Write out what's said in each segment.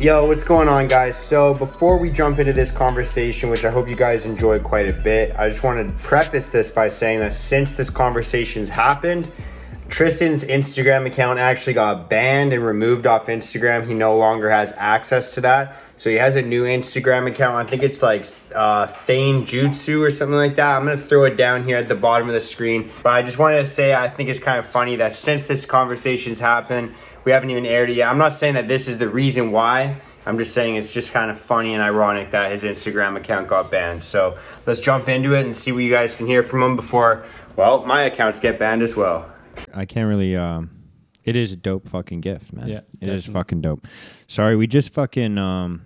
Yo, what's going on, guys? So, before we jump into this conversation, which I hope you guys enjoyed quite a bit, I just want to preface this by saying that since this conversation's happened, Tristan's Instagram account actually got banned and removed off Instagram. He no longer has access to that. So he has a new Instagram account. I think it's like uh, Thane Jutsu or something like that. I'm going to throw it down here at the bottom of the screen. But I just wanted to say I think it's kind of funny that since this conversation's happened, we haven't even aired it yet. I'm not saying that this is the reason why. I'm just saying it's just kind of funny and ironic that his Instagram account got banned. So let's jump into it and see what you guys can hear from him before, well, my accounts get banned as well. I can't really. Um, it is a dope fucking gift, man. Yeah, it is definitely. fucking dope. Sorry, we just fucking um,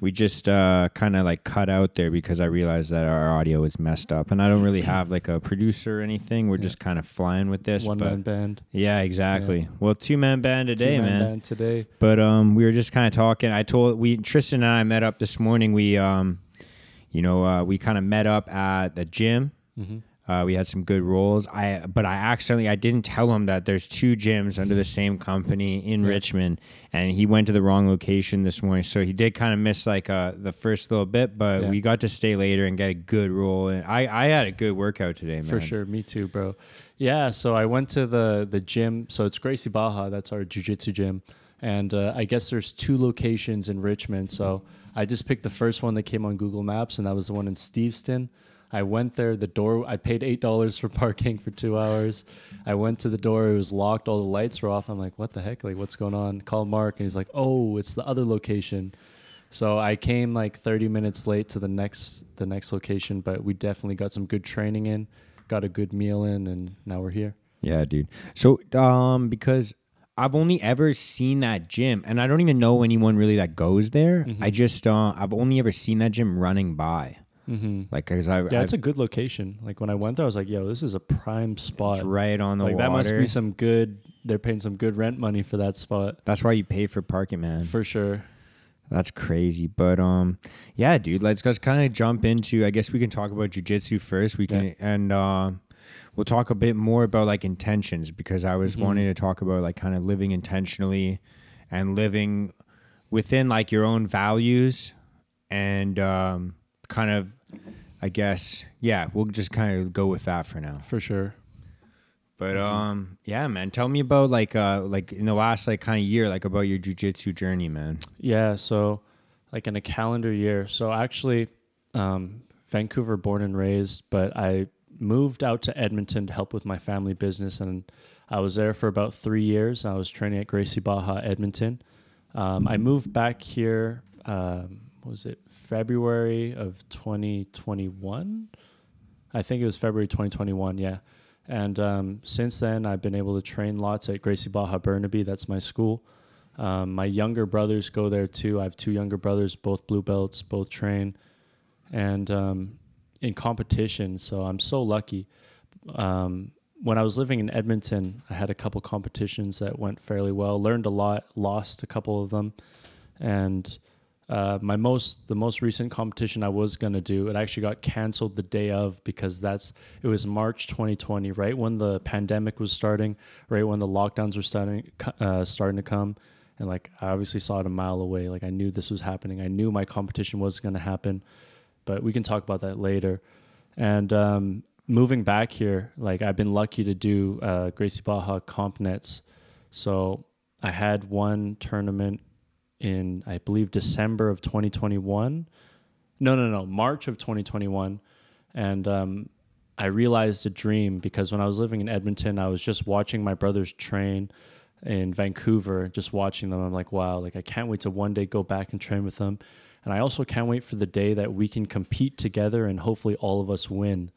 we just uh kind of like cut out there because I realized that our audio is messed up, and I don't really have like a producer or anything. We're just kind of flying with this. One but man band. yeah, exactly. Well, two man band today, man. band today. But um, we were just kind of talking. I told we Tristan and I met up this morning. We um, you know, uh, we kind of met up at the gym. Uh, we had some good rolls. I but I accidentally I didn't tell him that there's two gyms under the same company in Richmond, and he went to the wrong location this morning. So he did kind of miss like uh, the first little bit, but Yeah. we got to stay later and get a good roll. And I I had a good workout today, man. For sure, me too, bro. Yeah, so I went to the the gym. So it's Gracie Barra. That's our jujitsu gym, and uh, I guess there's two locations in Richmond. So I just picked the first one that came on Google Maps, and that was the one in Steveston. I went there. The door. I paid eight dollars for parking for two hours. I went to the door. It was locked. All the lights were off. I'm like, what the heck? Like, what's going on? Called Mark, and he's like, oh, it's the other location. So I came like 30 minutes late to the next the next location, but we definitely got some good training in, got a good meal in, and now we're here. Yeah, dude. So, um, because I've only ever seen that gym, and I don't even know anyone really that goes there. Mm-hmm. I just, uh, I've only ever seen that gym running by. Mm-hmm. Like, cause I, Yeah, I it's a good location. Like when I went there, I was like, "Yo, this is a prime spot. it's right on the like water. that must be some good. They're paying some good rent money for that spot That's why you pay for parking, man. for sure." That's crazy. But um, yeah, dude. Let's just kind of jump into. I guess we can talk about jujitsu first. We can Yeah. and uh, we'll talk a bit more about like intentions because I was Mm-hmm. wanting to talk about like kind of living intentionally and living within like your own values and um, kind of. I guess yeah, we'll just kind of go with that for now. For sure. But um, yeah, man. Tell me about like uh, like in the last like kind of year, like about your jujitsu journey, man. Yeah, so like in a calendar year. So actually, um, Vancouver born and raised, but I moved out to Edmonton to help with my family business, and I was there for about three years. I was training at Gracie Barra Edmonton. Um, I moved back here. Um, what was it February of 2021? I think it was February 2021. Yeah. And um, since then, I've been able to train lots at Gracie Barra Burnaby. That's my school. Um, my younger brothers go there too. I have two younger brothers, both blue belts, both train, and um, in competition. So I'm so lucky. Um, when I was living in Edmonton, I had a couple competitions that went fairly well. Learned a lot, lost a couple of them, and uh, my most the most recent competition I was gonna do it actually got canceled the day of because that's it was March 2020, right when the pandemic was starting, right when the lockdowns were starting uh, starting to come, and like I obviously saw it a mile away. Like I knew this was happening. I knew my competition was gonna happen, but we can talk about that later. And um, moving back here, like I've been lucky to do uh, Gracie Barra comp nets, so I had one tournament in I believe December of 2021. No, no, no, March of 2021, and um, I realized a dream because when I was living in Edmonton, I was just watching my brothers train in Vancouver, just watching them. I'm like, wow, like I can't wait to one day go back and train with them, and I also can't wait for the day that we can compete together and hopefully all of us win.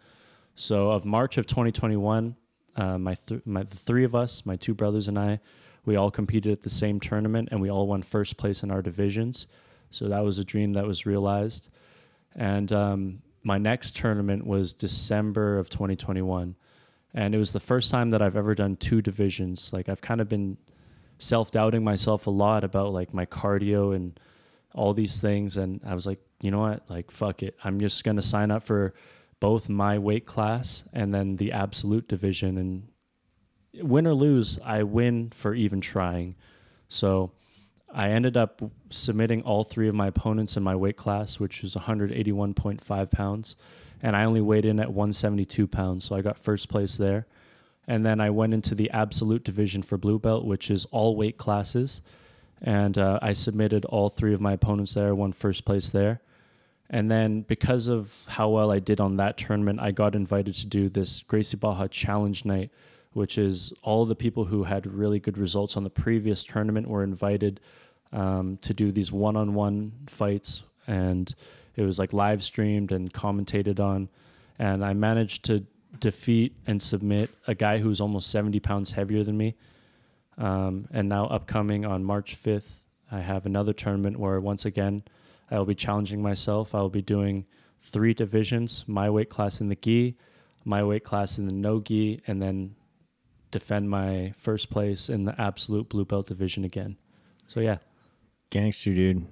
So of March of 2021, uh, my th- my the three of us, my two brothers and I, we all competed at the same tournament and we all won first place in our divisions. So that was a dream that was realized. And um, my next tournament was December of 2021, and it was the first time that I've ever done two divisions. Like I've kind of been self doubting myself a lot about like my cardio and all these things, and I was like, you know what, like fuck it, I'm just gonna sign up for both my weight class and then the absolute division and win or lose, I win for even trying. So I ended up submitting all three of my opponents in my weight class, which was 181.5 pounds, and I only weighed in at 172 pounds, so I got first place there. And then I went into the absolute division for blue belt, which is all weight classes, and uh, I submitted all three of my opponents there, won first place there. And then because of how well I did on that tournament, I got invited to do this Gracie Barra Challenge Night, which is all the people who had really good results on the previous tournament were invited um, to do these one-on-one fights, and it was like live streamed and commentated on. And I managed to defeat and submit a guy who's almost 70 pounds heavier than me. Um, and now upcoming on March 5th, I have another tournament where once again I will be challenging myself. I will be doing three divisions: my weight class in the gi, my weight class in the no gi, and then defend my first place in the absolute blue belt division again. So yeah, Gangster, dude.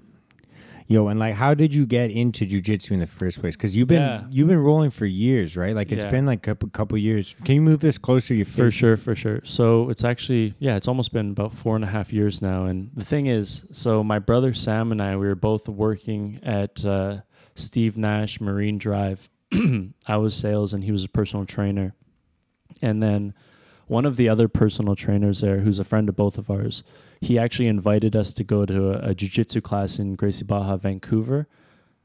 Yo, and like, how did you get into jujitsu in the first place? Because you've been Yeah. you've been rolling for years, right? Like, it's Yeah. been like a couple, years. Can you move this closer to your For sure, for sure. So it's actually, yeah, it's almost been about four and a half years now. And the thing is, so my brother Sam and I, we were both working at uh, Steve Nash Marine Drive. I was sales and he was a personal trainer. And then one of the other personal trainers there, who's a friend of both of ours, he actually invited us to go to a, a jiu-jitsu class in Gracie Barra, Vancouver.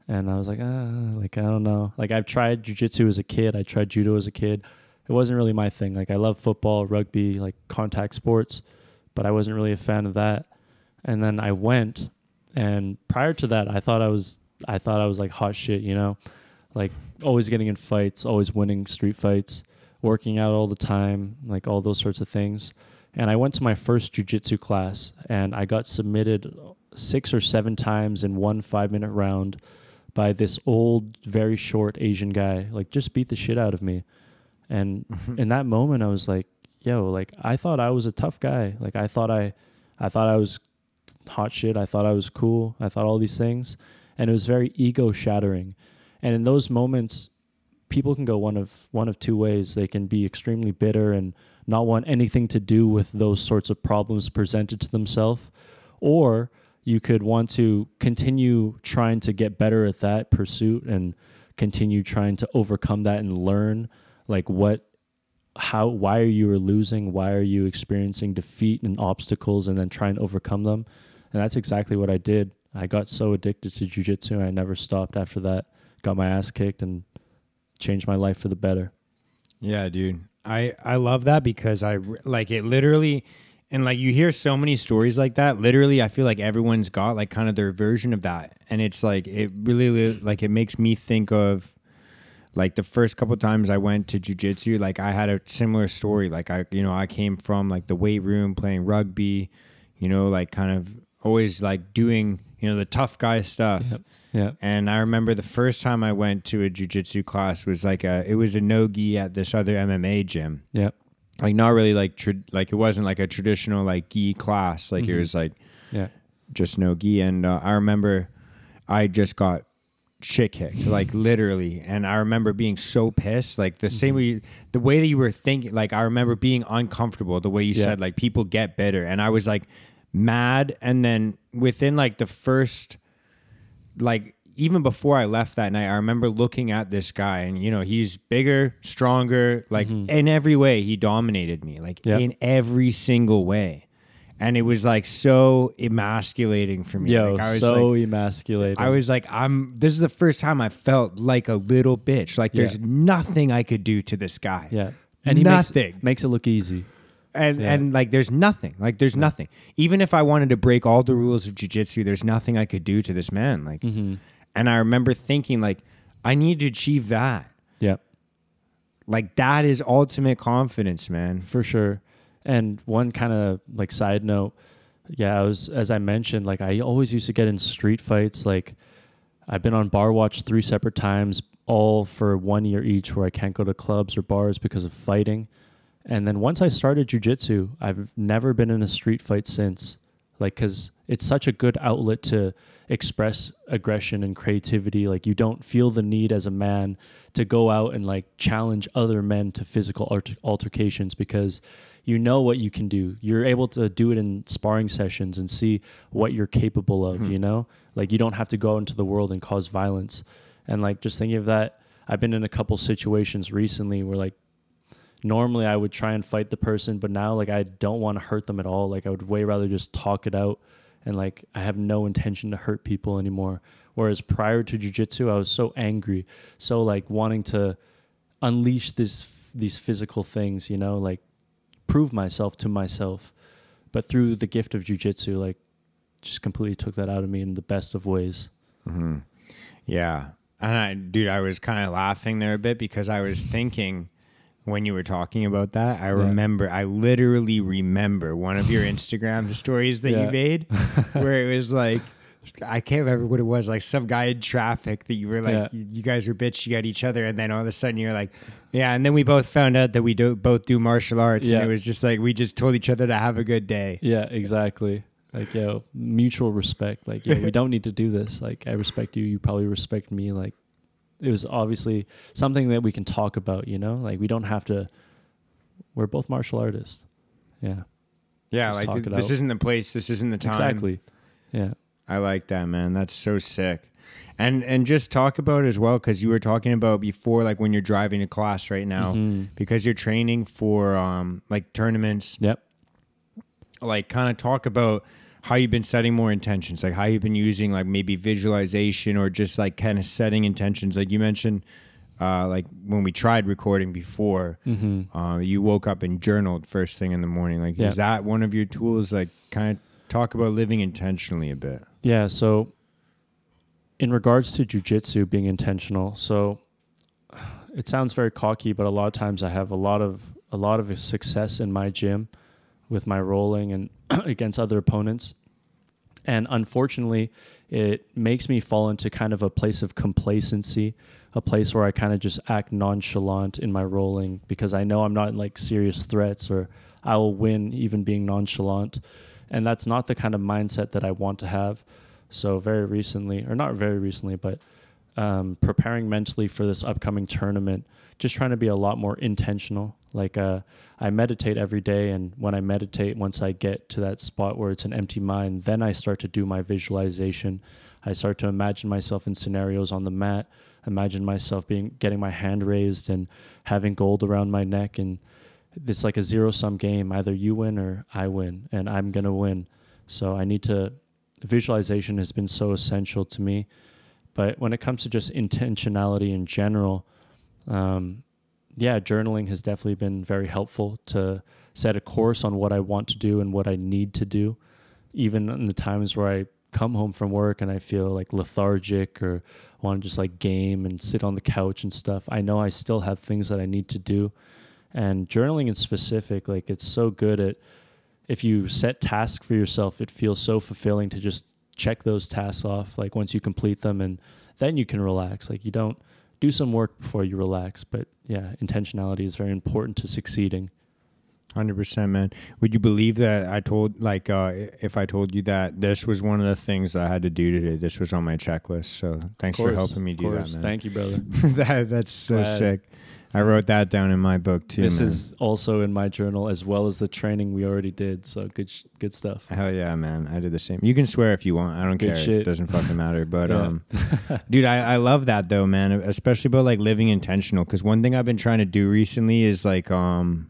And I was like, ah, like I don't know. Like I've tried jiu-jitsu as a kid. I tried judo as a kid. It wasn't really my thing. Like I love football, rugby, like contact sports, but I wasn't really a fan of that. And then I went, and prior to that, I thought I was, I thought I was like hot shit, you know, like always getting in fights, always winning street fights, working out all the time, like all those sorts of things. And I went to my first jujitsu class, and I got submitted six or seven times in one five minute round by this old, very short Asian guy. Like just beat the shit out of me. And mm-hmm. in that moment, I was like, "Yo, like I thought I was a tough guy. Like I thought I, I thought I was hot shit. I thought I was cool. I thought all these things, and it was very ego shattering. And in those moments, people can go one of one of two ways. They can be extremely bitter and not want anything to do with those sorts of problems presented to themselves, or you could want to continue trying to get better at that pursuit and continue trying to overcome that and learn like what how why are you losing? Why are you experiencing defeat and obstacles and then try and overcome them? And that's exactly what i did. I got so addicted to jiu-jitsu i never stopped after that. Got my ass kicked and changed my life for the better Yeah, dude. I I love that because I like it literally and like you hear so many stories like that. Literally, I feel like everyone's got like kind of their version of that. And it's like it really like it makes me think of like the first couple times I went to jujitsu, like I had a similar story. Like I you know, I came from like the weight room playing rugby, you know, like kind of always like doing, you know, the tough guy stuff. Yeah And I remember the first time I went to a jujitsu class was like a it was a no gi at this other MMA gym. yeah Like not really like tra- like it wasn't like a traditional like gi class. Like it was like yeah just no gi. And uh, I remember I just got shit kicked, like literally. And I remember being so pissed, like the same way, you, the way that you were thinking. Like I remember being uncomfortable. The way you Yeah. said, like people get bitter, and I was like mad. And then within like the first, like even before I left that night, I remember looking at this guy, and you know he's bigger, stronger, like mm-hmm. in every way he dominated me, like Yeah. in every single way. And it was like so emasculating for me. yo like, I was so like, emasculating I was like, I'm. This is the first time I felt like a little bitch. Like there's Yeah. nothing I could do to this guy. yeah and he makes, nothing. makes it look easy and Yeah. and like there's nothing. Like there's nothing. Even if I wanted to break all the rules of jujitsu, there's nothing I could do to this man. Like, Mm-hmm. and I remember thinking like, I need to achieve that. yeah Like that is ultimate confidence, man. for sure. And one kind of like side note, yeah, I was as I mentioned, like I always used to get in street fights. Like I've been on bar watch three separate times, all for one year each, where I can't go to clubs or bars because of fighting. And then once I started jujitsu, I've never been in a street fight since. Like, cause it's such a good outlet to express aggression and creativity. Like you don't feel the need as a man to go out and like challenge other men to physical alter- altercations because you know what you can do. You're able to do it in sparring sessions and see what you're capable of, hmm. you know? Like you don't have to go out into the world and cause violence. And like just thinking of that, I've been in a couple situations recently where like normally I would try and fight the person, but now like I don't want to hurt them at all. Like I would way rather just talk it out and like I have no intention to hurt people anymore. Whereas prior to jujitsu, I was so angry, so like wanting to unleash this these physical things, you know, like prove myself to myself. But through the gift of jujitsu, like just completely took that out of me in the best of ways. Mm-hmm. Yeah. And I, dude, I was kind of laughing there a bit because I was thinking when you were talking about that, I remember, I literally remember one of your Instagram stories that Yeah. you made where it was like, I can't remember what it was, like some guy in traffic that you were like, Yeah. you, you guys were bitching at each other. And then all of a sudden you're like, yeah. And then we both found out that we do both do martial arts. Yeah. And it was just like, we just told each other to have a good day. Yeah, exactly. Like, yo, mutual respect. Like, yo, we don't need to do this. Like, I respect you. You probably respect me. Like, it was obviously something that we can talk about, you know? Like, we don't have to, we're both martial artists. Yeah, Yeah. Just like talk th- it this out. isn't the place. This isn't the time. exactly. Yeah. I like that, man. That's so sick. And and just talk about it as well because you were talking about before, like when you're driving to class right now, Mhm. because you're training for um like tournaments. Yep. Like, kind of talk about how you've been setting more intentions, like how you've been using like maybe visualization or just like kind of setting intentions. Like you mentioned, uh, like when we tried recording before, Mm-hmm. uh, you woke up and journaled first thing in the morning. Like, Yeah. is that one of your tools? Like, kind of talk about living intentionally a bit. Yeah. So, in regards to jujitsu being intentional, so it sounds very cocky, but a lot of times I have a lot of a lot of success in my gym with my rolling and against other opponents. And unfortunately, it makes me fall into kind of a place of complacency, a place where I kind of just act nonchalant in my rolling because I know I'm not in like serious threats or I will win even being nonchalant. And that's not the kind of mindset that I want to have. So, very recently, or not very recently, but um, preparing mentally for this upcoming tournament, just trying to be a lot more intentional. Like uh, I meditate every day, and when I meditate, once I get to that spot where it's an empty mind, then I start to do my visualization. I start to imagine myself in scenarios on the mat. Imagine myself being getting my hand raised and having gold around my neck, and it's like a zero sum game. Either you win or I win, and I'm gonna win. So I need to. Visualization has been so essential to me. But when it comes to just intentionality in general, um, yeah, journaling has definitely been very helpful to set a course on what I want to do and what I need to do. Even in the times where I come home from work and I feel like lethargic or want to just like game and sit on the couch and stuff, I know I still have things that I need to do. And journaling in specific, like it's so good at if you set tasks for yourself, it feels so fulfilling to just check those tasks off. Like once you complete them, and then you can relax. Like you don't do some work before you relax. But yeah, intentionality is very important to succeeding. Hundred percent, man. Would you believe that I told like uh, if I told you that this was one of the things I had to do today? This was on my checklist. So thanks for helping me do that, man. Thank you, brother. that that's so Glad. sick. I wrote that down in my book too. this man. is also in my journal as well as the training we already did. So good, sh- good stuff. hell yeah, man. I did the same. You can swear if you want. I don't Good care. It shit. doesn't fucking matter. But um, dude, I I love that though, man. Especially about like living intentional. Because one thing I've been trying to do recently is like um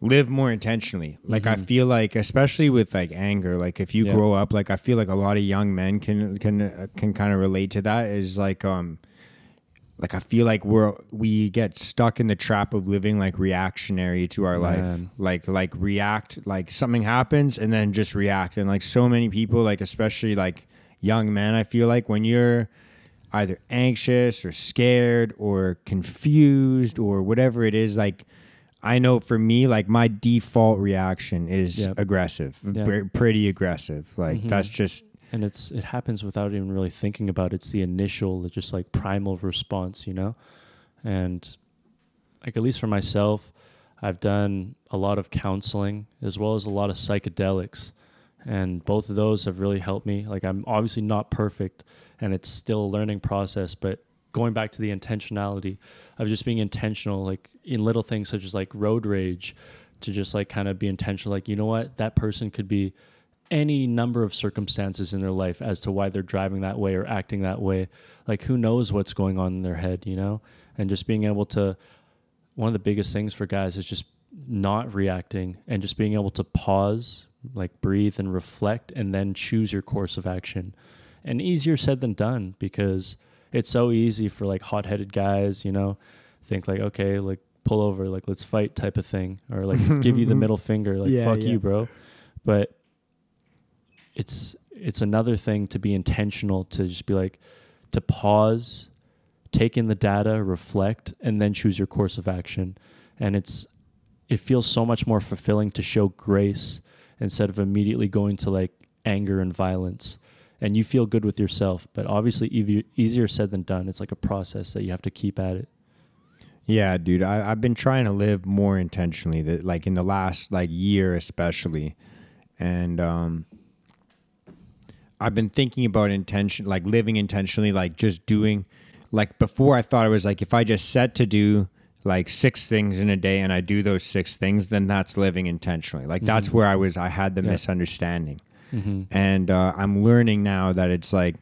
live more intentionally. Like I Mhm. feel like, especially with like anger, like if you Yeah. grow up, like I feel like a lot of young men can can uh, can kind of relate to that. Is like um, like I feel like we're we get stuck in the trap of living like reactionary to our life. Like like react, like something happens and then just react. And like so many people, like especially like young men, I feel like when you're either anxious or scared or confused or whatever it is like i know for me like my default reaction is Yep. aggressive. Pre- pretty aggressive like Mhm. that's just and it's it happens without even really thinking about it. it's the initial just like primal response you know and like at least for myself i've done a lot of counseling as well as a lot of psychedelics and both of those have really helped me. Like I'm obviously not perfect, and it's still a learning process, but going back to the intentionality of just being intentional, like in little things such as like road rage, to just like kind of be intentional. Like you know what, that person could be any number of circumstances in their life as to why they're driving that way or acting that way. Like who knows what's going on in their head, you know? And just being able to one of the biggest things for guys is just not reacting and just being able to pause, like breathe and reflect and then choose your course of action. And easier said than done because it's so easy for like hot-headed guys, you know, think like okay, like pull over, like let's fight type of thing or like give you the middle finger, like Yeah, fuck yeah. you, bro. But it's it's another thing to be intentional to just be like to pause take in the data reflect and then choose your course of action. And it's it feels so much more fulfilling to show grace instead of immediately going to like anger and violence. And you feel good with yourself but obviously easier, said than done. It's like a process that you have to keep at it. Yeah, dude. I, I've been trying to live more intentionally, that like in the last like year especially, and um, I've been thinking about intention, like living intentionally, like just doing. Like before, I thought it was like if I just set to do like six things in a day and I do those six things, then that's living intentionally. Like that's where I was. I had the Yeah. misunderstanding, mm-hmm. and uh, I'm learning now that it's like,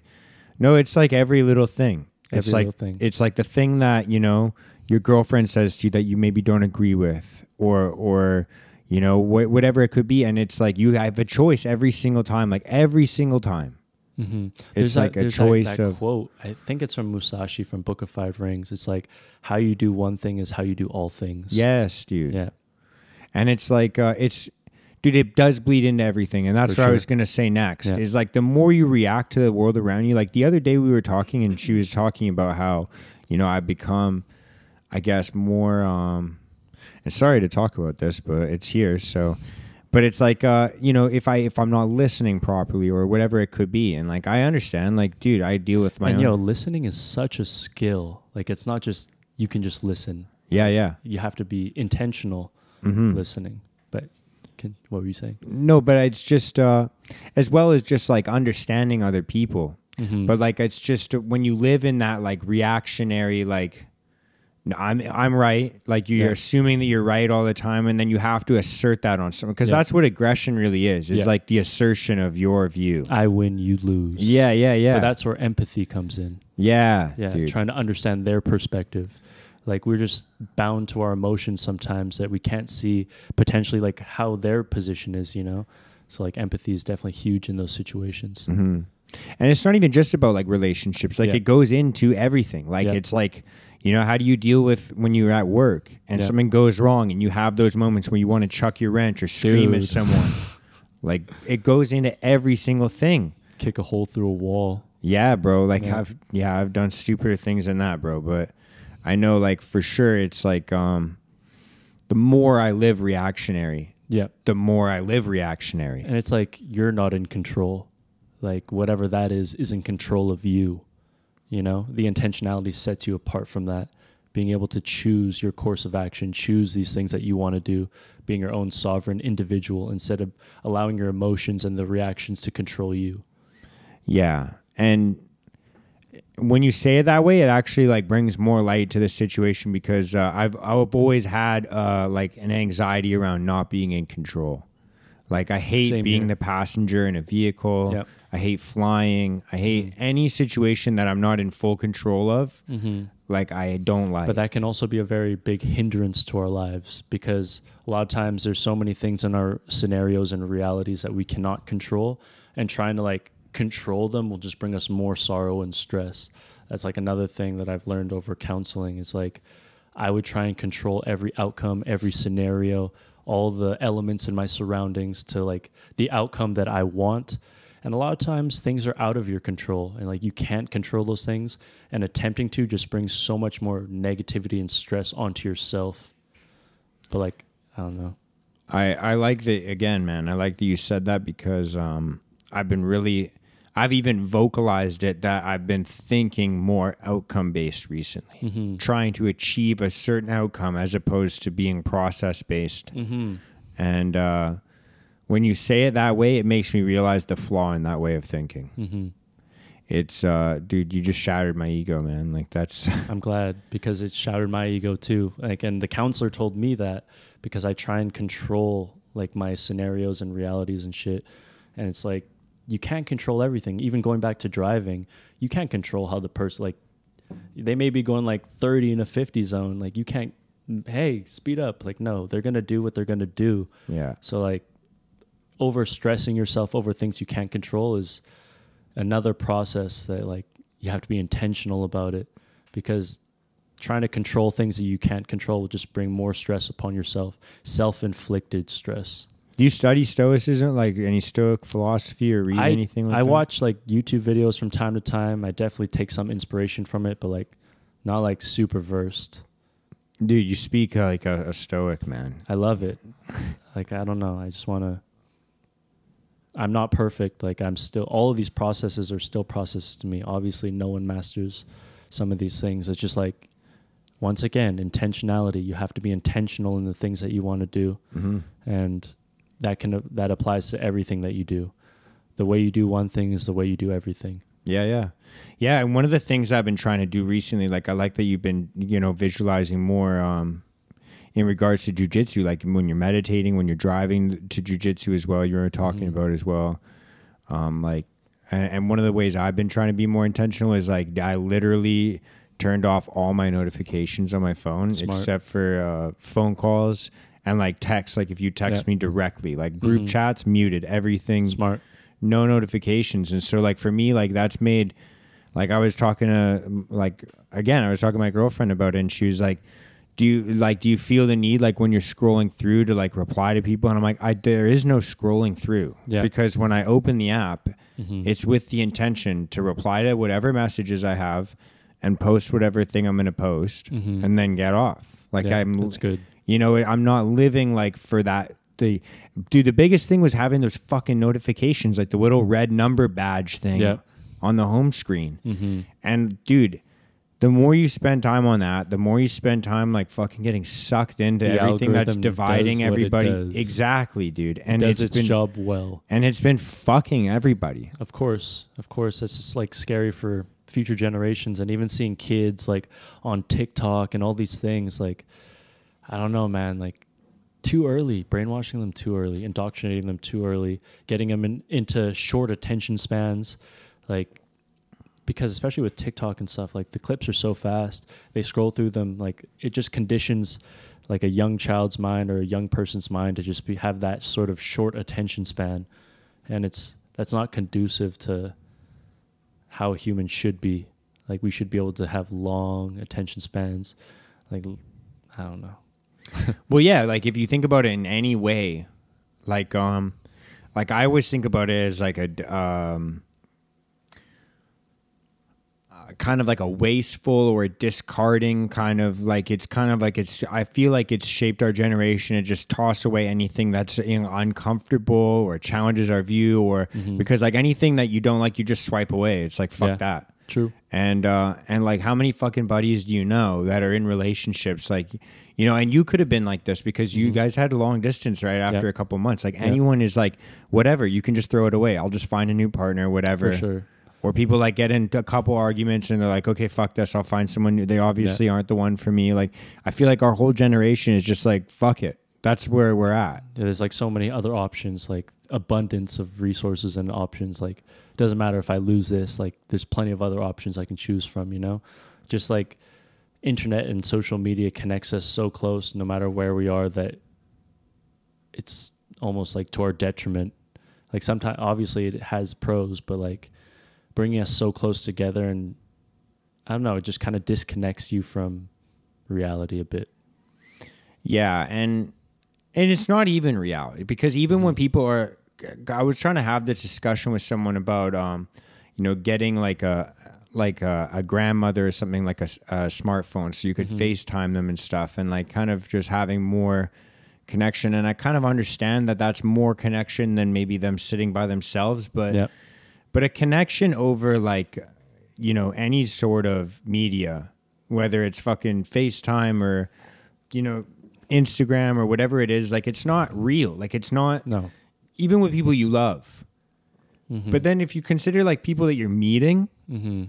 no, it's like every little thing. It's like little thing. it's like the thing that you know your girlfriend says to you that you maybe don't agree with, or or you know wh- whatever it could be, and it's like you have a choice every single time, like every single time. Mm-hmm. It's like a choice that, that of- quote. I think it's from Musashi from Book of Five Rings. It's like how you do one thing is how you do all things. Yes, dude. yeah, and it's like uh, it's dude it does bleed into everything and that's For what i was gonna say next Yeah. is like the more you react to the world around you like the other day we were talking and she was talking about how you know i've become i guess more um and sorry to talk about this but it's here so but it's like uh you know if i if i'm not listening properly or whatever it could be and like i understand like dude i deal with my and own yo, listening is such a skill. Like it's not just you can just listen. yeah yeah You have to be intentional hmm listening. But can, what were you saying? no but it's just uh as well as just like understanding other people Mm-hmm. but like it's just when you live in that like reactionary like "No, i'm i'm right like you're Yeah. assuming that you're right all the time and then you have to assert that on someone because Yeah. that's what aggression really is It's Yeah. like the assertion of your view I win, you lose. yeah yeah yeah But that's where empathy comes in. yeah Yeah, dude. trying to understand their perspective. Like we're just bound to our emotions sometimes that we can't see potentially like how their position is, you know. So like empathy is definitely huge in those situations. hmm And it's not even just about like relationships. Like Yeah. it goes into everything. Like Yeah. it's like, you know, how do you deal with when you're at work and Yeah. something goes wrong and you have those moments where you want to chuck your wrench or scream at someone? like it goes into every single thing. Kick a hole through a wall. Yeah, bro. Like Yeah. I've yeah, I've done stupider things than that, bro. But I know like for sure it's like um the more I live reactionary, Yeah. the more I live reactionary. And it's like you're not in control. Like whatever that is is in control of you. You know, the intentionality sets you apart from that. Being able to choose your course of action, choose these things that you want to do, being your own sovereign individual instead of allowing your emotions and the reactions to control you. Yeah. And when you say it that way, it actually like brings more light to the situation because uh, I've I've always had uh, like an anxiety around not being in control. Like I hate Same being here. the passenger in a vehicle. Yep. I hate flying. I hate any situation that I'm not in full control of. Mm-hmm. Like I don't like. But that can also be a very big hindrance to our lives because a lot of times there's so many things in our scenarios and realities that we cannot control, and trying to like control them will just bring us more sorrow and stress. That's like another thing that I've learned over counseling. It's like I would try and control every outcome, every scenario, all the elements in my surroundings to like the outcome that I want. And a lot of times things are out of your control and like you can't control those things. And attempting to just brings so much more negativity and stress onto yourself. But like, I don't know. I I like that again, man. I like that you said that because um I've been really I've even vocalized it that I've been thinking more outcome based recently, Mm-hmm. trying to achieve a certain outcome as opposed to being process based. Mm-hmm. And uh, when you say it that way, it makes me realize the flaw in that way of thinking. Mm-hmm. It's, uh, dude, you just shattered my ego, man. Like that's, I'm glad because it shattered my ego too. Like, and the counselor told me that because I try and control like my scenarios and realities and shit. And it's like you can't control everything. Even going back to driving, you can't control how the person like they may be going like 30 in a 50 zone. Like you can't. Hey, speed up! Like no, they're gonna do what they're gonna do. yeah. So like over stressing yourself over things you can't control is another process that like you have to be intentional about it because trying to control things that you can't control will just bring more stress upon yourself self-inflicted stress Do you study stoicism, like any stoic philosophy or read I, anything like that? I that? watch like youtube videos from time to time i definitely take some inspiration from it but like not like super versed Dude, you speak uh, like a, a stoic, man. I love it. like I don't know. I just want to. I'm not perfect. Like I'm still. All of these processes are still processes to me. Obviously, no one masters some of these things. It's just like, once again, intentionality. You have to be intentional in the things that you want to do, Mm-hmm. and that can that applies to everything that you do. The way you do one thing is the way you do everything. Yeah, yeah. Yeah, and one of the things I've been trying to do recently, like I like that you've been, you know, visualizing more um in regards to jujitsu, like when you're meditating, when you're driving to jujitsu as well, you're talking Mhm. about as well. Um, like and, and one of the ways I've been trying to be more intentional is like I literally turned off all my notifications on my phone Smart. except for uh, phone calls and like text. Like if you text Yeah. me directly, like group Mhm. chats, muted everything Smart. no notifications and so like for me like that's made like i was talking to like again i was talking to my girlfriend about it and she was like do you like do you feel the need like when you're scrolling through to like reply to people and i'm like i there is no scrolling through Yeah. because when i open the app Mhm. it's with the intention to reply to whatever messages i have and post whatever thing i'm going to post Mhm. and then get off like Yeah, i'm that's good. You know, I'm not living like for that. The dude, the biggest thing was having those fucking notifications, like the little red number badge thing Yeah. on the home screen. Mm-hmm. And dude, the more you spend time on that, the more you spend time like fucking getting sucked into The everything that's dividing it everybody. Exactly, dude. And And does it's its been job well. and it's been fucking everybody. Of course, of course, it's just like scary for future generations, and even seeing kids like on TikTok and all these things. Like, I don't know, man. Like, too early, brainwashing them too early, indoctrinating them too early, getting them in, into short attention spans, like. Because especially with TikTok and stuff, like the clips are so fast, they scroll through them. Like it just conditions, like a young child's mind or a young person's mind to just be have that sort of short attention span, and it's that's not conducive to how humans should be. Like we should be able to have long attention spans. Like I don't know. Well, yeah, like if you think about it in any way, like um, like I always think about it as like a um, uh, kind of like a wasteful or a discarding kind of like it's kind of like it's. I feel like it's shaped our generation to just toss away anything that's you know, uncomfortable or challenges our view or because like anything that you don't like, you just swipe away. It's like fuck Yeah. that True. and uh and like how many fucking buddies do you know that are in relationships like you know and you could have been like this because you guys had a long distance right after Mm-hmm. Yeah. a couple months like anyone is like whatever you can just throw it away i'll just find a new partner whatever For sure. or people like get into a couple arguments and they're like okay fuck this i'll find someone new they obviously aren't the one for me like i feel like our whole generation is just like fuck it that's where we're at There's like so many other options, like abundance of resources and options. Like doesn't matter if I lose this, like there's plenty of other options I can choose from, you know? Just like internet and social media connects us so close no matter where we are that it's almost like to our detriment. Like sometimes obviously it has pros, but like bringing us so close together and I don't know, it just kind of disconnects you from reality a bit. Yeah, and and it's not even reality because even when mm-hmm. people are I was trying to have this discussion with someone about um you know getting like a like a, a grandmother or something like a smartphone so you could FaceTime them and stuff and like kind of just having more connection and I kind of understand that that's more connection than maybe them sitting by themselves but Yeah. but a connection over like you know any sort of media whether it's fucking facetime or you know instagram or whatever it is like it's not real like it's not No. Even with people you love. Mm-hmm. But then if you consider like people that you're meeting, mm-hmm.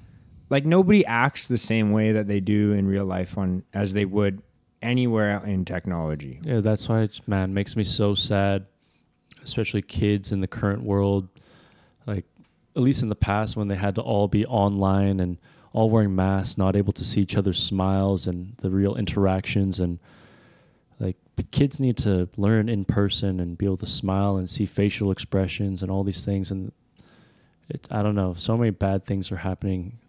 like nobody acts the same way that they do in real life on as they would anywhere in technology. Yeah, that's why it man makes me so sad, especially kids in the current world. Like, at least in the past, when they had to all be online and all wearing masks, not able to see each other's smiles and the real interactions, and kids need to learn in person and be able to smile and see facial expressions and all these things. And it, I don't know, so many bad things are happening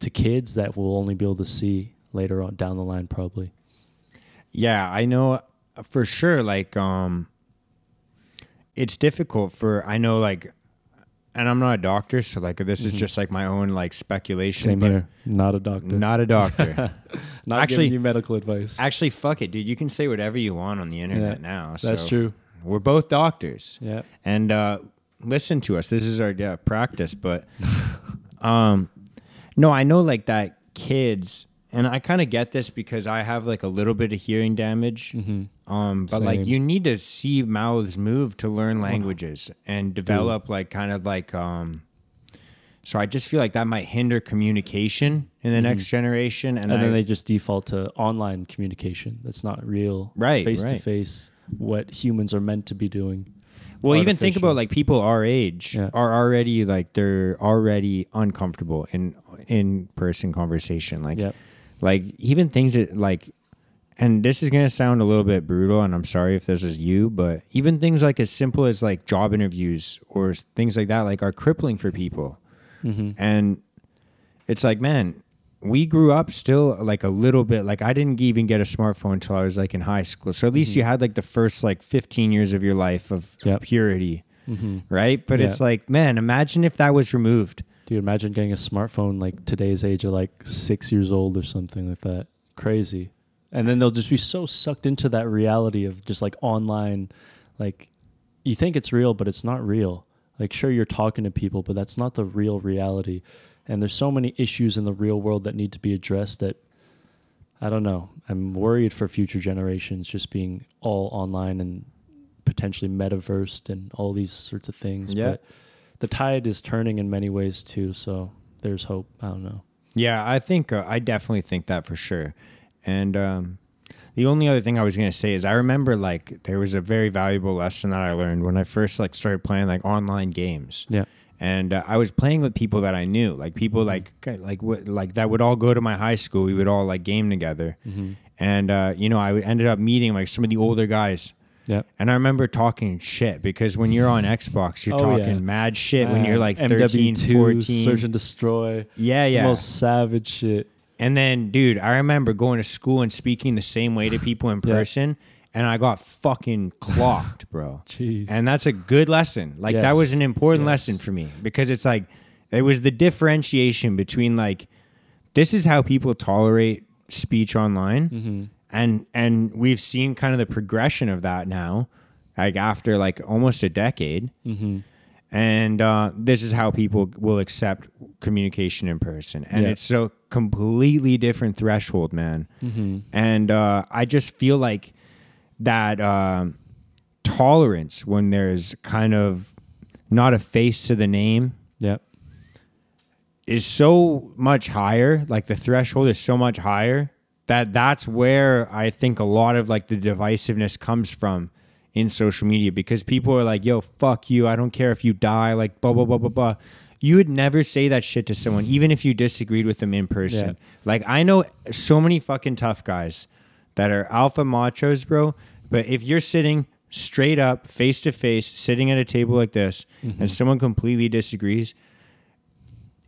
to kids that we'll only be able to see later on down the line, probably. Yeah, I know for sure. Like, um, it's difficult for I know like, and I'm not a doctor, so like this is just like my own like speculation. Mm-hmm. Same here. Not a doctor. Not a doctor. Not Actually- giving you medical advice. Actually, fuck it, dude. You can say whatever you want on the internet Yeah, now. That's true. We're both doctors. Yeah. and uh, listen to us. This is our yeah, practice, but um, no, I know like that kids, and I kind of get this because I have like a little bit of hearing damage. Um, but like you need to see mouths move to learn languages and develop like kind of like um. So I just feel like that might hinder communication in the next generation, and, And I, then they just default to online communication. That's not real. Right, face to face what humans are meant to be doing. Well, even think about like people our age Yeah. are already like they're already uncomfortable in in person conversation. Like, Yep. like even things that like, and this is gonna sound a little bit brutal, and I'm sorry if this is you, but even things like as simple as like job interviews or things like that, like are crippling for people. Mm-hmm. And it's like, man, we grew up still like a little bit. Like I didn't even get a smartphone until I was like in high school. So at least mm-hmm. you had like the first like 15 years of your life of, of Yep. purity, mm-hmm. right? But it's like, man, imagine if that was removed. Dude, imagine getting a smartphone like today's age of like six years old or something like that. Crazy. And then they'll just be so sucked into that reality of just like online, like you think it's real, but it's not real. Like, sure, you're talking to people, but that's not the real reality. And there's so many issues in the real world that need to be addressed that I don't know. I'm worried for future generations just being all online and potentially metaversed and all these sorts of things. Yeah. But the tide is turning in many ways too, so there's hope. I don't know. Yeah, I think uh, I definitely think that for sure. And um, the only other thing I was gonna say is I remember like there was a very valuable lesson that I learned when I first like started playing like online games. Yeah. and uh, I was playing with people that I knew, like people like like what like that would all go to my high school. We would all like game together, and uh, you know I ended up meeting like some of the older guys. Yeah. And I remember talking shit because when you're on Xbox, you're Oh, talking yeah. mad shit when you're like 13, MW2, 14. search and destroy. yeah, The yeah. most savage shit. And then, dude, I remember going to school and speaking the same way to people in person, and I got fucking clocked, bro. Jeez. And that's a good lesson. Like that was an important Yes. lesson for me because it's like it was the differentiation between like this is how people tolerate speech online, Mm-hmm. and and we've seen kind of the progression of that now, like after like almost a decade. Mm-hmm. And uh, this is how people will accept communication in person, and Yeah. it's so completely different threshold, man. Mm-hmm. And uh, I just feel like that um tolerance when there's kind of not a face to the name Yep. is so much higher like the threshold is so much higher that that's where i think a lot of like the divisiveness comes from in social media because people are like yo fuck you i don't care if you die like blah blah blah blah blah you would never say that shit to someone even if you disagreed with them in person Yeah. like i know so many fucking tough guys that are alpha machos bro but if you're sitting straight up face to face sitting at a table like this and mm-hmm. someone completely disagrees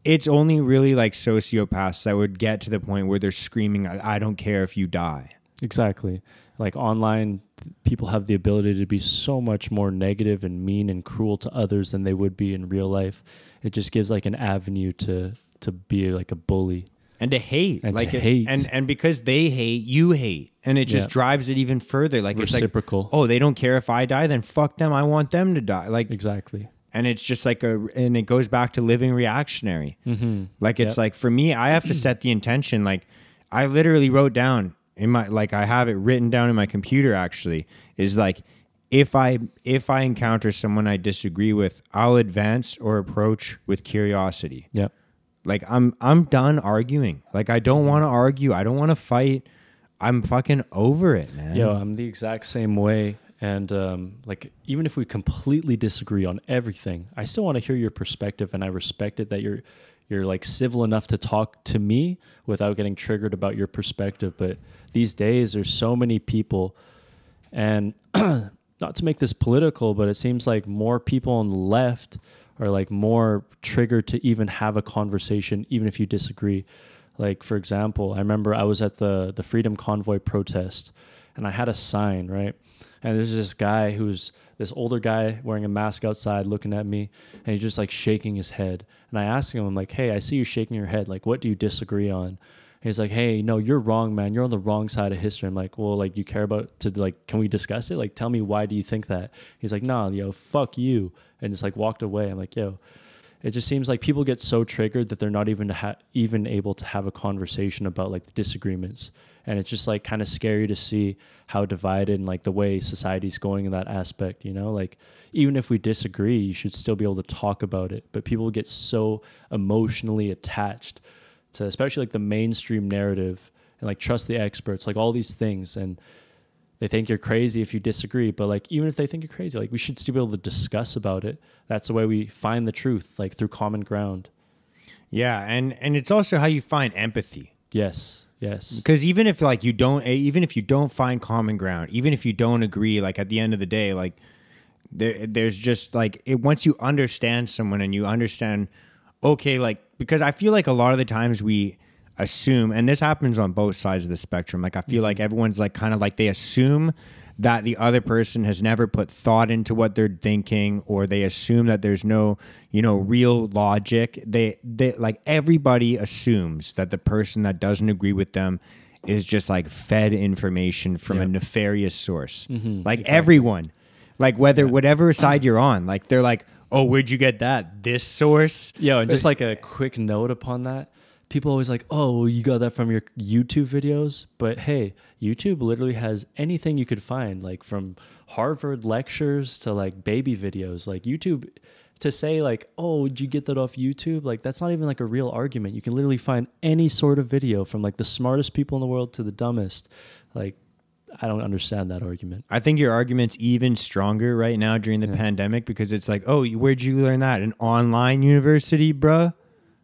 it's only really like sociopaths that would get to the point where they're screaming, I, I don't care if you die. Exactly. Like online, people have the ability to be so much more negative and mean and cruel to others than they would be in real life. It just gives like an avenue to to be like a bully. And to hate. And to like it- hate. And and because they hate, you hate. And it just Yeah. drives it even further. Like Reciprocal. it's like, oh, they don't care if I die, then fuck them. I want them to die. Like Exactly. and it's just like a and it goes back to living reactionary Mm-hmm. like it's Yep. like for me i have to set the intention like i literally wrote down in my like i have it written down in my computer actually is like if I if I encounter someone I disagree with, I'll advance or approach with curiosity. Yeah. Like I'm I'm done arguing. Like I don't want to argue. I don't want to fight. I'm fucking over it, man. Yo, I'm the exact same way. And um, like, even if we completely disagree on everything, I still want to hear your perspective, and I respect it that you're you're like civil enough to talk to me without getting triggered about your perspective. But these days, there's so many people, and not to make this political, but it seems like more people on the left are like more triggered to even have a conversation, even if you disagree. Like for example, I remember I was at the the Freedom Convoy protest, and I had a sign right, and there's this guy who's this older guy wearing a mask outside, looking at me, and he's just like shaking his head. And I asked him, I'm like, hey, I see you shaking your head. Like, what do you disagree on? He's like, hey, no, you're wrong, man. You're on the wrong side of history. I'm like, well, like, you care about to like, can we discuss it? Like, tell me why do you think that? He's like, nah, yo, fuck you, and just like walked away. I'm like, yo, it just seems like people get so triggered that they're not even ha- even able to have a conversation about like the disagreements and it's just like kind of scary to see how divided and like the way society's going in that aspect you know like even if we disagree you should still be able to talk about it but people get so emotionally attached to especially like the mainstream narrative and like trust the experts like all these things and they think you're crazy if you disagree but like even if they think you're crazy like we should still be able to discuss about it that's the way we find the truth like through common ground Yeah, and and it's also how you find empathy. yes yes Because even if like you don't, eh, even if you don't find common ground, even if you don't agree, like at the end of the day, like there, there's just like it. Once you understand someone and you understand, okay, like because I feel like a lot of the times we assume, and this happens on both sides of the spectrum. Like I feel mm-hmm. like everyone's like kind of like they assume that the other person has never put thought into what they're thinking or they assume that there's no you know real logic. They they like everybody assumes that the person that doesn't agree with them is just like fed information from a nefarious source. Mm-hmm. Like everyone. Like whether whatever side you're on like they're like oh where'd you get that this source Yo, and just like a quick note upon that, people always like, oh, you got that from your YouTube videos. But hey, YouTube literally has anything you could find, like from Harvard lectures to like baby videos. Like YouTube, to say like, oh, did you get that off YouTube? Like that's not even like a real argument. You can literally find any sort of video from like the smartest people in the world to the dumbest. Like, I don't understand that argument. I think your argument's even stronger right now during the pandemic because it's like, oh, where'd you learn that? An online university, bruh?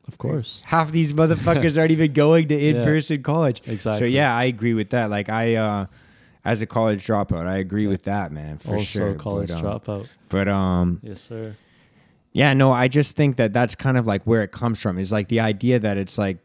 Of course. half these motherfuckers aren't even going to in-person college. Exactly. So yeah, I agree with that. Like I, uh, as a college dropout, I agree with that, man, for also sure. college but, um, dropout. But um, Yes, sir. yeah, no, I just think that that's kind of like where it comes from. Is like the idea that it's like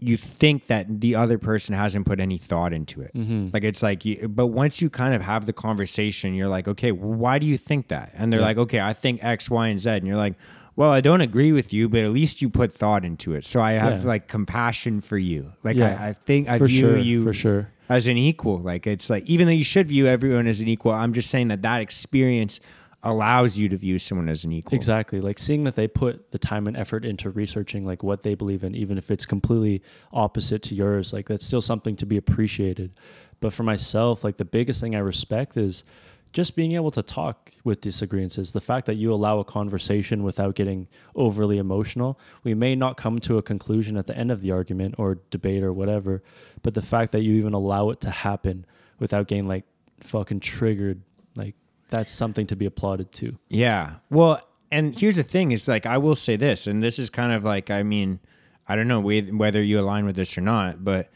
you think that the other person hasn't put any thought into it. Mm-hmm. Like it's like, you, but once you kind of have the conversation, you're like, okay, why do you think that? And they're Yeah. like, okay, I think X, Y, and Z. And you're like, well, I don't agree with you, but at least you put thought into it. So I have Yeah. like compassion for you. Like Yeah. I, I think I For view sure, you for sure. as an equal. Like it's like even though you should view everyone as an equal, I'm just saying that that experience allows you to view someone as an equal. Exactly. Like seeing that they put the time and effort into researching like what they believe in, even if it's completely opposite to yours, like that's still something to be appreciated. But for myself, like the biggest thing I respect is just being able to talk with disagreements. The fact that you allow a conversation without getting overly emotional. We may not come to a conclusion at the end of the argument or debate or whatever, but the fact that you even allow it to happen without getting like fucking triggered, that's something to be applauded to. Yeah. Well, and here's the thing: is like I will say this, and this is kind of like I mean, I don't know whether you align with this or not, but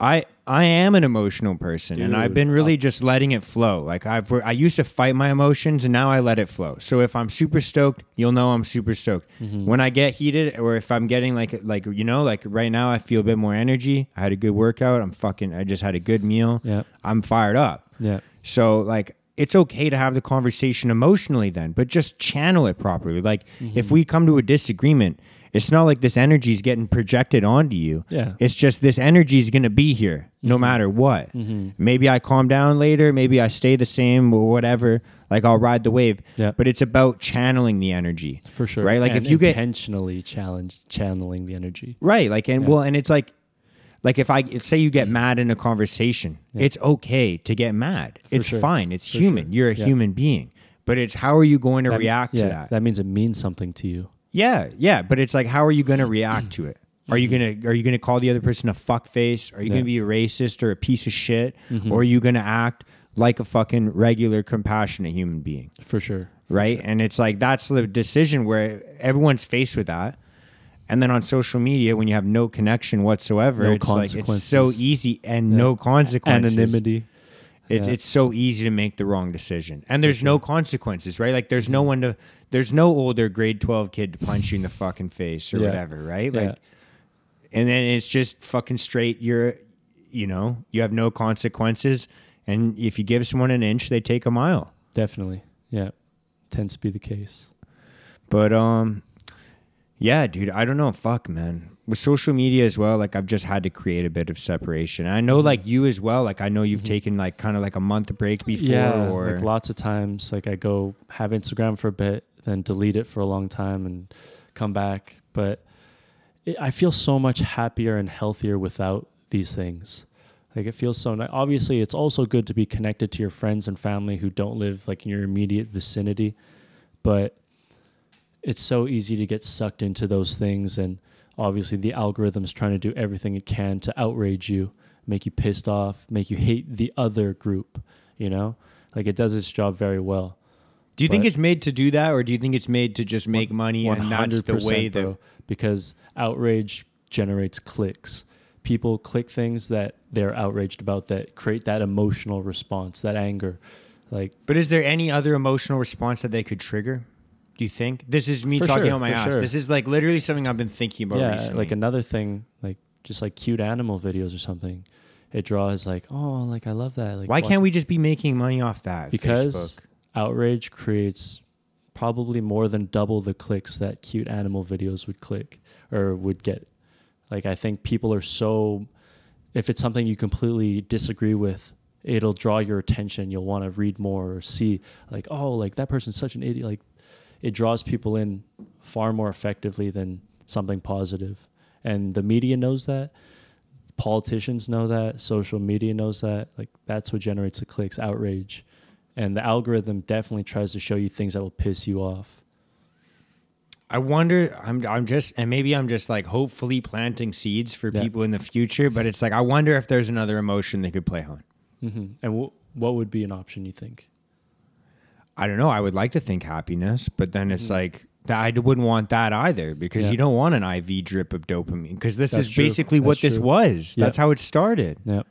I I am an emotional person, and I've been really just letting it flow. Like I've I used to fight my emotions, and now I let it flow. So if I'm super stoked, you'll know I'm super stoked. Mm-hmm. When I get heated, or if I'm getting like like you know like right now, I feel a bit more energy. I had a good workout. I'm fucking. I just had a good meal. Yeah. I'm fired up. Yeah. So like it's okay to have the conversation emotionally then, but just channel it properly. Like Mm-hmm. if we come to a disagreement, it's not like this energy is getting projected onto you. Yeah. It's just this energy is going to be here no matter what. Maybe I calm down later, maybe I stay the same or whatever. Like I'll ride the wave. Yeah. But it's about channeling the energy. for sure Right? Like And if you get intentionally challenge channeling the energy Right. Like, and Yeah. well, and it's like, like if I say you get mm. mad in a conversation, it's okay to get mad. it's sure. fine. It's For human. sure. You're a Yeah. human being. But it's how are you going to That- react yeah, to that? That means it means something to you. Yeah, yeah, but it's like, how are you going to react to it? Are you mm-hmm. gonna Are you gonna call the other person a fuck face? Are you Yeah. gonna be a racist or a piece of shit? Mm-hmm. Or are you gonna act like a fucking regular, compassionate human being? For sure. Right? And it's like that's the decision where everyone's faced with that. And then on social media, when you have no connection whatsoever, No it's like it's so easy and no consequences. Anonymity. It's Yeah. it's so easy to make the wrong decision, and there's no consequences, right? Like there's no one to, there's no older grade twelve kid to punch you in the fucking face or Yeah. whatever, right? Yeah. Like, and then it's just fucking straight. You're, you know, you have no consequences, and if you give someone an inch, they take a mile. Definitely. Yeah. Tends to be the case. But um, yeah, dude, I don't know. Fuck, man. With social media as well, like I've just had to create a bit of separation. And I know, mm-hmm. like you as well. Like I know you've mm-hmm. taken like kind of like a month break before, yeah. or Like lots of times, like I go have Instagram for a bit, then delete it for a long time and come back. But it, I feel so much happier and healthier without these things. Like it feels so nice. Obviously, it's also good to be connected to your friends and family who don't live like in your immediate vicinity, but it's so easy to get sucked into those things and obviously the algorithm's trying to do everything it can to outrage you make you pissed off make you hate the other group you know like it does its job very well Do you think it's made to do that, or do you think it's made to just make money and that's the 100%, way that? bro, because outrage generates clicks people click things that they're outraged about that create that emotional response that anger like But is there any other emotional response that they could trigger? Do you think this is me For talking sure, on my ass? sure. This is like literally something I've been thinking about yeah recently. like another thing like just like cute animal videos or something it draws like oh like i love that like Why watch- can't we just be making money off that? because Facebook? outrage creates probably more than double the clicks that cute animal videos would click or would get like i think people are so if it's something you completely disagree with it'll draw your attention you'll want to read more or see like oh like that person's such an idiot like it draws people in far more effectively than something positive and the media knows that politicians know that social media knows that like that's what generates the clicks outrage and the algorithm definitely tries to show you things that will piss you off I wonder. I'm. I'm just, and maybe I'm just like hopefully planting seeds for Yeah. people in the future. But it's like I wonder if there's another emotion they could play on. hmm and wh- what would be an option you think I don't know. I would like to think happiness, but then it's like that I wouldn't want that either because Mm-hmm. Yeah. you don't want an IV drip of dopamine because this That's is true. basically what That's this was. That's how it started. Yep.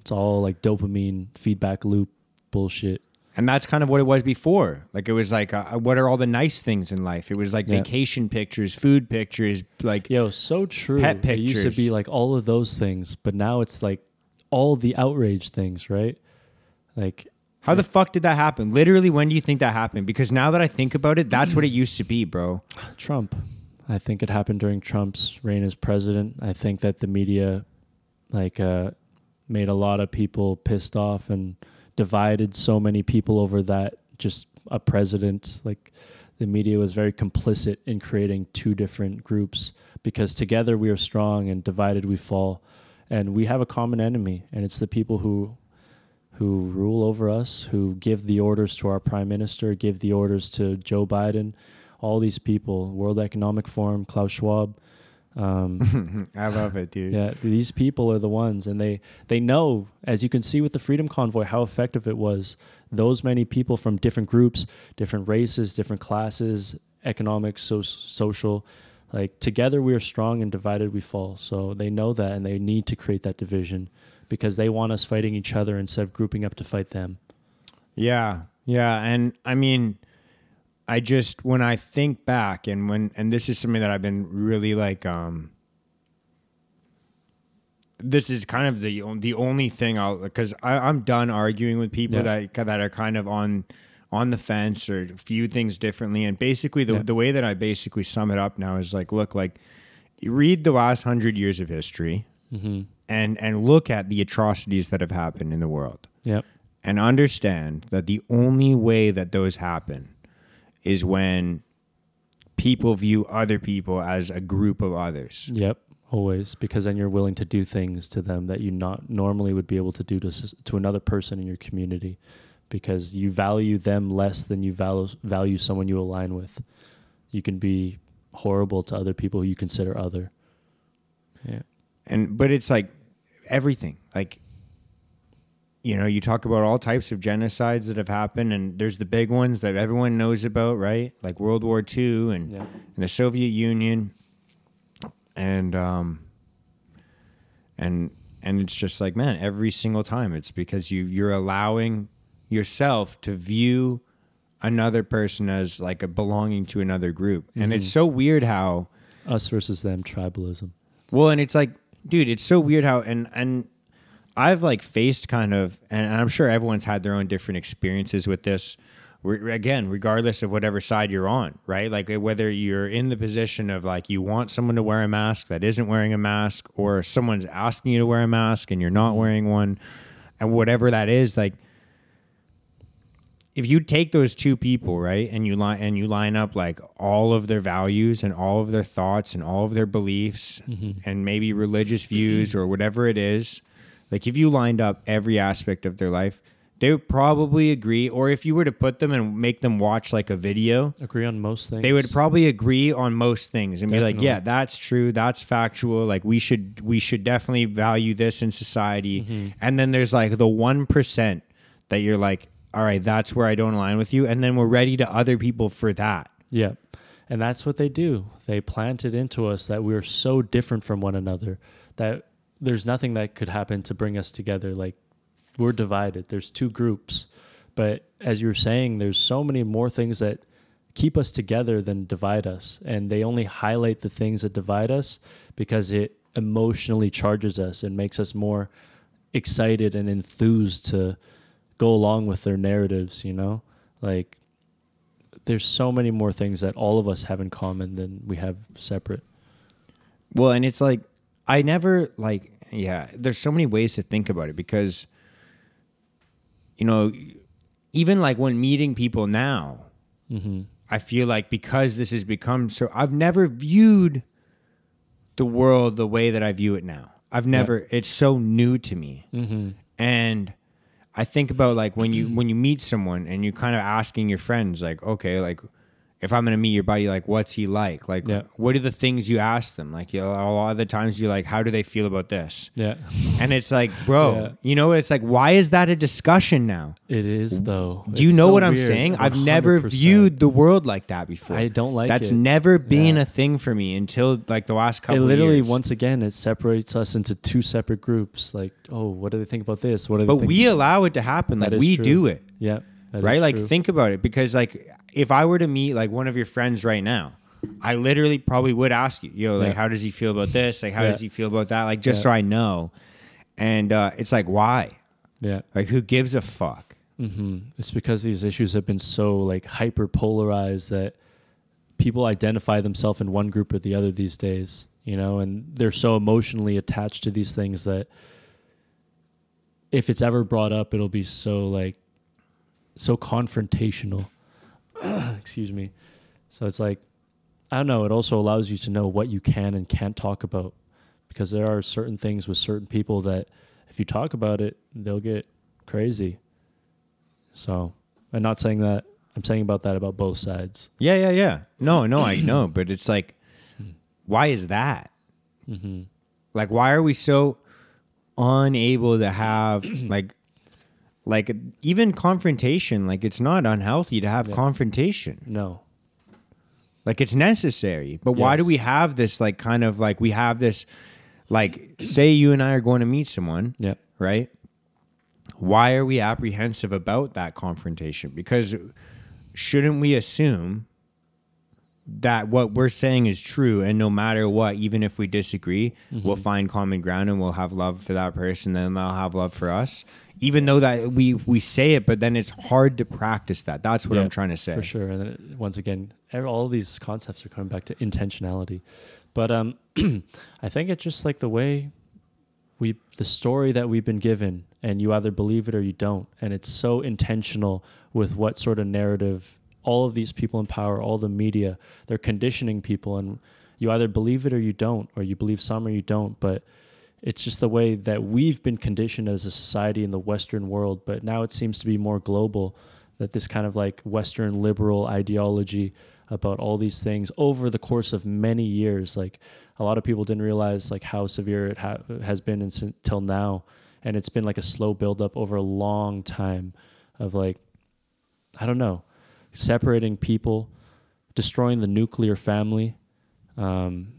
It's all like dopamine feedback loop bullshit. And that's kind of what it was before. Like it was like, uh, what are all the nice things in life? It was like vacation pictures, food pictures, like Yo, so true. Pet It used to be like all of those things, but now it's like all the outrage things, right? Like how the fuck did that happen? Literally, when do you think that happened? Because now that I think about it, that's what it used to be, bro. Trump. I think it happened during Trump's reign as president. I think that the media like uh made a lot of people pissed off and divided so many people over that just a president like the media was very complicit in creating two different groups because together we are strong and divided we fall and we have a common enemy and it's the people who who rule over us who give the orders to our prime minister give the orders to Joe Biden all these people World Economic Forum Klaus Schwab um, I love it, dude. yeah, these people are the ones, and they they know, as you can see with the Freedom Convoy, how effective it was. Those many people from different groups, different races, different classes, economic, so, social, like together we are strong and divided we fall. So they know that, and they need to create that division because they want us fighting each other instead of grouping up to fight them. Yeah, yeah, and I mean, I just when I think back and when and this is something that I've been really like um this is kind of the the only thing I'll because I'm done arguing with people Yeah. that that are kind of on on the fence or view things differently and basically the Yeah. the way that I basically sum it up now is like look like read the last hundred years of history Mm-hmm. And and look at the atrocities that have happened in the world Yep. and understand that the only way that those happen is when people view other people as a group of others. Yep. always because then you're willing to do things to them that you not normally would be able to do to to another person in your community because you value them less than you value value someone you align with. You can be horrible to other people who you consider other. Yeah. and but it's like everything. Like you know you talk about all types of genocides that have happened and there's the big ones that everyone knows about right? Like world war ii and, Yeah. and the soviet union. And um and and it's just like man every single time it's because you you're allowing yourself to view another person as like a belonging to another group. And it's so weird how Us versus them tribalism. well, and it's like, dude, it's so weird how and and I've like faced kind of, and I'm sure everyone's had their own different experiences with this. Re- again, regardless of whatever side you're on, right? Like uh, whether you're in the position of like you want someone to wear a mask that isn't wearing a mask, or someone's asking you to wear a mask and you're not wearing one, and whatever that is, like if you take those two people right and you line and you line up like all of their values and all of their thoughts and all of their beliefs and maybe religious views or whatever it is like if you lined up every aspect of their life they would probably agree or if you were to put them and make them watch like a video Agree on most things. they would probably agree on most things and be like yeah that's true that's factual like we should we should definitely value this in society Mm-hmm. and then there's like the 1% that you're like all right that's where i don't align with you and then we're ready to other people for that Yeah. And that's what they do. They plant it into us that we're so different from one another that there's nothing that could happen to bring us together. Like we're divided. There's two groups. But as you were saying, there's so many more things that keep us together than divide us. And they only highlight the things that divide us because it emotionally charges us and makes us more excited and enthused to go along with their narratives, you know? Like there's so many more things that all of us have in common than we have separate. well and it's like i never like yeah there's so many ways to think about it because you know even like when meeting people now mm-hmm. I feel like because this has become so, I've never viewed the world the way that I view it now. I've never. It's so new to me, mm-hmm. and I think about like when you when you meet someone and you're kind of asking your friends like, okay, like if I'm gonna meet your buddy, like what's he like? Like Yeah. what are the things you ask them? Like you know, a lot of the times you're like, how do they feel about this? Yeah. And it's like, bro, Yeah. you know, it's like, why is that a discussion now? It is though. Do you know so what I'm weird. saying? I've never viewed the world like that before. I don't like That's it. never been Yeah. a thing for me until like the last It couple. literally years. Literally, once again it separates us into two separate groups. Like, oh, what do they think about this? What do they but we allow it to happen. Like we true. do it, yeah, that right? Like true. think about it, because like if I were to meet like one of your friends right now, I literally probably would ask you, yo, like Yeah. how does he feel about this? Like how Yeah. does he feel about that? Like just Yeah. so I know. And uh, it's like why? yeah. Like who gives a fuck? hmm It's because these issues have been so like hyper polarized that people identify themselves in one group or the other these days, you know, and they're so emotionally attached to these things that if it's ever brought up, it'll be so like so confrontational. Excuse me. So it's like I don't know. It also allows you to know what you can and can't talk about because there are certain things with certain people that if you talk about it, they'll get crazy. So I'm not saying that. I'm saying about that about both sides. Yeah, yeah, yeah. No, no, I know, but it's like, why is that? Mm-hmm. Like, why are we so unable to have like, like even confrontation? Like, it's not unhealthy to have Yeah. confrontation. No. Like, it's necessary. But why do we have this? Like, kind of like we have this. Like, say you and I are going to meet someone, Yeah. right? Why are we apprehensive about that confrontation? Because shouldn't we assume that what we're saying is true and no matter what, even if we disagree, we'll mm-hmm. find common ground and we'll have love for that person and they'll have love for us. Even though that we we say it, but then it's hard to practice that. That's what Yeah, I'm trying to say. For sure. And it- once again, all these concepts are coming back to intentionality. But um, I think it's just like the way we, the story that we've been given, and you either believe it or you don't. And it's so intentional with what sort of narrative all of these people in power, all the media, they're conditioning people. And you either believe it or you don't, or you believe some or you don't. But it's just the way that we've been conditioned as a society in the Western world. But now it seems to be more global that this kind of like Western liberal ideology about all these things over the course of many years, like a lot of people didn't realize like how severe it ha- has been until now. And it's been like a slow buildup over a long time of like, I don't know, separating people, destroying the nuclear family, um,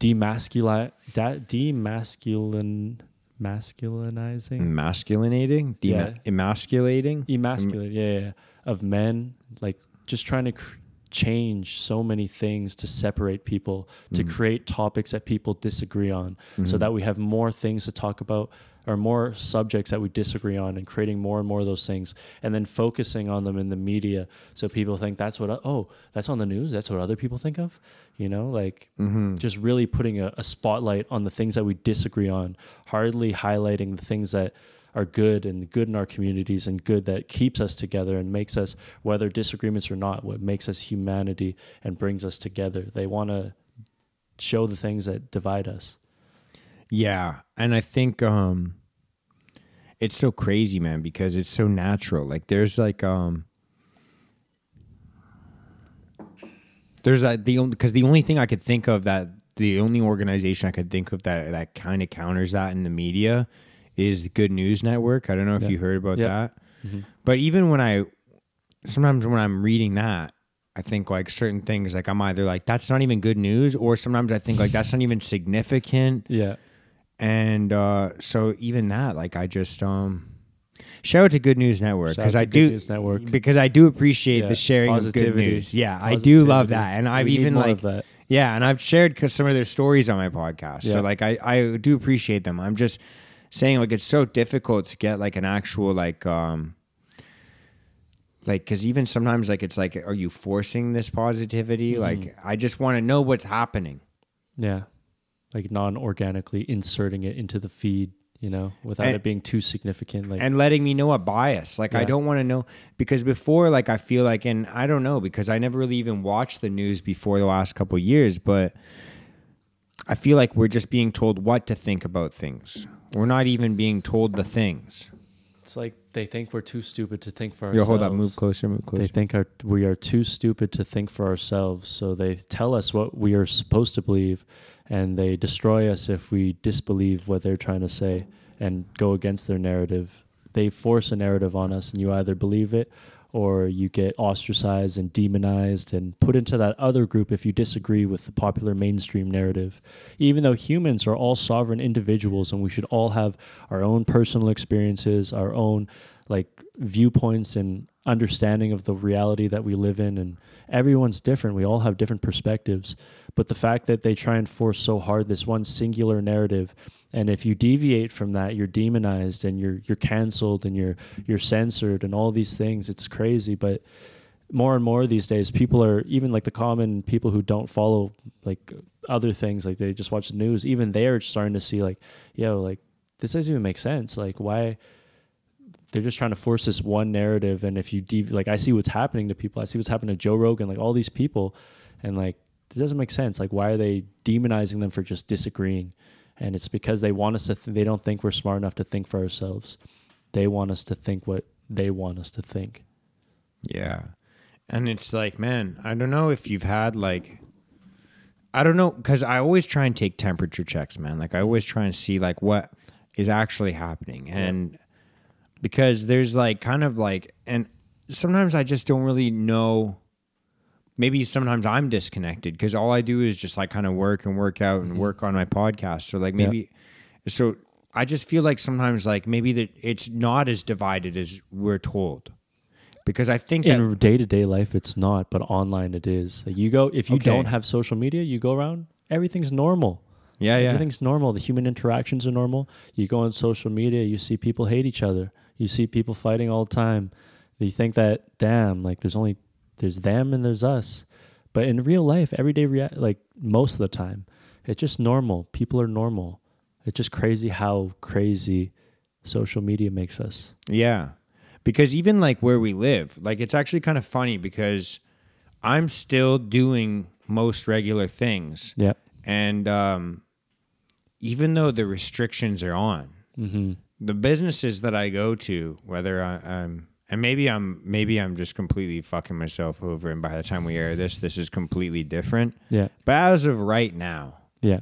demasculate, da- demasculine, masculinizing, Masculinating, Yeah. emasculating. emasculate, yeah, yeah, yeah, of men, like just trying to cr- change so many things to separate people, to mm. create topics that people disagree on, so mm-hmm. that we have more things to talk about or more subjects that we disagree on, and creating more and more of those things, and then focusing on them in the media, so people think that's what oh that's on the news, that's what other people think of, you know, like mm-hmm. just really putting a, a spotlight on the things that we disagree on, hardly highlighting the things that are good and good in our communities and good that keeps us together and makes us whether disagreements or not what makes us humanity and brings us together. They want to show the things that divide us Yeah, and I think um it's so crazy, man, because it's so natural. Like there's like um there's a the only because the only thing I could think of that the only organization I could think of that that kind of counters that in the media is the Good News Network. I don't know if Yeah. you heard about Yeah. that. But even when I sometimes when I'm reading that, I think like certain things like I'm either like that's not even good news or sometimes I think like that's not even significant yeah and uh, so even that like i just um shout out to good news network because i do because i do appreciate Yeah, the sharing of good news. Yeah i do love that. And i've We even like yeah and i've shared cause some of their stories on my podcast. Yeah. so like I, I do appreciate them. I'm just saying like it's so difficult to get like an actual like um like because even sometimes like it's like are you forcing this positivity? Mm-hmm. like i just want to know what's happening. Yeah like non-organically inserting it into the feed you know without And- it being too significant like and letting me know a bias. Like I don't want to know because before, like I feel like, and I don't know because I never really even watched the news before the last couple of years, but I feel like we're just being told what to think about things. We're not even being told the things. it's like they think we're too stupid to think for Yo, ourselves hold up, move closer, move closer. They think our, we are too stupid to think for ourselves, so they tell us what we are supposed to believe, and they destroy us if we disbelieve what they're trying to say and go against their narrative. They force a narrative on us, and you either believe it or you get ostracized and demonized and put into that other group if you disagree with the popular mainstream narrative. Even though humans are all sovereign individuals and we should all have our own personal experiences, our own like viewpoints and understanding of the reality that we live in and everyone's different. We all have different perspectives. But the fact that they try and force so hard this one singular narrative and if you deviate from that you're demonized and you're you're canceled and you're you're censored and all these things it's crazy. But more and more these days people are even like the common people who don't follow like other things like they just watch the news even they're starting to see like yo like this doesn't even make sense. Like why they're just trying to force this one narrative. And if you dev- like i see what's happening to people. I see what's happening to joe rogan like all these people. And like it doesn't make sense. Like why are they demonizing them for just disagreeing? And it's because they want us to th- they don't think we're smart enough to think for ourselves. They want us to think what they want us to think. Yeah. And it's like, man, I don't know if you've had like I don't know cuz I always try and take temperature checks, man. Like I always try and see like what is actually happening. And because there's like kind of like and sometimes I just don't really know maybe sometimes I'm disconnected cuz all I do is just like kind of work and work out and mm-hmm. work on my podcast. So like maybe so I just feel like sometimes like maybe that it's not as divided as we're told. Because I think in day-to-day life it's not but online it is like you go if you Okay. don't have social media you go around everything's normal yeah, yeah. Everything's normal. The human interactions are normal. You go on social media, you see people hate each other. You see people fighting all the time. You think that, damn, like there's only there's them and there's us. But in real life, everyday rea- like most of the time, it's just normal. People are normal. It's just crazy how crazy social media makes us. Yeah. Because even like where we live, like it's actually kind of funny because I'm still doing most regular things. Yep. And um, even though the restrictions are on, Mm-hmm. The businesses that I go to, whether I, I'm and maybe I'm maybe I'm just completely fucking myself over, and by the time we air this, this is completely different. Yeah. But as of right now, Yeah.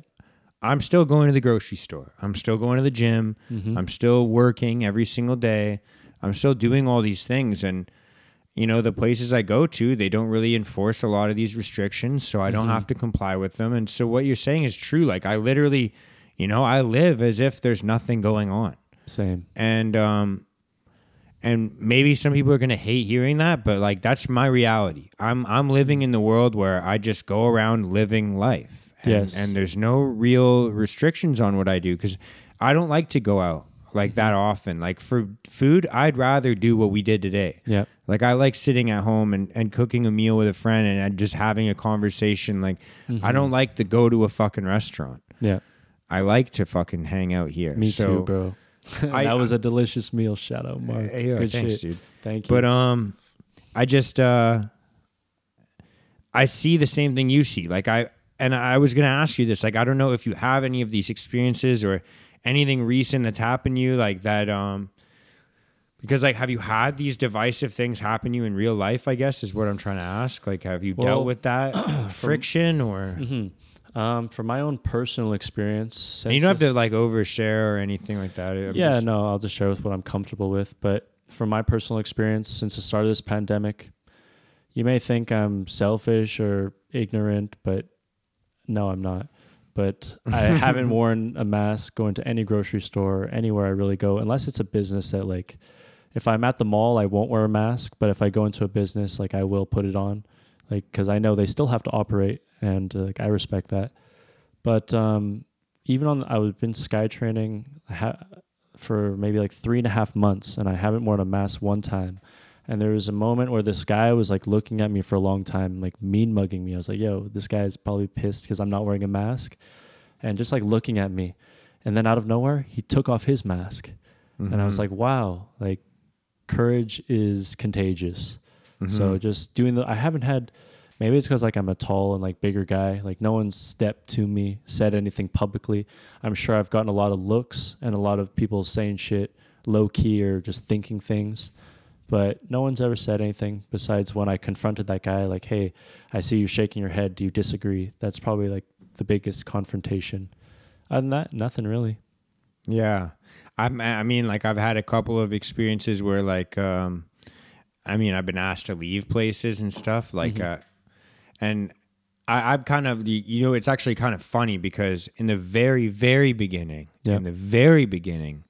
I'm still going to the grocery store. I'm still going to the gym. Mm-hmm. I'm still working every single day. I'm still doing all these things. And, you know, the places I go to, they don't really enforce a lot of these restrictions. So I don't mm-hmm. have to comply with them. And so what you're saying is true. Like, I literally, you know, I live as if there's nothing going on. Same. And, um, and maybe some people are gonna hate hearing that, but like that's my reality. I'm I'm living in the world where I just go around living life. And, Yes. and there's no real restrictions on what I do because I don't like to go out like that often. Like for food, I'd rather do what we did today. Yeah. Like I like sitting at home and, and cooking a meal with a friend and, and just having a conversation. Like I don't like to go to a fucking restaurant. Yeah. I like to fucking hang out here. Me So- too, bro. I- that was a delicious meal. Shout out, Mark. Yeah, Good thanks, shit. dude. Thank you. But um, I just uh, I see the same thing you see. Like I and I was gonna ask you this. Like I don't know if you have any of these experiences or anything recent that's happened to you like that. Um, because like, have you had these divisive things happen to you in real life? I guess is what I'm trying to ask. Like, have you Well, dealt with that friction or? Um, from my own personal experience, you don't have to like overshare or anything like that. I'm yeah, just- no, I'll just share with what I'm comfortable with. But from my personal experience, since the start of this pandemic, you may think I'm selfish or ignorant, but no, I'm not. But I haven't worn a mask going to any grocery store, anywhere I really go, unless it's a business that like. If I'm at the mall, I won't wear a mask. But if I go into a business, like I will put it on, like because I know they still have to operate, and uh, like I respect that. But um, even on, I've been sky training. Ha- for maybe like three and a half months, and I haven't worn a mask one time. And there was a moment where this guy was like looking at me for a long time, like mean mugging me. I was like, "Yo, this guy is probably pissed because I'm not wearing a mask," and just like looking at me. And then out of nowhere, he took off his mask, and I was like, "Wow, like courage is contagious." So just doing the, I haven't had. Maybe it's because like I'm a tall and like bigger guy. Like no one's stepped to me, said anything publicly. I'm sure I've gotten a lot of looks and a lot of people saying shit low key or just thinking things. But no one's ever said anything besides when I confronted that guy, like, hey, I see you shaking your head. Do you disagree? That's probably like the biggest confrontation. Other than that, nothing really. Yeah. I'm, I mean, like, I've had a couple of experiences where, like, um, I mean, I've been asked to leave places and stuff, like, Mm-hmm. uh, and I, I've kind of, you know, it's actually kind of funny because in the very, very beginning, in the very beginning,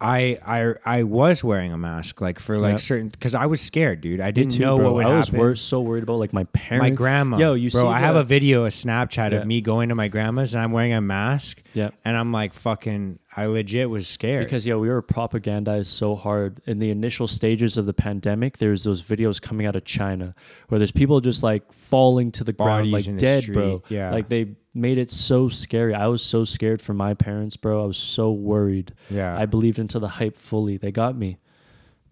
I I I was wearing a mask, like for like Yeah. certain, because I was scared, dude. I didn't too, know bro. what would I was happen. wor- so worried about like my parents. my grandma. Yo, you bro, see I have a video, a Snapchat Yeah. of me going to my grandma's and I'm wearing a mask. Yeah. And I'm like, fucking, I legit was scared. Because yeah, we were propagandized so hard in the initial stages of the pandemic. There's those videos coming out of China where there's people just like falling to the ground like dead, street, bro. yeah. like they made it so scary. I was so scared for my parents, bro. I was so worried. Yeah. I believed into the hype fully. They got me,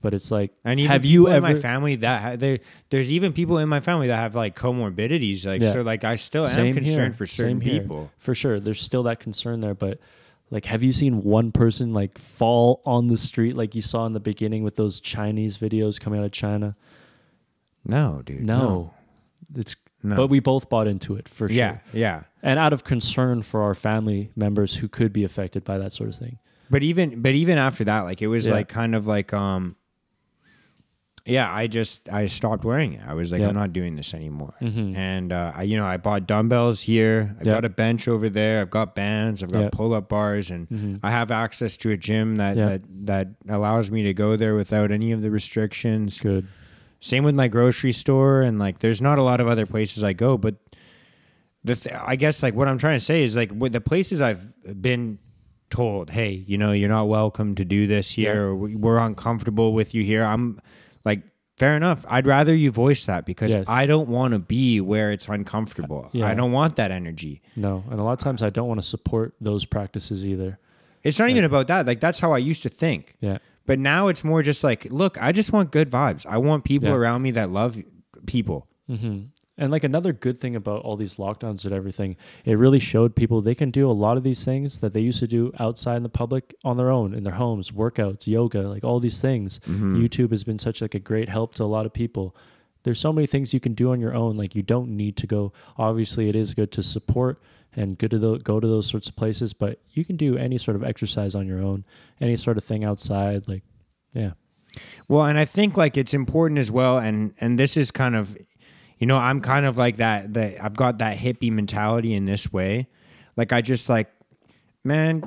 but it's like, And have you people in ever? my family that ha- there, there's even people in my family that have like comorbidities. Like Yeah. so, like I still am Same concerned here. for certain Same here. people. For sure, there's still that concern there, but. Like, have you seen one person like fall on the street like you saw in the beginning with those Chinese videos coming out of China? No, dude. No. It's No. but we both bought into it for sure. Yeah, yeah. And out of concern for our family members who could be affected by that sort of thing. But even but even after that, like it was Yeah. like kind of like um. Yeah, I just I stopped wearing it. I was like, Yeah. I'm not doing this anymore. Mhm. And uh, I, you know, I bought dumbbells here. I've Yeah. got a bench over there. I've got bands. I've got Yeah. pull up bars, and Mhm. I have access to a gym that that that allows me to go there without any of the restrictions. Good. Same with my grocery store, and like, there's not a lot of other places I go, but the th- I guess like what I'm trying to say is like with the places I've been told, hey, you know, you're not welcome to do this here, Yeah. or we- we're uncomfortable with you here. I'm like, fair enough. I'd rather you voice that because Yes. I don't want to be where it's uncomfortable. Yeah. I don't want that energy. No. And a lot of times I don't want to support those practices either. It's not even about that. Like that's how I used to think. Yeah. But now it's more just like, look, I just want good vibes. I want people Yeah. around me that love people. hmm And like another good thing about all these lockdowns and everything, it really showed people they can do a lot of these things that they used to do outside in the public on their own in their homes, workouts, yoga, like all these things. YouTube has been such like a great help to a lot of people. There's so many things you can do on your own. Like you don't need to go. Obviously, it is good to support and good to tho- go to those sorts of places, but you can do any sort of exercise on your own, any sort of thing outside. Like, yeah, Well, and I think like it's important as well, and and this is kind of, you know, I'm kind of like that. That I've got that hippie mentality in this way. Like I just like, man,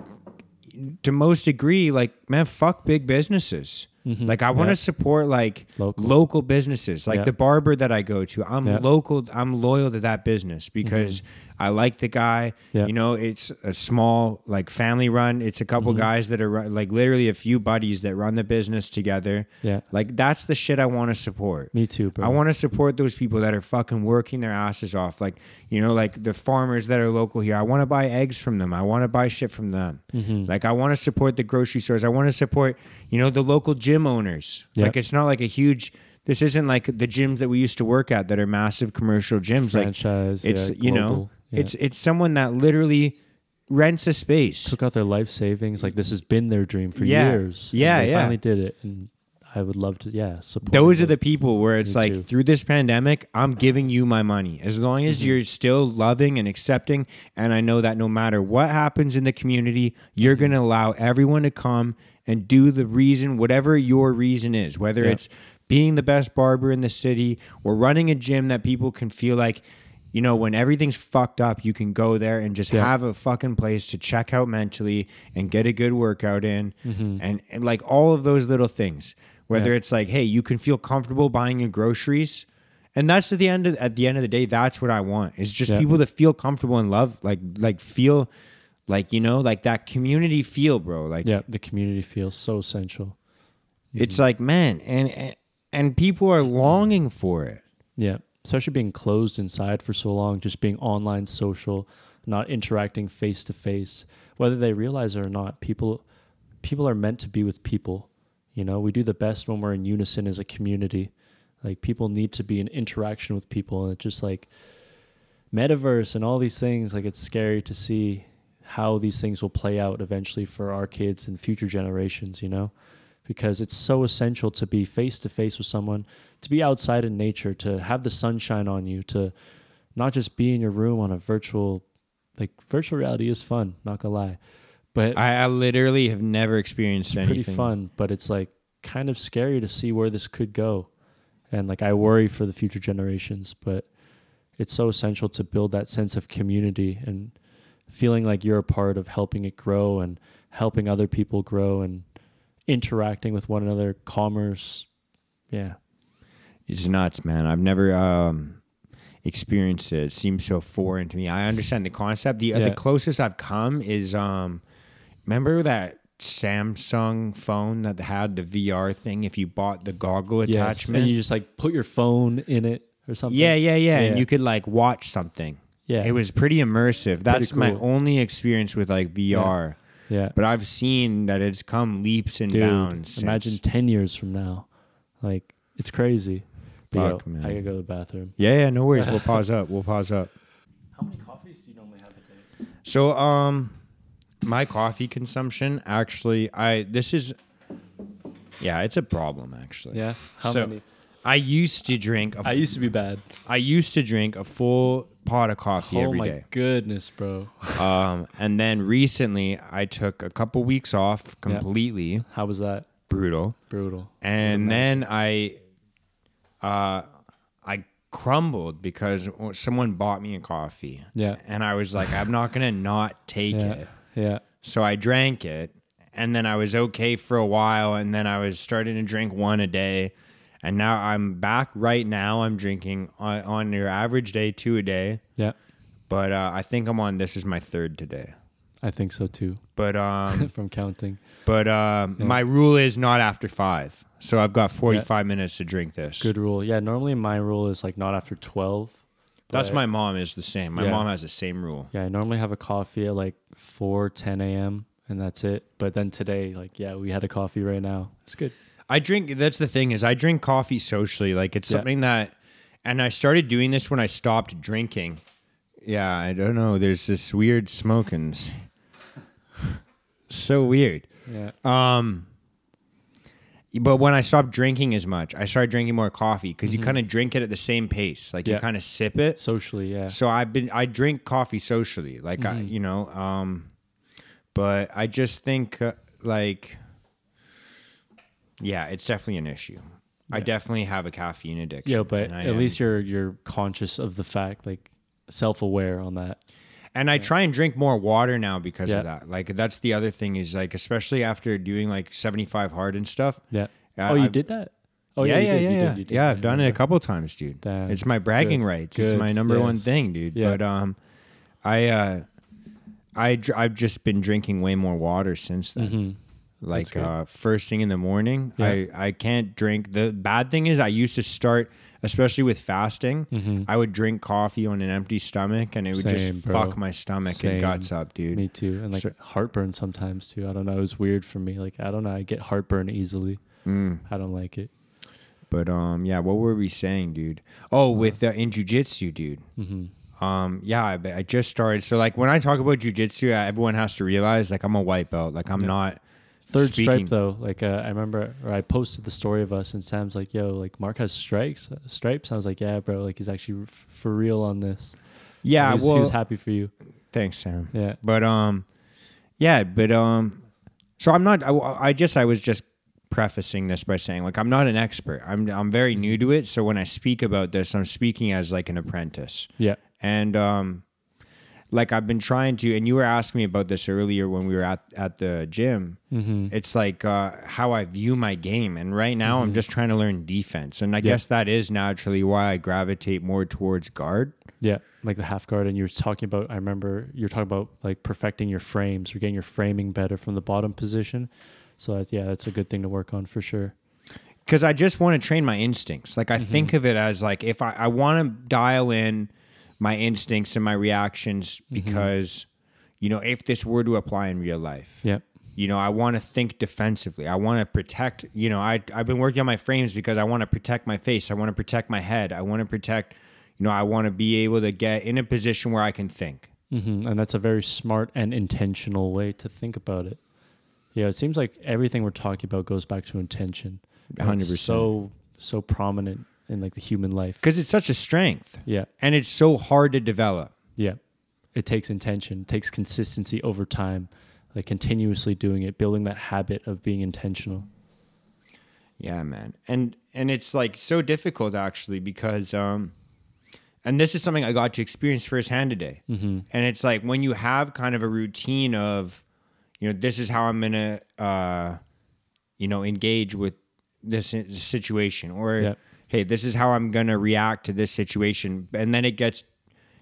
to most degree, like man, fuck big businesses. Mm-hmm. Like I want to support like Local. local, businesses, like the barber that I go to. I'm local. I'm loyal to that business mm-hmm. because I like the guy. Yeah. You know, it's a small like family run. It's a couple guys that are like literally a few buddies that run the business together. Yeah. Like that's the shit I want to support. me too, bro. I want to support those people that are fucking working their asses off. Like, you know, like the farmers that are local here. I want to buy eggs from them. I want to buy shit from them. Mm-hmm. Like, I want to support the grocery stores. I want to support, you know, the local gym owners. Like, it's not like a huge, this isn't like the gyms that we used to work at that are massive commercial gyms. franchise. like, it's, yeah, you know, yeah. it's, it's someone that literally rents a space. took out their life savings. Like this has been their dream for Yeah. years. Yeah, they yeah. finally did it, and I would love to. Yeah, support. Those are the people where it's Me like too. through this pandemic, I'm giving you my money. As long as Mm-hmm. you're still loving and accepting, and I know that no matter what happens in the community, you're Mm-hmm. going to allow everyone to come and do the reason, whatever your reason is, whether it's being the best barber in the city or running a gym that people can feel like. You know, when everything's fucked up, you can go there and just Yeah. have a fucking place to check out mentally and get a good workout in, Mm-hmm. and, and like all of those little things whether Yeah. it's like hey you can feel comfortable buying your groceries and that's at the end of at the end of the day that's what i want is just Yeah. people to feel comfortable and love like like feel like you know like that community feel bro like Yeah, the community feels so essential. it's like man and, and and people are longing for it Yeah, especially being closed inside for so long, just being online social, not interacting face to face, whether they realize it or not. People, people are meant to be with people. You know, we do the best when we're in unison as a community. Like people need to be in interaction with people, and it's just like metaverse and all these things. Like it's scary to see how these things will play out eventually for our kids and future generations. You know, because it's so essential to be face to face with someone, to be outside in nature, to have the sunshine on you, to not just be in your room on a virtual like virtual reality is fun, not gonna lie. But i, I literally have never experienced pretty anything Pretty fun, but it's like kind of scary to see where this could go. And like I worry for the future generations, but it's so essential to build that sense of community and feeling like you're a part of helping it grow and helping other people grow and interacting with one another, commerce. Yeah. It's nuts, man. I've never um, experienced it. It seems so foreign to me. I understand the concept. The uh, Yeah. the closest I've come is um, remember that Samsung phone that had the VR thing. If you bought the goggle Yes. attachment, And you just like put your phone in it or something. yeah, yeah, yeah, and you could like watch something. Yeah. it was pretty immersive. That's my cool. only experience with like VR. Yeah. But I've seen that it's come leaps and Dude, bounds. imagine since. 10 years from now. Like, it's crazy. Fuck, yo, man. I gotta go to the bathroom. Yeah, yeah, no worries. We'll pause up. We'll pause up. How many coffees do you normally have a day? So um my coffee consumption actually I this is yeah, it's a problem actually. Yeah. How So, many? I used to drink a I used to be bad. I used to drink a full pot of coffee every day. oh every my day. goodness, bro. Um and then recently I took a couple weeks off completely. How was that? Brutal. Brutal. And then I uh I crumbled because someone bought me a coffee. Yeah. And I was like I'm not going to not take Yeah. it. Yeah. So I drank it, and then I was okay for a while, and then I was starting to drink one a day, and now I'm back. Right now, I'm drinking on, on your average day two a day, Yeah. but uh, I think I'm on. This is my third today. I think so too. But um, From counting. but um, my rule is not after five. So I've got 45 minutes to drink this. Good rule. Yeah. Normally my rule is like not after 12. That's my mom is the same. My Yeah. mom has the same rule. Yeah. I normally have a coffee at like 4, 10 a.m. and that's it. But then today, like, yeah, we had a coffee right now. It's good. I drink. That's the thing is I drink coffee socially. Like it's Yeah. something that, And I started doing this when I stopped drinking. Yeah, I don't know. There's this weird smoke and s- so weird. Yeah. Um, but when I stopped drinking as much, I started drinking more coffee because you kind of drink it at the same pace. Like you kind of sip it. Socially, yeah. So I've been I drink coffee socially, like I, Mm-hmm. you know, um, but I just think uh, like, yeah, it's definitely an issue. I definitely have a caffeine addiction. Yeah, but at am- least you're you're conscious of the fact, like self aware on that. and I try and drink more water now because Yeah. of that. Like that's the other thing is like, especially after doing like seventy five hard and stuff. Yeah. Yeah, oh, you I've- did that? Oh yeah, you yeah, did, yeah, you yeah. did, did. yeah. I I've done it a couple times, dude. Damn. It's my bragging Good. rights. It's my number one thing, dude. Yeah. But um, I uh, I dr- I've just been drinking way more water since then. Like uh, first thing in the morning, Yeah. I I can't drink. The bad thing is I used to start, especially with fasting. I would drink coffee on an empty stomach, and it would Mm-hmm. Same, just bro. fuck my stomach Same. and guts up, dude. Me too. And like So- heartburn sometimes too. I don't know. It was weird for me. Like I don't know. I get heartburn easily. Mm. I don't like it. But um, yeah, what were we saying, dude? Oh, with uh, in jujitsu, dude. Mm-hmm. Um, yeah, I, I just started. So like when I talk about jujitsu, uh, everyone has to realize like I'm a white belt. Like I'm not Third speaking- stripe though. Like uh, I remember, or I posted the story of us, and Sam's like, "Yo, like Mark has strikes, stripes." I was like, "Yeah, bro. Like he's actually f- for real on this." Yeah, he was, well, he was happy for you. thanks, Sam. Yeah. But um, yeah, but um, so I'm not. I, I just I was just prefacing this by saying like I'm not an expert. I'm I'm very new to it. So when I speak about this, I'm speaking as like an apprentice. Yeah. and um like i've been trying to and you were asking me about this earlier when we were at at the gym Mm-hmm. it's like uh how i view my game and right now i'm just trying to learn defense and i guess that is naturally why i gravitate more towards guard Yeah, like the half guard, and you're talking about. I remember you're talking about like perfecting your frames or getting your framing better from the bottom position. So that, yeah, that's a good thing to work on for sure. because i just want to train my instincts like i think of it as like if i, I want to dial in my instincts and my reactions because you know if this were to apply in real life Yeah, You know, I want to think defensively. I want to protect, you know, I, I've been working on my frames because I want to protect my face. I want to protect my head. I want to protect, you know, I want to be able to get in a position where I can think. hmm and that's a very smart and intentional way to think about it. Yeah, it seems like everything we're talking about goes back to intention. 100%. So so prominent in like the human life. Because it's such a strength Yeah, and it's so hard to develop. yeah. It takes intention, it takes consistency over time, like continuously doing it, building that habit of being intentional. Yeah, man. And and it's like so difficult actually because um and this is something I got to experience firsthand today. Mm-hmm. And it's like when you have kind of a routine of, you know, this is how I'm gonna, uh, you know, engage with this situation, or Yeah. Hey, this is how I'm gonna react to this situation, and then it gets,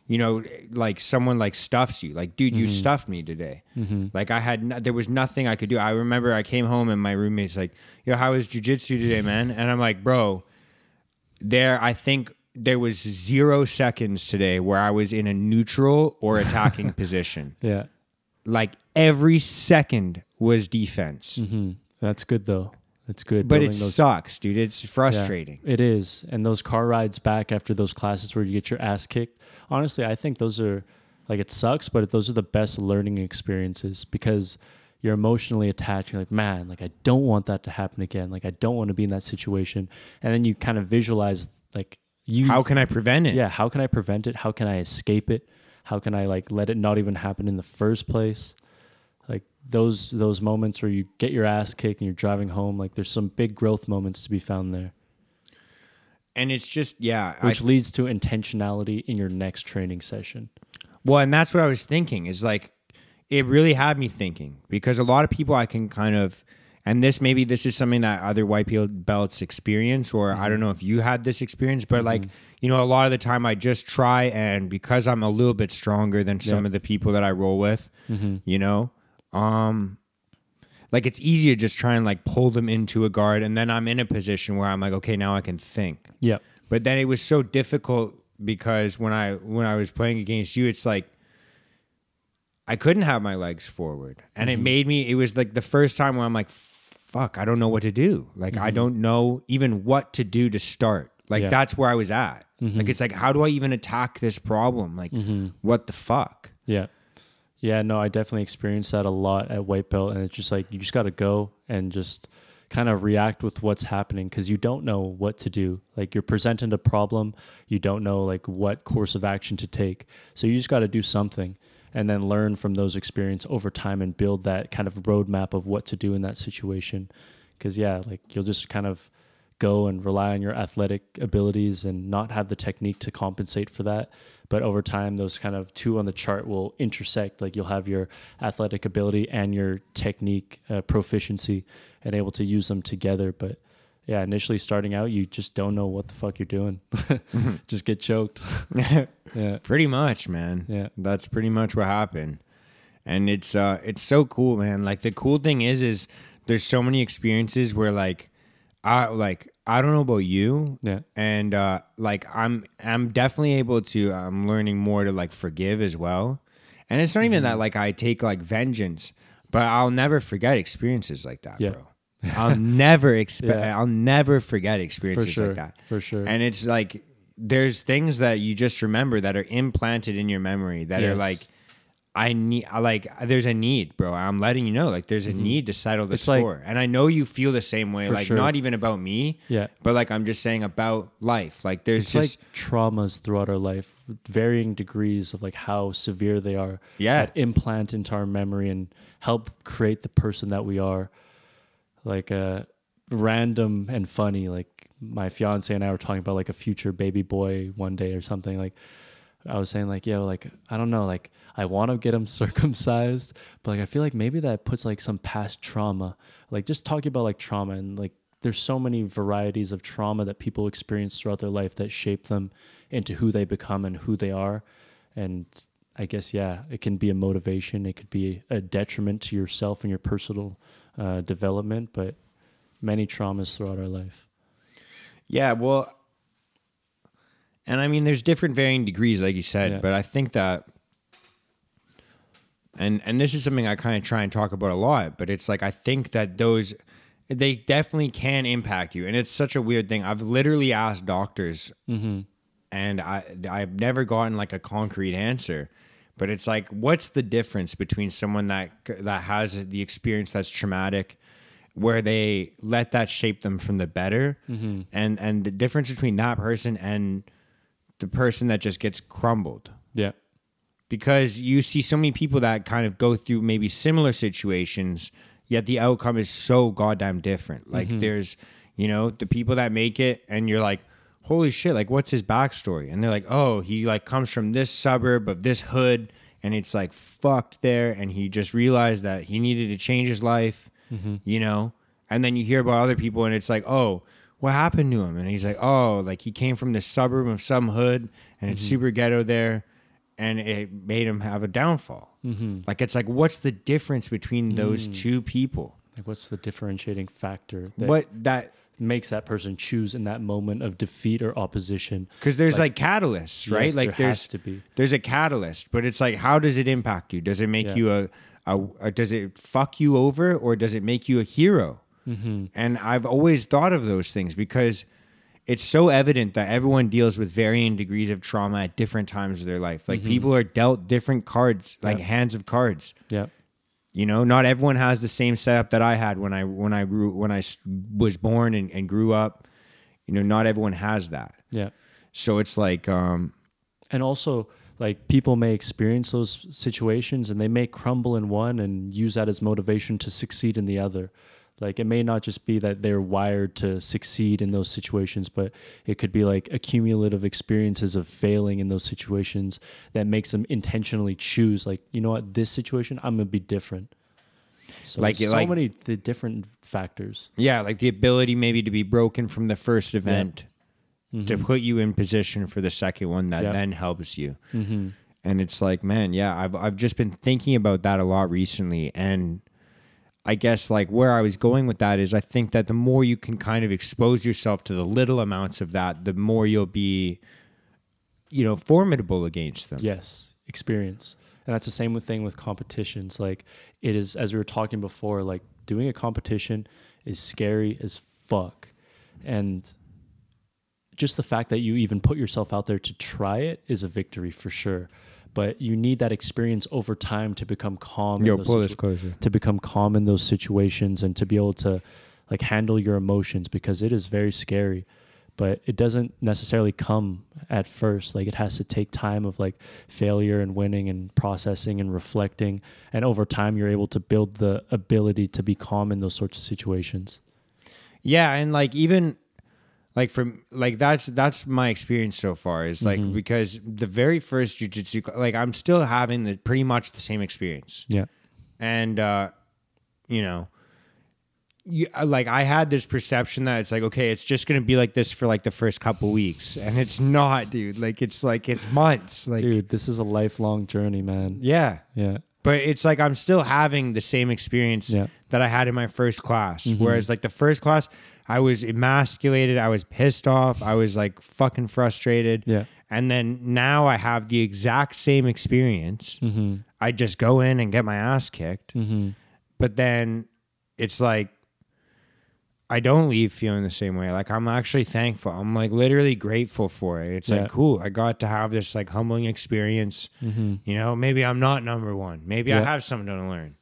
you know, like someone like stuffs you, like, dude, you stuffed me today. Like I had, no, there was nothing I could do. I remember I came home and my roommate's like, yo, how was jujitsu today, man? And I'm like, bro, there I think there was zero seconds today where I was in a neutral or attacking position. Yeah. Like every second was defense. hmm That's good though. It's good. But it those- sucks, dude. It's Yeah, frustrating. it is. And those car rides back after those classes where you get your ass kicked. Honestly, I think those are like it sucks, but those are the best learning experiences because you're emotionally attached. You're like, man, like I don't want that to happen again. Like I don't want to be in that situation. And then you kind of visualize like you How can I prevent it? yeah, how can I prevent it? How can I escape it? How can I like let it not even happen in the first place? Like those those moments where you get your ass kicked and you're driving home, like there's some big growth moments to be found there, And it's just, yeah. Which leads to intentionality in your next training session. Well, and that's what I was thinking is like it really had me thinking because a lot of people I can kind of and this maybe this is something that other white belt belts experience or I don't mm-hmm. know if you had this experience but like mm-hmm. you know a lot of the time I just try and because I'm a little bit stronger than some Yeah. of the people that I roll with, mm-hmm. you know, um like it's easy to just try and like pull them into a guard and then I'm in a position where I'm like okay, now I can think. Yep. But then it was so difficult because when I when I was playing against you, it's like I couldn't have my legs forward, and it mm-hmm. made me. It was like the first time where I'm like, "Fuck, I don't know what to do. Like I mm-hmm. don't know even what to do to start. Like Yeah. that's where I was at. Like mm-hmm. it's like how do I even attack this problem? Like what the fuck? Yeah. Yeah, no, I definitely experienced that a lot at white belt and it's just like you just got to go and just kind of react with what's happening cuz you don't know what to do. Like you're presented a problem, you don't know like what course of action to take. So you just got to do something and then learn from those experience over time and build that kind of roadmap of what to do in that situation. Cuz yeah, like you'll just kind of go and rely on your athletic abilities and not have the technique to compensate for that. But over time, those kind of two on the chart will intersect. Like you'll have your athletic ability and your technique uh, proficiency and able to use them together. But yeah, initially starting out, you just don't know what the fuck you're doing. just get choked. yeah. Pretty much, man. Yeah. That's pretty much what happened. And it's uh it's so cool, man. Like the cool thing is is there's so many experiences where like I like I don't know about you. Yeah. And uh like I'm I'm definitely able to I'm learning more to like forgive as well. And it's not even Mm-hmm. that like I take like vengeance, but I'll never forget experiences like that, Yeah. bro. I'll never expect Yeah. I'll never forget experiences sure. like that. For sure. And it's like there's things that you just remember that are implanted in your memory that are like I need I like there's a need, bro. I'm letting you know like there's a need to settle the Mm-hmm. It's like- score. and I know you feel the same way like sure. not even about me, Yeah. but like I'm just saying about life. Like there's it's just like traumas throughout our life, varying degrees of like how severe they are. Yeah. that implant into our memory and help create the person that we are. Like uh, random and funny. Like my fiance and I were talking about like a future baby boy one day or something. Like I was saying like, yo, like I don't know, like I want to get him circumcised, but like I feel like maybe that puts like some past trauma. Like just talking about like trauma and like there's so many varieties of trauma that people experience throughout their life that shape them into who they become and who they are. And I guess yeah, it can be a motivation. It could be a detriment to yourself and your personal uh, development, but many traumas throughout our life. Yeah, well, and I mean, there's different varying degrees, like you said, Yeah. but I think that, and and this is something I kind of try and talk about a lot, but it's like I think that those they definitely can impact you, and it's such a weird thing. I've literally asked doctors, mm-hmm. and I I've never gotten like a concrete answer. But it's like, what's the difference between someone that that has the experience that's traumatic, where they let that shape them from the better, mm-hmm. and and the difference between that person and the person that just gets crumbled Yeah. because you see so many people that kind of go through maybe similar situations, yet the outcome is so goddamn different. Like mm-hmm. there's, you know, the people that make it, and you're like, holy shit, like what's his backstory? And they're like, oh, he like comes from this suburb of this hood, and it's like fucked there, and he just realized that he needed to change his life, mm-hmm. you know. And then you hear about other people, and it's like, oh. What happened to him? And he's like, oh, like he came from the suburb of some hood, and it's super ghetto there, and it made him have a downfall. Mm-hmm. Like it's like, what's the difference between those two people? Like what's the differentiating factor that What that makes that person choose in that moment of defeat or opposition? because there's like, catalysts, right? Yes, like there there's has to be. there's a catalyst, but it's like, how does it impact you? Does it make Yeah. you a, a, a does it fuck you over, or does it make you a hero? Mm-hmm. And I've always thought of those things because it's so evident that everyone deals with varying degrees of trauma at different times of their life. Like people are dealt different cards, like Yeah. hands of cards. Yeah. You know, not everyone has the same setup that I had when I when I grew when I was born and, and grew up. You know, not everyone has that. Yeah. So it's like, um, And also like people may experience those situations and they may crumble in one and use that as motivation to succeed in the other. Like it may not just be that they're wired to succeed in those situations, but it could be like accumulative experiences of failing in those situations that makes them intentionally choose like, you know what, this situation I'm gonna be different. So Like- so like- many the different factors. yeah, like the ability maybe to be broken from the first event to mm-hmm. put you in position for the second one that Yeah. then helps you. Mm-hmm. And it's like, man, yeah, I've I've just been thinking about that a lot recently, and I guess like where I was going with that is I think that the more you can kind of expose yourself to the little amounts of that, the more you'll be, you know, formidable against them. Yes, experience. And that's the same with thing with competitions. Like it is as we were talking before, like doing a competition is scary as fuck. And just the fact that you even put yourself out there to try it is a victory for sure. But you need that experience over time to become calm. in Yo, those pull this closer. to become calm in those situations and to be able to like handle your emotions because it is very scary but it doesn't necessarily come at first like it has to take time of like failure and winning and processing and reflecting and over time you're able to build the ability to be calm in those sorts of situations Yeah, and like even like from like that's that's my experience so far is like because the very first jujitsu cl- like I'm still having the pretty much the same experience. yeah and uh you know you, uh, like I had this perception that it's like okay, it's just gonna be like this for like the first couple weeks, and it's not, dude. Like it's like it's months, like dude this is a lifelong journey man yeah. yeah But it's like I'm still having the same experience Yeah. that I had in my first class. Whereas like the first class, I was emasculated, I was pissed off, I was like fucking frustrated. Yeah. And then now I have the exact same experience. Mm-hmm. I just go in and get my ass kicked. Mm-hmm. But then it's like I don't leave feeling the same way. Like I'm actually thankful. I'm like literally grateful for it. It's Yeah. like cool. I got to have this like humbling experience. Mm-hmm. You know, maybe I'm not number one. Maybe I have something to learn.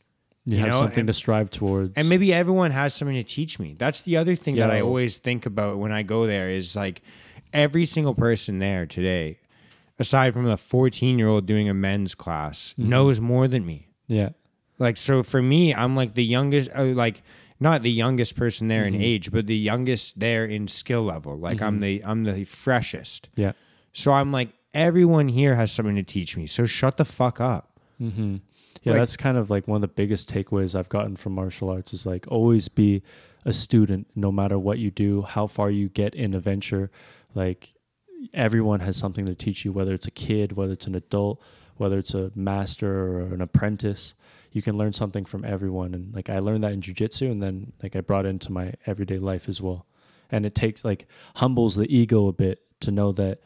You, You have know, something and- to strive towards And maybe everyone has something to teach me. That's the other thing that I always think about when I go there is like every single person there today, aside from the 14 year old doing a men's class, mm-hmm. knows more than me. yeah Like, so for me, I'm like the youngest, uh, like, not the youngest person there in mm-hmm. age, but the youngest there in skill level. Like I'm mm-hmm. the I'm the freshest. yeah So I'm like everyone here has something to teach me. So shut the fuck up. Yeah, Like- that's kind of like one of the biggest takeaways I've gotten from martial arts is like always be a student no matter what you do, how far you get in a venture. Like everyone has something to teach you, whether it's a kid, whether it's an adult, whether it's a master or an apprentice. You can learn something from everyone. And like I learned that in jujitsu and then like I brought it into my everyday life as well. And it takes like humbles the ego a bit to know that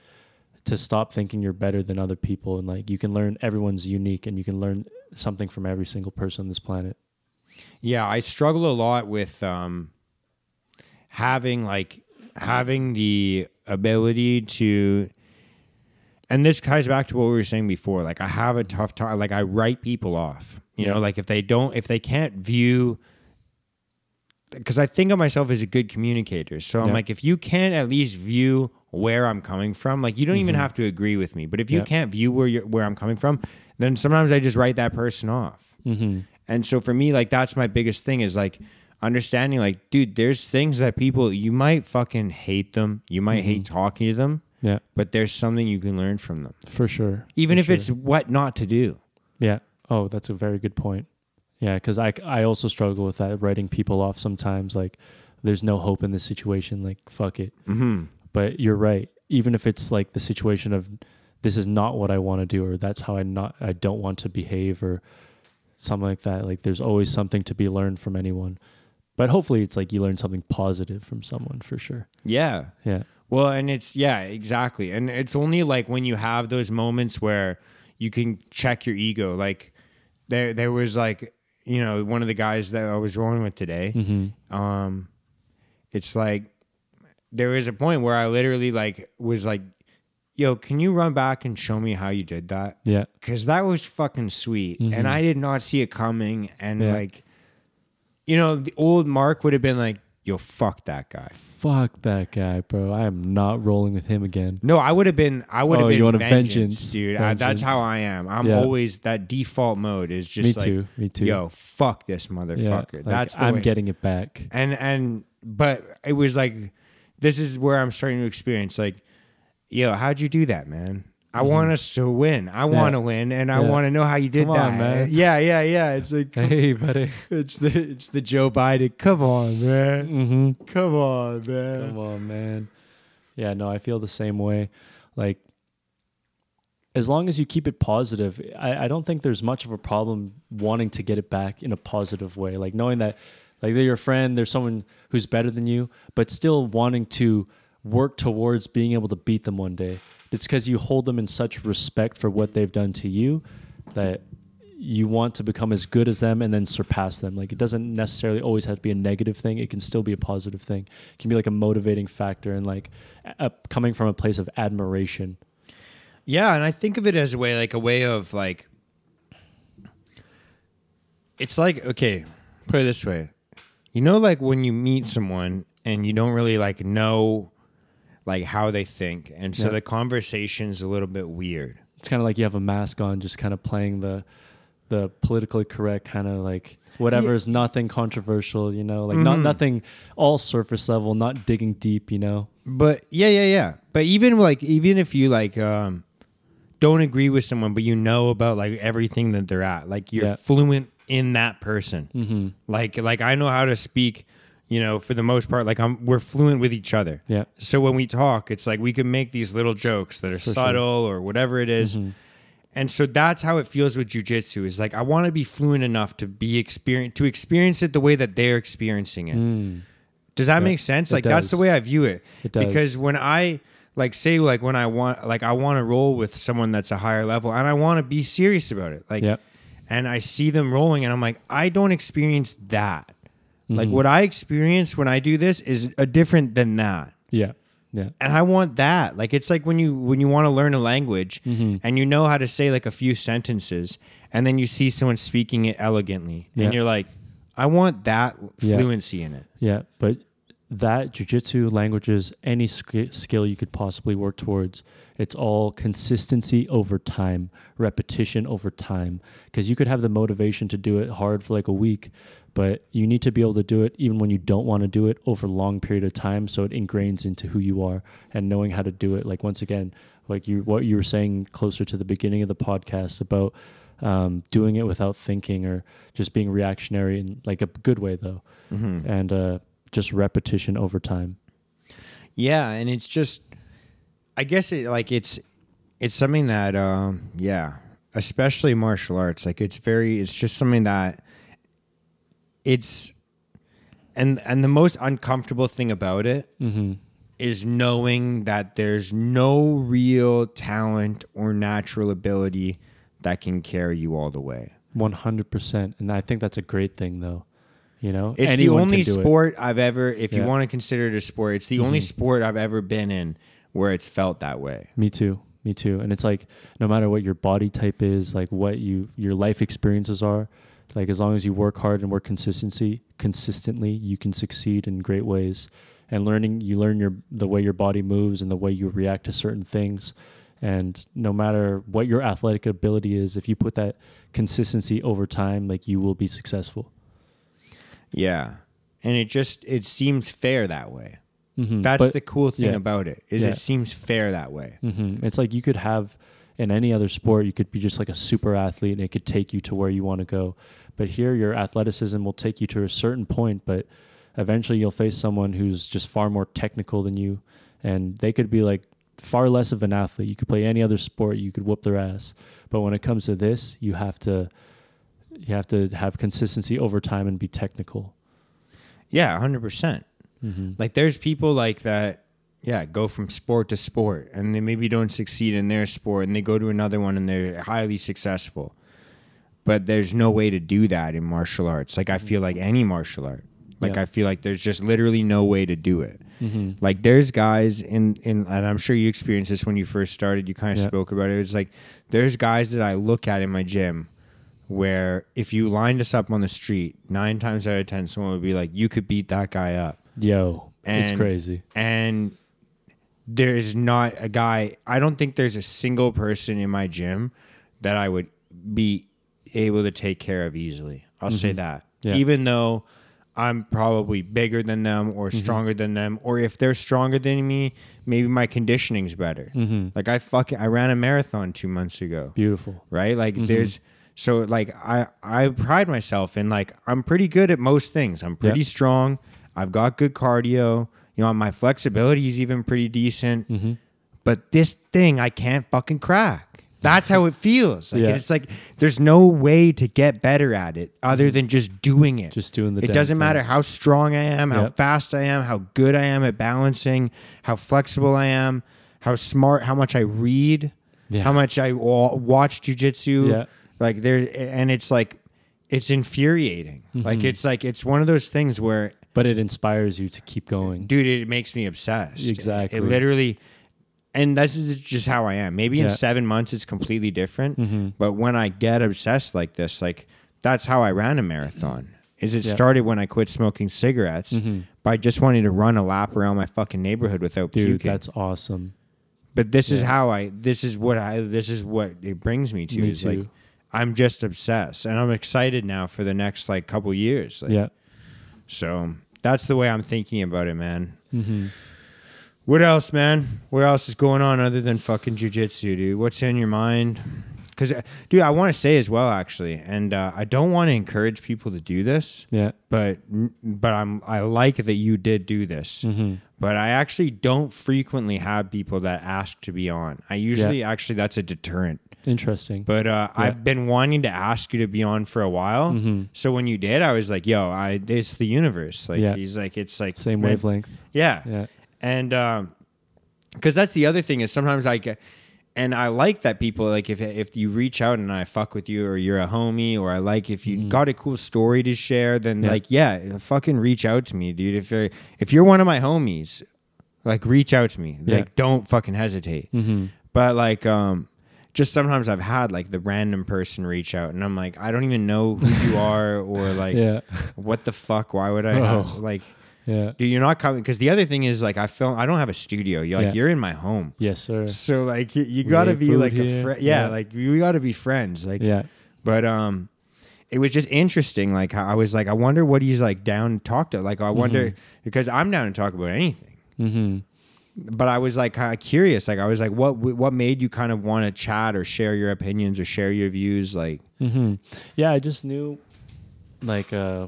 to stop thinking you're better than other people and like you can learn everyone's unique and you can learn something from every single person on this planet. Yeah, I struggle a lot with um having like having the ability to and this ties back to what we were saying before. Like I have a tough time like I write people off. You Yeah. know, like if they don't if they can't view because I think of myself as a good communicator. So I'm Yeah. like, if you can't at least view where I'm coming from, like you don't even have to agree with me. But if you Mm-hmm. Yeah. can't view where you're where I'm coming from, then sometimes I just write that person off. Mm-hmm. And so for me, like that's my biggest thing is like understanding, like, dude, there's things that people you might fucking hate them, you might hate Mm-hmm. talking to them, Yeah, but there's something you can learn from them, for sure. even For if sure. it's what not to do. yeah. Oh, that's a very good point. Yeah, because I I also struggle with that writing people off sometimes. Like, there's no hope in this situation. Like, fuck it. Mm-hmm. But you're right. Even if it's like the situation of this is not what I want to do, or that's how I not I don't want to behave, or something like that. Like, there's always something to be learned from anyone. But hopefully, it's like you learn something positive from someone for sure. Yeah. Yeah. Well, and it's yeah, exactly. And it's only like when you have those moments where you can check your ego. Like there there was like, you know, one of the guys that I was rolling with today, Mm-hmm. um it's like there was a point where I literally like was like, "Yo, can you run back and show me how you did that?" Yeah. Cuz that was fucking sweet. Mhm. And I did not see it coming and Yeah. like you know, the old Mark would have been like, "Yo, fuck that guy." Fuck that guy, bro. I am not rolling with him again. No, I would have been. I would have Oh, been you want a vengeance, vengeance. dude. I, that's how I am. I'm Yeah. always that default mode is just Me like, too. Me too. yo, fuck this yeah. motherfucker. like, that's the I'm way. getting it back. and and but it was like, this is where I'm starting to experience like, yo, how'd you do that, man? I want us to win. I want to win, and I Mm-hmm. Yeah. want to know how you did Come that. on, man. Yeah, yeah, yeah. It's like Hey, buddy. it's the it's the Joe Biden. Come on, man. Mm-hmm. Come on, man. Come on, man. Yeah, no, I feel the same way. Like, as long as you keep it positive, I, I don't think there's much of a problem wanting to get it back in a positive way. Like knowing that, like they're your friend, there's someone who's better than you, but still wanting to work towards being able to beat them one day. It's because you hold them in such respect for what they've done to you that you want to become as good as them and then surpass them. Like it doesn't necessarily always have to be a negative thing. It can still be a positive thing. It can be like a motivating factor and like a, coming from a place of admiration. Yeah, and I think of it as a way like a way of like it's like okay, put it this way. You know like when you meet someone and you don't really like know like how they think and so Yeah. the conversation's a little bit weird. It's kind of like you have a mask on, just kind of playing the the politically correct kind of like whatever Yeah. is nothing controversial, you know, like Mm-hmm. not nothing all surface level, not digging deep, you know. But yeah, yeah, yeah. But even like even if you like um don't agree with someone but you know about like everything that they're at, like you're Yeah. fluent in that person. Mm-hmm. Like like I know how to speak, you know, for the most part like I'm we're fluent with each other. Yeah. So when we talk, it's like we can make these little jokes that are For sure. subtle or whatever it is. Mm-hmm. And so that's how it feels with jujitsu. Is like I want to be fluent enough to be experience to experience it the way that they're experiencing it. Does that Mm. Yeah, make sense? Like that's the way I view it. It does. Because when I like say like when I want like I want to roll with someone that's a higher level and I want to be serious about it. Like Yep. and I see them rolling and I'm like I don't experience that. Mm-hmm. Like what I experience when I do this is a different than that Yeah. Yeah. and I want that. Like it's like when you when you want to learn a language Mm-hmm. and you know how to say like a few sentences, and then you see someone speaking it elegantly, Yeah. and you're like, I want that Yeah. fluency in it. Yeah, but that jujitsu languages, any sk- skill you could possibly work towards, it's all consistency over time, repetition over time. Because you could have the motivation to do it hard for like a week, but you need to be able to do it even when you don't want to do it over a long period of time, so it ingrains into who you are and knowing how to do it. Like once again, like you what you were saying closer to the beginning of the podcast about um, doing it without thinking or just being reactionary in like a good way though and uh, just repetition over time. Yeah, and it's just, I guess it like it's it's something that um yeah, especially martial arts. Like it's very, it's just something that it's, and and the most uncomfortable thing about it Mm-hmm. is knowing that there's no real talent or natural ability that can carry you all the way. One hundred percent, and I think that's a great thing, though. You know, It's Anyone the only do it. sport I've ever, if you want to consider it a sport, it's the only sport I've ever been in where it's felt that way. Me too. Me too. And it's like no matter what your body type is, like what you your life experiences are, like as long as you work hard and work consistency consistently, you can succeed in great ways. And learning you learn your the way your body moves and the way you react to certain things. And no matter what your athletic ability is, if you put that consistency over time, like you will be successful. Yeah. And it just, it seems fair that way. Mhm. That's But- the cool thing yeah. about it is Yeah. it seems fair that way. hmm It's like you could have in any other sport, you could be just like a super athlete and it could take you to where you want to go. But here, your athleticism will take you to a certain point, but eventually you'll face someone who's just far more technical than you. And they could be like far less of an athlete. You could play any other sport, you could whoop their ass. But when it comes to this, you have to. You have to have consistency over time and be technical. Yeah, 100%. percent Mm-hmm. Like there's people like that, yeah, go from sport to sport and they maybe don't succeed in their sport and they go to another one and they're highly successful. But there's no way to do that in martial arts. Like I feel like any martial art. Like Yeah. I feel like there's just literally no way to do it. Mm-hmm. Like there's guys in in and I'm sure you experienced this when you first started. You kind of Yeah. spoke about it. It's like there's guys that I look at in my gym where if you lined us up on the street, nine times out of ten, someone would be like, "You could beat that guy up." Yo, it's crazy. and there's not a guy i don't think there's a single person in my gym that i would be able to take care of easily i'll say that Mm-hmm. Yeah. even though i'm probably bigger than them or Mm-hmm. stronger than them or if they're stronger than me maybe my conditioning's better Mm-hmm. like i fucking i ran a marathon two months ago Beautiful. right like Mm-hmm. there's so like i i pride myself in like i'm pretty good at most things i'm pretty Yeah. strong i've got good cardio you know my flexibility is even pretty decent Mm-hmm. but this thing i can't fucking crack that's how it feels like Yeah. it's like there's no way to get better at it other than just doing it Just doing the it doesn't thing. matter how strong i am how Yep. fast i am how good i am at balancing how flexible i am how smart how much i read Yeah. how much I watch jujitsu, Yeah. Like there, and it's like it's infuriating. Mm-hmm. Like it's like it's one of those things where But it inspires you to keep going. dude, it makes me obsessed. Exactly. It literally, and this is just how I am. Maybe in seven months it's completely different, Mm-hmm. but when I get obsessed like this, like that's how I ran a marathon. Is it Yeah. started when I quit smoking cigarettes by just wanting to run a lap around my fucking neighborhood without Dude, puking. that's awesome. but this is how I. This is what I. This is what it brings me to. Me is like. I'm just obsessed, and I'm excited now for the next like couple years. Like, Yeah. so that's the way I'm thinking about it, man. Mm-hmm. What else, man? What else is going on other than fucking jujitsu, dude? What's in your mind? Because, dude, I want to say as well, actually, and uh, I don't want to encourage people to do this, Yeah. but but I'm I like that you did do this. Mm-hmm. But I actually don't frequently have people that ask to be on. I usually actually that's a deterrent. Interesting. But uh, I've been wanting to ask you to be on for a while. Mm-hmm. So when you did, I was like, "Yo, I it's the universe." Like Yeah. he's like, it's like Same wavelength. Yeah, Yeah. And um, because that's the other thing is sometimes I get, and I like that people like if if you reach out and I fuck with you or you're a homie or I like if you got a cool story to share, then. Yeah. like yeah, fucking reach out to me, dude. If you're if you're one of my homies, like reach out to me. Yeah. Like don't fucking hesitate. Mm-hmm. But like um just sometimes I've had like the random person reach out and I'm like, I don't even know who you are or like Yeah. what the fuck? Why would I Oh. have, like Yeah. dude, you're not coming because the other thing is like I film I don't have a studio. You're like Yeah. you're in my home. Yes, sir. So like you, you gotta be food like a friend. Yeah, Yeah. like we gotta be friends. Like Yeah. but um it was just interesting. Like how I was like, I wonder what he's like down to talk to. Like I wonder because I'm down to talk about anything Mm-hmm. but I was like kind of curious. Like I was like, what what made you kind of want to chat or share your opinions or share your views? Like, Mm-hmm. Yeah, I just knew like uh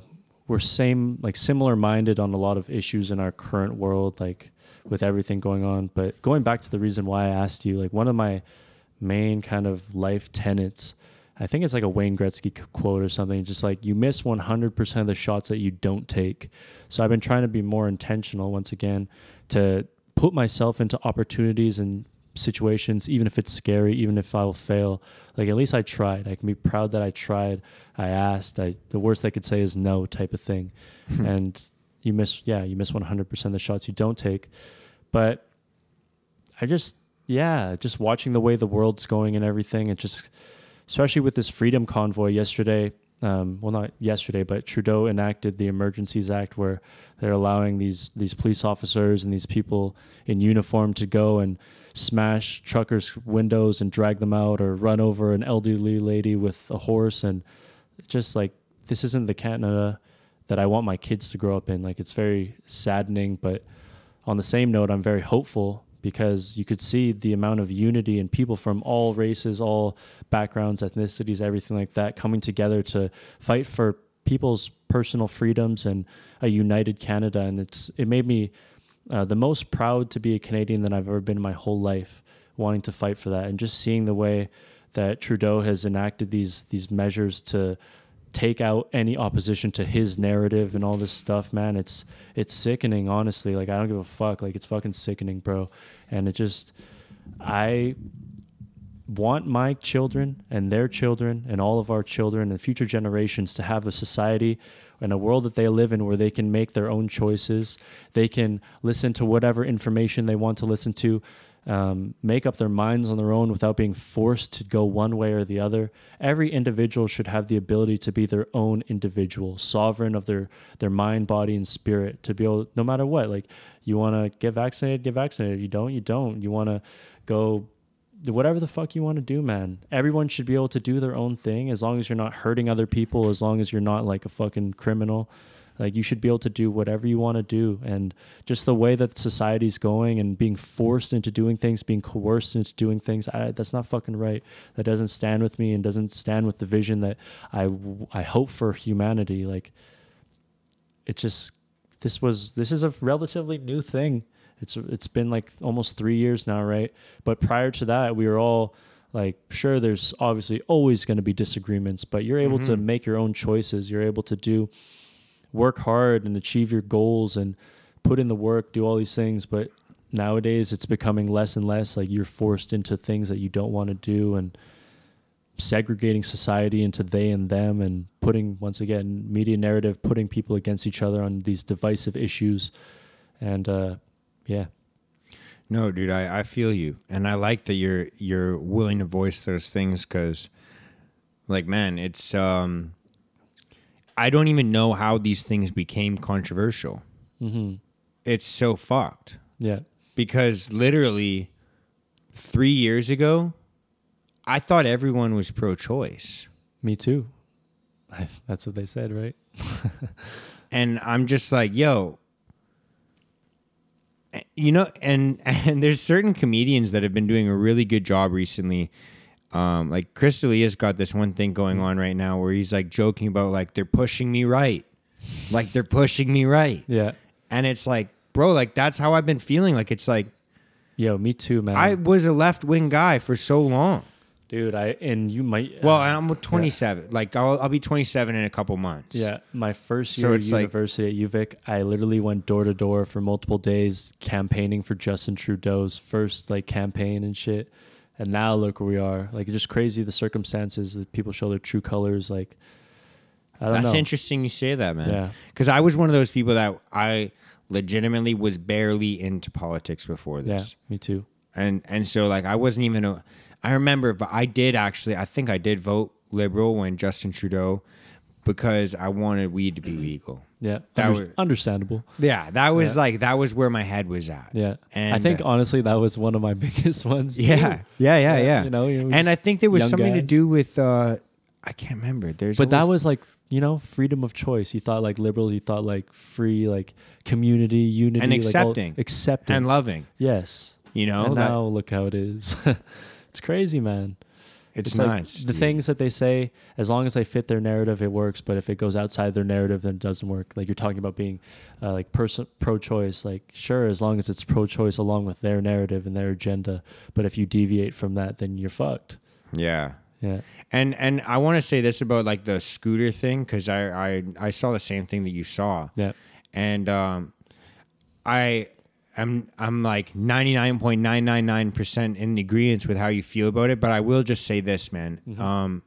we're same like similar minded on a lot of issues in our current world, like with everything going on. But going back to the reason why I asked you, like one of my main kind of life tenets, I think it's like a Wayne Gretzky quote or something, just like you miss 100% of the shots that you don't take. So I've been trying to be more intentional once again to put myself into opportunities and situations, even if it's scary, even if I'll fail. Like at least I tried. I can be proud that I tried. I asked. I the worst I could say is no type of thing. and you miss yeah, you miss 100% of the shots you don't take. But I just yeah, just watching the way the world's going and everything, it just especially with this freedom convoy yesterday. Um, well, not yesterday, but Trudeau enacted the Emergencies Act, where they're allowing these these police officers and these people in uniform to go and smash truckers' windows and drag them out, or run over an elderly lady with a horse, and just like this isn't the Canada that I want my kids to grow up in. Like it's very saddening, but on the same note, I'm very hopeful because you could see the amount of unity and people from all races, all backgrounds, ethnicities, everything like that coming together to fight for people's personal freedoms and a united Canada. And it's it made me uh, the most proud to be a Canadian that I've ever been in my whole life, wanting to fight for that and just seeing the way that Trudeau has enacted these these measures to take out any opposition to his narrative and all this stuff, man. It's it's sickening, honestly. Like I don't give a fuck. Like it's fucking sickening, bro. And it just I want my children and their children and all of our children and future generations to have a society and a world that they live in where they can make their own choices. They can listen to whatever information they want to listen to, um, make up their minds on their own without being forced to go one way or the other. Every individual should have the ability to be their own individual, sovereign of their their mind, body, and spirit. To be able, no matter what, like you want to get vaccinated, get vaccinated. You don't, you don't. You want to go whatever the fuck you want to do, man. Everyone should be able to do their own thing as long as you're not hurting other people, as long as you're not like a fucking criminal. Like you should be able to do whatever you want to do. And just the way that society's going and being forced into doing things, being coerced into doing things, I, that's not fucking right. That doesn't stand with me and doesn't stand with the vision that I, I hope for humanity. Like it just, this was, this is a relatively new thing. It's it's been like almost three years now, right? But prior to that, we were all like, sure, there's obviously always going to be disagreements, but you're able to make your own choices. You're able to do work hard and achieve your goals and put in the work, do all these things. But nowadays, it's becoming less and less like you're forced into things that you don't want to do, and segregating society into they and them and putting once again media narrative putting people against each other on these divisive issues and uh yeah No, dude, I, I feel you, and I like that you're you're willing to voice those things because, like, man, it's um, I don't even know how these things became controversial. mm-hmm. It's so fucked yeah because literally three years ago, I thought everyone was pro-choice, me too that's what they said right and I'm just like, yo. You know, and and there's certain comedians that have been doing a really good job recently. Um, like Chris D'Elia's got this one thing going on right now where he's like joking about like they're pushing me right, like they're pushing me right, yeah. And it's like, bro, like that's how I've been feeling. Like it's like yo me too man. I was a left wing guy for so long. Dude i and you might Well, uh, I'm 27. Like I'll I'll be 27 in a couple months. Yeah, my first So year at it's like- university at UVic, I literally went door to door for multiple days campaigning for Justin Trudeau's first like campaign and shit. And now look where we are. Like it's just crazy the circumstances that people show their true colors. Like I don't know. That's know. interesting you say that, man. Yeah. Because I was one of those people that I legitimately was barely into politics before this Yeah, me too. and and so like I wasn't even a. I remember, but I did actually. I think I did vote liberal when Justin Trudeau, because I wanted weed to be legal. Yeah, That under- was- understandable. Yeah, that was Yeah. like that was where my head was at. Yeah, and I think honestly that was one of my biggest ones. yeah, yeah, yeah, yeah. You know, and I think there was something to do with. uh I can't remember. There's But that was like you know freedom of choice. You thought like liberal. You thought like free, like community, unity, And like, all- accepting. acceptance, and loving. Yes, You know, and that- now look how it is. it's crazy, man. it's, like the things that they say, as long as they fit their narrative, it works. But if it goes outside their narrative, then it doesn't work. Like you're talking about being uh, like person pro-choice. Like sure, as long as it's pro-choice along with their narrative and their agenda. But if you deviate from that, then you're fucked. Yeah. Yeah. And and I want to say this about like the scooter thing because I, I I saw the same thing that you saw. Yeah. and um, I am I'm like ninety nine point nine nine nine percent in agreement with how you feel about it. But I will just say this, man. Mm-hmm. Um,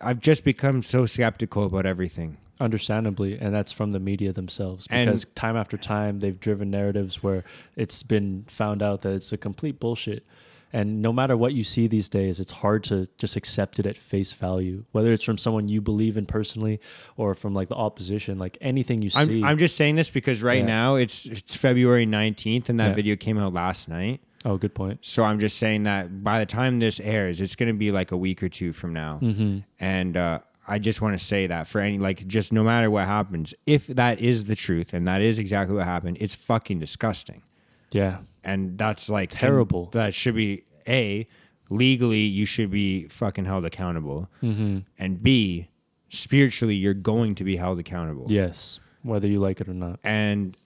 I've just become so skeptical about everything. Understandably, and that's from the media themselves And- because time after time they've driven narratives where it's been found out that it's a complete bullshit. And no matter what you see these days, it's hard to just accept it at face value, whether it's from someone you believe in personally or from like the opposition. Like anything you see, I'm I'm just saying this because right Yeah. now it's it's February nineteenth and that Yeah. video came out last night. oh, good point. So I'm just saying that by the time this airs, it's going to be like a week or two from now. Mm-hmm. And uh, I just want to say that for any, like, just no matter what happens, if that is the truth and that is exactly what happened, it's fucking disgusting. Yeah, And that's like Terrible. that should be A, legally, you should be fucking held accountable. Mm-hmm. And B, spiritually, you're going to be held accountable. yes, whether you like it or not. and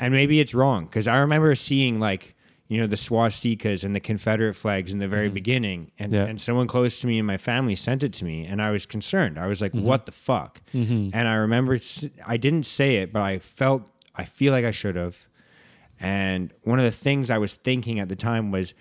and maybe it's wrong because I remember seeing like you know the swastikas and the Confederate flags in the very beginning, and Mm-hmm. Yeah. and someone close to me in my family sent it to me, and I was concerned. I was like, Mm-hmm. "What the fuck?" And I remember I didn't say it, but I felt I feel like I should have. And one of the things I was thinking at the time was,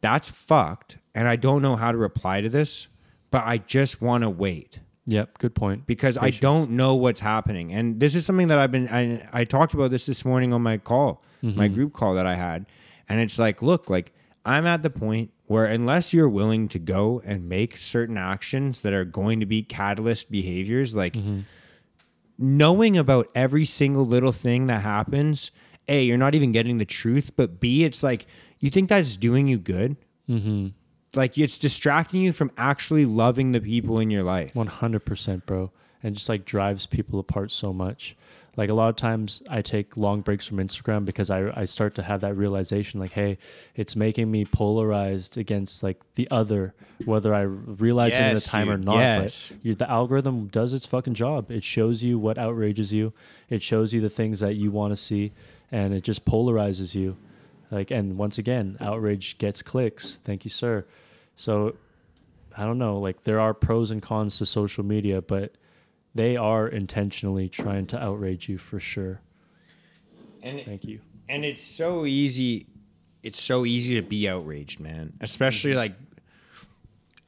"That's fucked," and I don't know how to reply to this, but I just want to wait Yep, good point. because Patience. I don't know what's happening. And this is something that I've been I, I talked about this this morning on my call, Mm-hmm. my group call that I had. And it's like, look, like I'm at the point where unless you're willing to go and make certain actions that are going to be catalyst behaviors, like Mm-hmm. knowing about every single little thing that happens, A, you're not even getting the truth, but B, it's like you think that's doing you good. Mm-hmm. Like it's distracting you from actually loving the people in your life. One hundred percent, bro, and just like drives people apart so much. Like a lot of times, I take long breaks from Instagram because I I start to have that realization, like, hey, it's making me polarized against like the other, whether I realize it at the time or not. yes. But you, the algorithm does its fucking job. It shows you what outrages you. It shows you the things that you want to see, and it just polarizes you. Like, and once again, outrage gets clicks. Thank you, sir. So I don't know. Like there are pros and cons to social media, but they are intentionally trying to outrage you for sure. And Thank you. and it's so easy it's so easy to be outraged man especially mm-hmm. like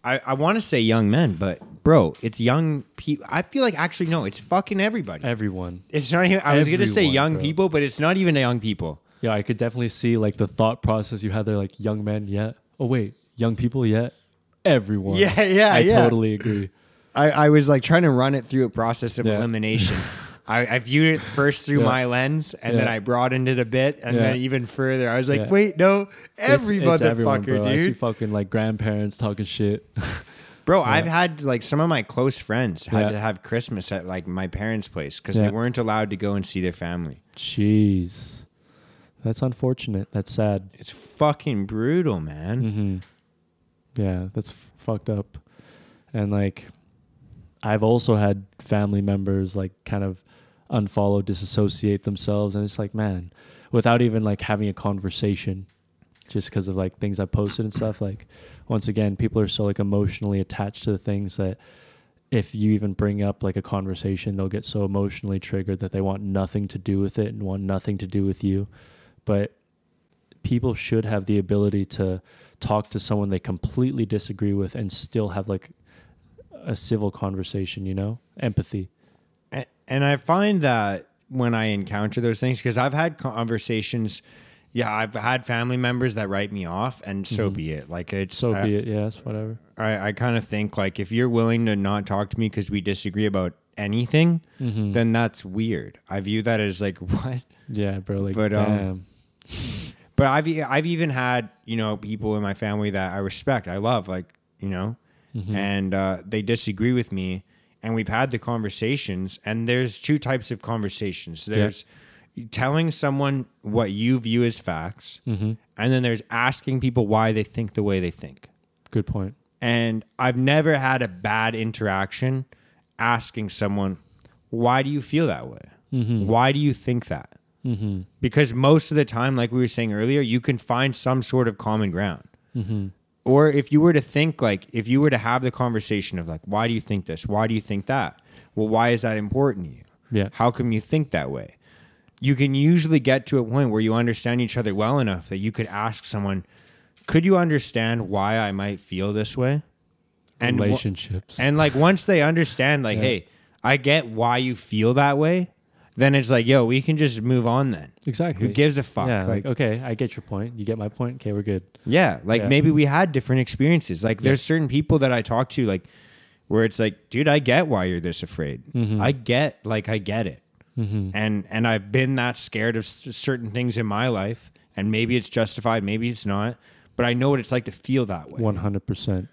I, I want to say young men, but bro, it's young people. I feel like actually no, it's fucking everybody. Everyone. It's not even. I was gonna say Everyone, young bro. people, but it's not even young people. Yeah, I could definitely see like the thought process you had there, like young men yet. Oh wait, young people yet. Everyone. Yeah, yeah, yeah. I yeah. totally agree. I, I was like trying to run it through a process of Yeah. elimination. I, I viewed it first through Yeah. my lens, and then I broadened it a bit, and Yeah. then even further. I was like, Yeah. wait, no, It's- every it's everyone, motherfucker, bro. I see dude. fucking like grandparents talking shit. Bro, I've had like some of my close friends had Yeah. to have Christmas at like my parents' place because Yeah. they weren't allowed to go and see their family. Jeez, that's unfortunate. That's sad. It's fucking brutal, man. hmm Yeah, that's f- fucked up. And like, I've also had family members like kind of unfollow, disassociate themselves, and it's like, man, without even like having a conversation, just because of like things I posted and stuff. Like, once again, people are so like emotionally attached to the things that if you even bring up like a conversation, they'll get so emotionally triggered that they want nothing to do with it and want nothing to do with you. But people should have the ability to talk to someone they completely disagree with and still have like a civil conversation, you know? Empathy. And I find that when I encounter those things, because I've had conversations, yeah, I've had family members that write me off, and so be it. Like it's So I, be it. Yes, whatever. I, I kind of think like if you're willing to not talk to me because we disagree about anything, Mm-hmm. then that's weird. I view that as like what. Yeah, bro. Like, But, um. But I've I've even had you know people in my family that I respect, I love, like you know, Mm-hmm. and uh, they disagree with me, and we've had the conversations. And there's two types of conversations. There's telling someone what you view as facts, Mm-hmm. and then there's asking people why they think the way they think. Good point. And I've never had a bad interaction asking someone, why do you feel that way? Why do you think that? Mm-hmm. Because most of the time, like we were saying earlier, you can find some sort of common ground. Or if you were to think, like, if you were to have the conversation of, like, why do you think this? Why do you think that? Well, why is that important to you? Yeah. How come you think that way? You can usually get to a point where you understand each other well enough that you could ask someone, could you understand why I might feel this way? And Relationships. and like once they understand, like, Yeah. hey, I get why you feel that way, then it's like, yo, we can just move on then. exactly. Who gives a fuck? Yeah. like, Like, okay, I get your point. You get my point. Okay, we're good. yeah, like Yeah. maybe we had different experiences. Like there's certain people that I talk to, like where it's like, dude, I get why you're this afraid. Mm-hmm. I get, like, I get it. And and I've been that scared of s- certain things in my life, and maybe it's justified, maybe it's not. But I know what it's like to feel that way. One hundred percent.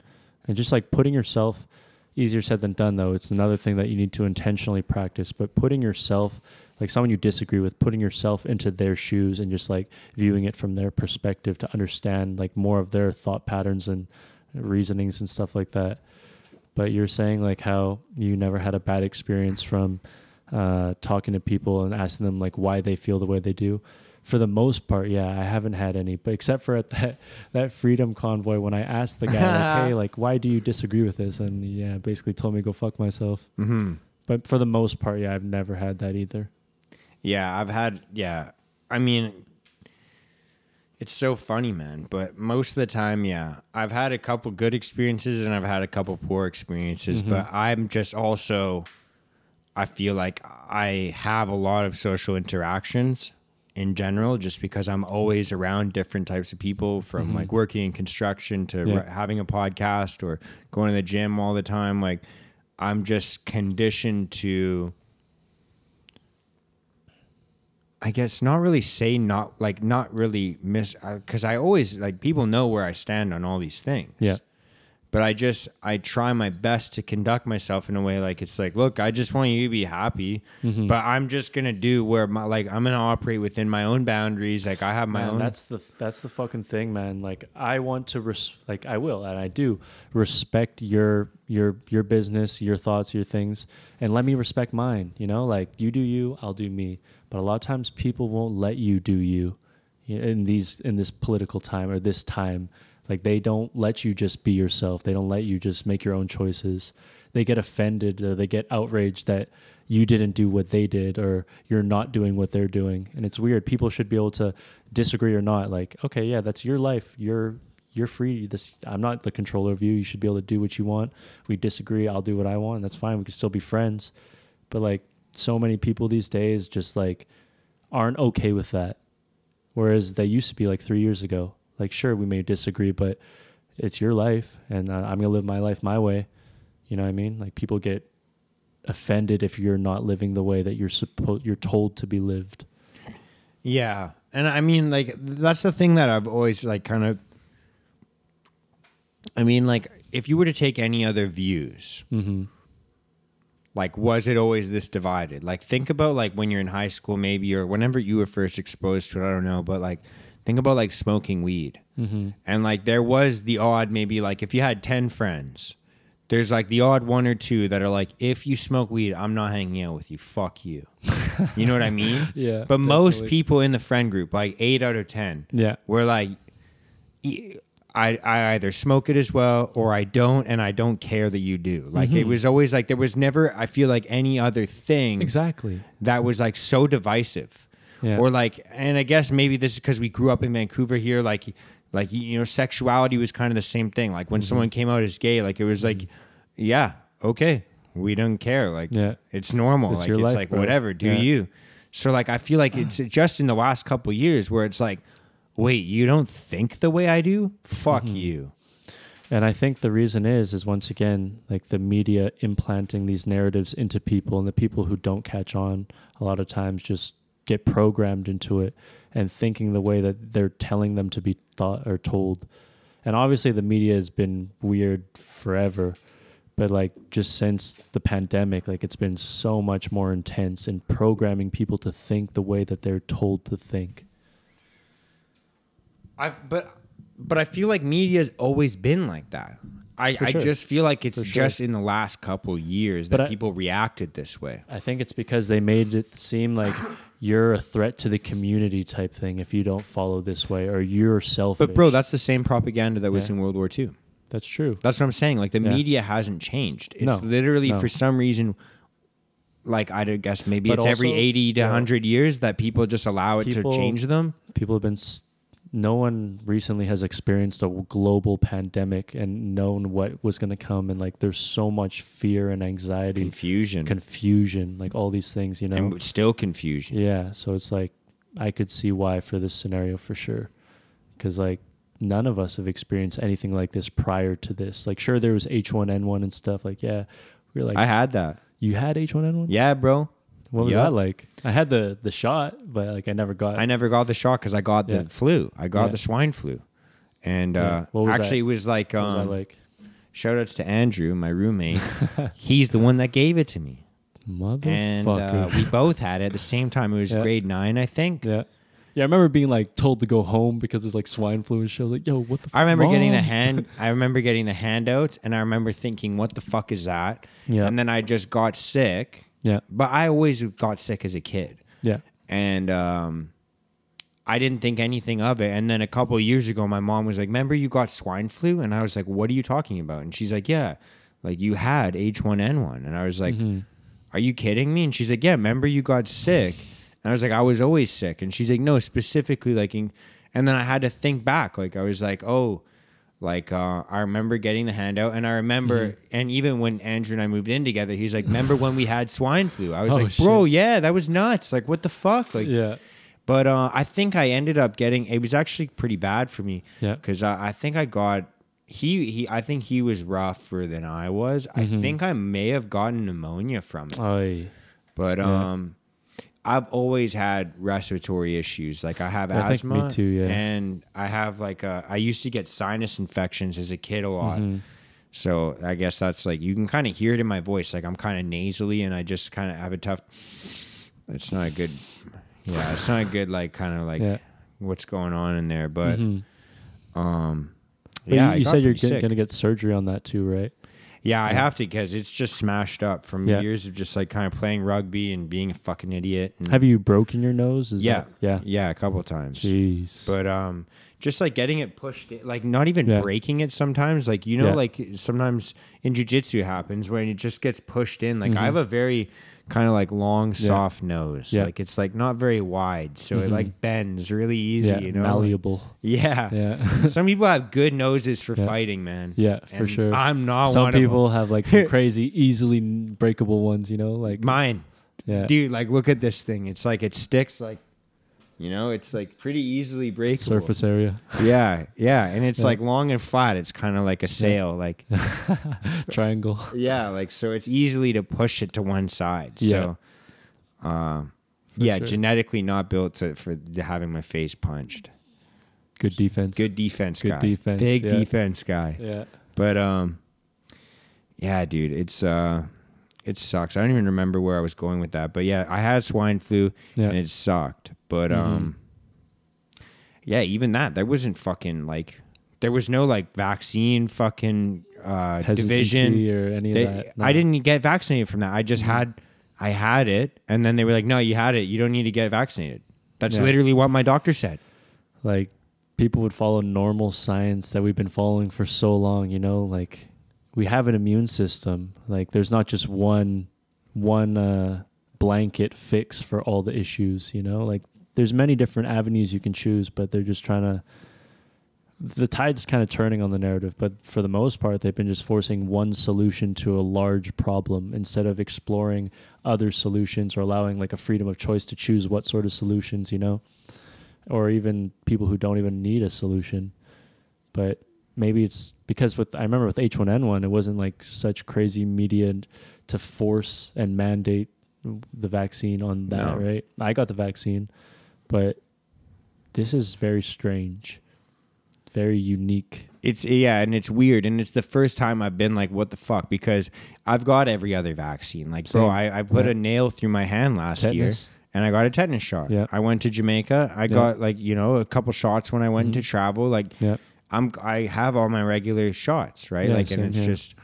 And just like putting yourself easier said than done though, it's another thing that you need to intentionally practice. But putting yourself like someone you disagree with, putting yourself into their shoes and just like viewing it from their perspective to understand like more of their thought patterns and reasonings and stuff like that. But you're saying like how you never had a bad experience from uh, talking to people and asking them like why they feel the way they do. For the most part, yeah, I haven't had any, but except for at that that freedom convoy when I asked the guy like, "Hey, like, why do you disagree with this?" and yeah, basically told me go fuck myself. hmm But for the most part, yeah, I've never had that either. Yeah, I've had yeah. I mean it's so funny, man, but most of the time, yeah, I've had a couple good experiences and I've had a couple poor experiences, but I'm just also I feel like I have a lot of social interactions in general just because I'm always around different types of people from mm-hmm. like working in construction to Yeah. having a podcast or going to the gym all the time like I'm just conditioned to I guess not really say not like not really miss uh, because I always like people know where I stand on all these things. Yeah. But I just I try my best to conduct myself in a way like it's like look I just want you to be happy, Mm-hmm. but I'm just gonna do where my like I'm gonna operate within my own boundaries. Like I have my Man, own. That's the that's the fucking thing, man. Like I want to res- like I will and I do respect your your your business, your thoughts, your things, and let me respect mine. You know, like you do you, I'll do me. But a lot of times people won't let you do you in these in this political time or this time. Like they don't let you just be yourself. They don't let you just make your own choices. They get offended or they get outraged that you didn't do what they did or you're not doing what they're doing. And it's weird. People should be able to disagree or not. Like, okay, yeah, that's your life. You're you're free. This I'm not the controller of you. You should be able to do what you want. If We disagree. I'll do what I want. That's fine. We can still be friends. But like so many people these days just like aren't okay with that. Whereas they used to be like three years ago. Like sure we may disagree, but it's your life, and uh, I'm gonna live my life my way. You know what I mean? Like people get offended if you're not living the way that you're supposed you're told to be lived. Yeah. And I mean, like, that's the thing that I've always, like, kind of. I mean, like, if you were to take any other views, Mm-hmm. like, was it always this divided? Like, think about, like, when you're in high school, maybe, or whenever you were first exposed to it, I don't know, but, like, think about, like, smoking weed. Mm-hmm. And, like, there was the odd, maybe, like, if you had 10 friends, there's, like, the odd one or two that are like, if you smoke weed, I'm not hanging out with you. Fuck you. You know what I mean? Yeah, But most people in the friend group, like, eight out of 10, Yeah. where like I, I either smoke it as well or I don't and I don't care that you do. Like Mm-hmm. it was always like there was never I feel like any other thing Exactly. that was like so divisive. Yeah. Or like and I guess maybe this is cuz we grew up in Vancouver here like like you know sexuality was kind of the same thing. Like Mm-hmm. when someone came out as gay like it was like yeah, okay. We don't care like Yeah. it's normal It's like it's life, like bro. whatever, do Yeah. you? So like I feel like it's just in the last couple years where it's like wait, you don't think the way I do? Fuck Mm-hmm. you. And I think the reason is is once again like the media implanting these narratives into people and the people who don't catch on a lot of times just get programmed into it and thinking the way that they're telling them to be thought or told. And obviously the media has been weird forever, but like just since the pandemic like it's been so much more intense in programming people to think the way that they're told to think. I but but I feel like media's always been like that. I, For I just feel like it's sure. just in the last couple years that I- people reacted this way. I think it's because they made it seem like you're a threat to the community type thing if you don't follow this way or you're selfish. But bro, that's the same propaganda that was Yeah. in World War II. that's true. That's what I'm saying. Like the Yeah. media hasn't changed. It's No, literally no. for some reason like I guess maybe But it's every 80 to yeah. 100 years that people just allow it People- to change them. People have been. No one recently has experienced a global pandemic and known what was going to come, and like there's so much fear and anxiety, Confusion. confusion, like all these things, you know. and still confusion. Yeah, so it's like I could see why for this scenario for sure, because like none of us have experienced anything like this prior to this. Like, sure, there was H one N one and stuff. Like, yeah, we are like, I had that. you had H one N one. Yeah, bro. What was Yeah. that like? I had the the shot, but like I never got. I never got the shot because I got Yeah. the flu. I got Yeah. the swine flu, and Yeah. uh, What was actually that? it was like What was that um, like? shout outs to Andrew, my roommate. He's the one that gave it to me, Motherfucker. and uh, we both had it at the same time. It was Yeah. grade nine, I think. yeah. Yeah, I remember being like told to go home because there's like swine flu and shit. I was like, yo, what the I remember getting the Mom? hand. I remember getting the handouts, and I remember thinking, "What the fuck is that?" Yeah. And then I just got sick. Yeah. But I always got sick as a kid. Yeah. and um, I didn't think anything of it. And then a couple of years ago, my mom was like, "Remember you got swine flu?" And I was like, "What are you talking about?" And she's like, "Yeah, like you had H1N1." And I was like, Mm-hmm. "Are you kidding me?" And she's like, "Yeah, remember you got sick?" And I was like, "I was always sick." And she's like, "No, specifically like." In, and then I had to think back. Like I was like, "Oh." Like uh, I remember getting the handout, and I remember, Mm-hmm. and even when Andrew and I moved in together, he's like, "Remember when we had swine flu?" I was Oh, like, "Bro, shit. yeah, that was nuts. Like, what the fuck? Like, Yeah. but uh, I think I ended up getting. It was actually pretty bad for me. Yeah. Because I, I think I got. He he. I think he was rougher than I was. I Mm-hmm. think I may have gotten pneumonia from it. Oy. But yeah. um, I've always had respiratory issues. Like I have I think me asthma. too, yeah. And I have like a. I used to get sinus infections as a kid a lot. Mm-hmm. So I guess that's like you can kind of hear it in my voice. Like I'm kind of nasally, and I just kind of have a tough. It's not a good. Yeah, it's not a good like kind of like Yeah. what's going on in there. But Mhm. um, But yeah, you, you said you're going to get surgery on that too, right? Yeah, I have to because it's just smashed up from Yeah. years of just like kind of playing rugby and being a fucking idiot. And Have you broken your nose? Is yeah, that- yeah. yeah, a couple of times. Jeez. But um, just like getting it pushed, in, like not even Yeah. breaking it. Sometimes, like you know, Yeah. like sometimes in jujitsu happens when it just gets pushed in. Like Mm-hmm. I have a very kind of like long, soft nose. Yeah. Like it's like not very wide, so it Mhm. like bends really easy. yeah, you know, malleable. yeah. Yeah, Some people have good noses for Yeah. fighting, man. yeah, for sure. I'm not one. Some people have like some crazy, easily breakable ones. You know, like. Mine, yeah, dude. Like, look at this thing. It's like it sticks. Like, you know, it's like pretty easily breakable. surface area, Yeah, yeah, and it's Yeah. like long and flat. It's kind of like a sail. Like, triangle. yeah, like so it's easily to push it to one side. Yeah. So, uh, yeah, sure. genetically not built to, for having my face punched. Good defense. Good defense Good guy. defense, Big yeah. defense guy. Yeah. But um yeah, dude, it's uh it sucks. I don't even remember where I was going with that. But yeah, I had swine flu Yeah. and it sucked. But Mhm. um yeah, even that there wasn't fucking like there was no like vaccine fucking uh division. Or any They- of that. I didn't get vaccinated from that. I just Mm-hmm. had I had it and then they were like, "No, you had it. You don't need to get vaccinated." That's Yeah. literally what my doctor said. like people would follow normal science that we've been following for so long you know like we have an immune system. Like there's not just one one uh blanket fix for all the issues you know? Like there's many different avenues you can choose but they're just trying to the tide's kind of turning on the narrative but for the most part they've been just forcing one solution to a large problem instead of exploring other solutions or allowing like a freedom of choice to choose what sort of solutions you know? Or even people who don't even need a solution. But maybe it's because with I remember with H1N1, it wasn't like such crazy media to force and mandate the vaccine on that, No. right? I got the vaccine, but this is very strange, very unique. It's yeah, and it's weird, and it's the first time I've been like, "What the fuck?" Because I've got every other vaccine. Like, bro, I, I put Yeah. a nail through my hand last year, and I got a tetanus shot. Yeah. I went to Jamaica. I got like you know a couple shots when I went to mm-hmm. travel. Like, Yeah. I'm I have all my regular shots, right? Yeah, like, and it's just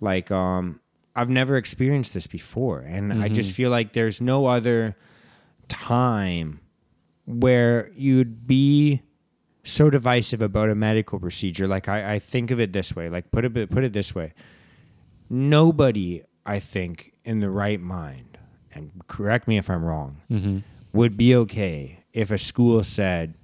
like um I've never experienced this before, and I just Mm-hmm. feel like there's no other time where you'd be so divisive about a medical procedure. Like I, I think of it this way. Like put it put it this way. Nobody, I think, in the right mind, and correct me if I'm wrong, Mm-hmm. would be okay if a school said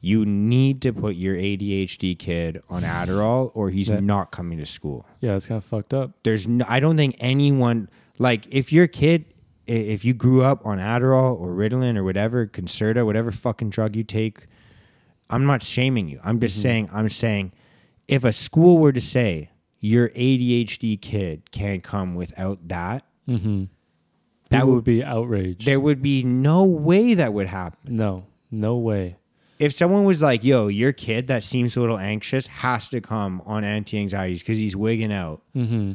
you need to put your ADHD kid on Adderall or he's Yeah. not coming to school. Yeah, it's kind of fucked up. There's no, I don't think anyone like if your kid if you grew up on Adderall or Ritalin or whatever Concerta whatever fucking drug you take I'm not shaming you. I'm just saying I'm saying if a school were to say your ADHD kid can't come without that Mm-hmm. That That would- would be outraged. there would be no way that would happen. no, no way. If someone was like, "Yo, your kid that seems a little anxious has to come on anti-anxieties because he's wigging out," Mm-hmm.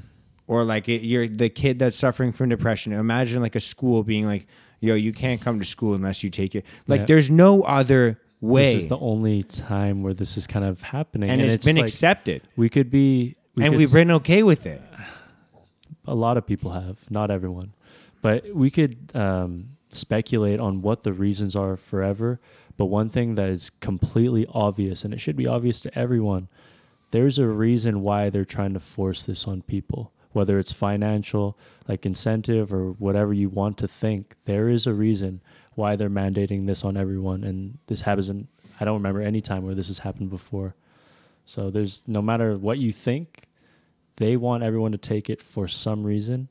or like it, you're the kid that's suffering from depression. Imagine like a school being like, "Yo, you can't come to school unless you take it." Like, Yeah. there's no other way, This is the only time where this is kind of happening, and, it's been like, accepted, We could be, we and could we've been okay with it. a lot of people have, not everyone, but we could um, speculate on what the reasons are forever. But one thing that is completely obvious, and it should be obvious to everyone, there's a reason why they're trying to force this on people. Whether it's financial, like incentive, or whatever you want to think, there is a reason why they're mandating this on everyone. And this hasn't, I don't remember any time where this has happened before. So there's no matter what you think, they want everyone to take it for some reason.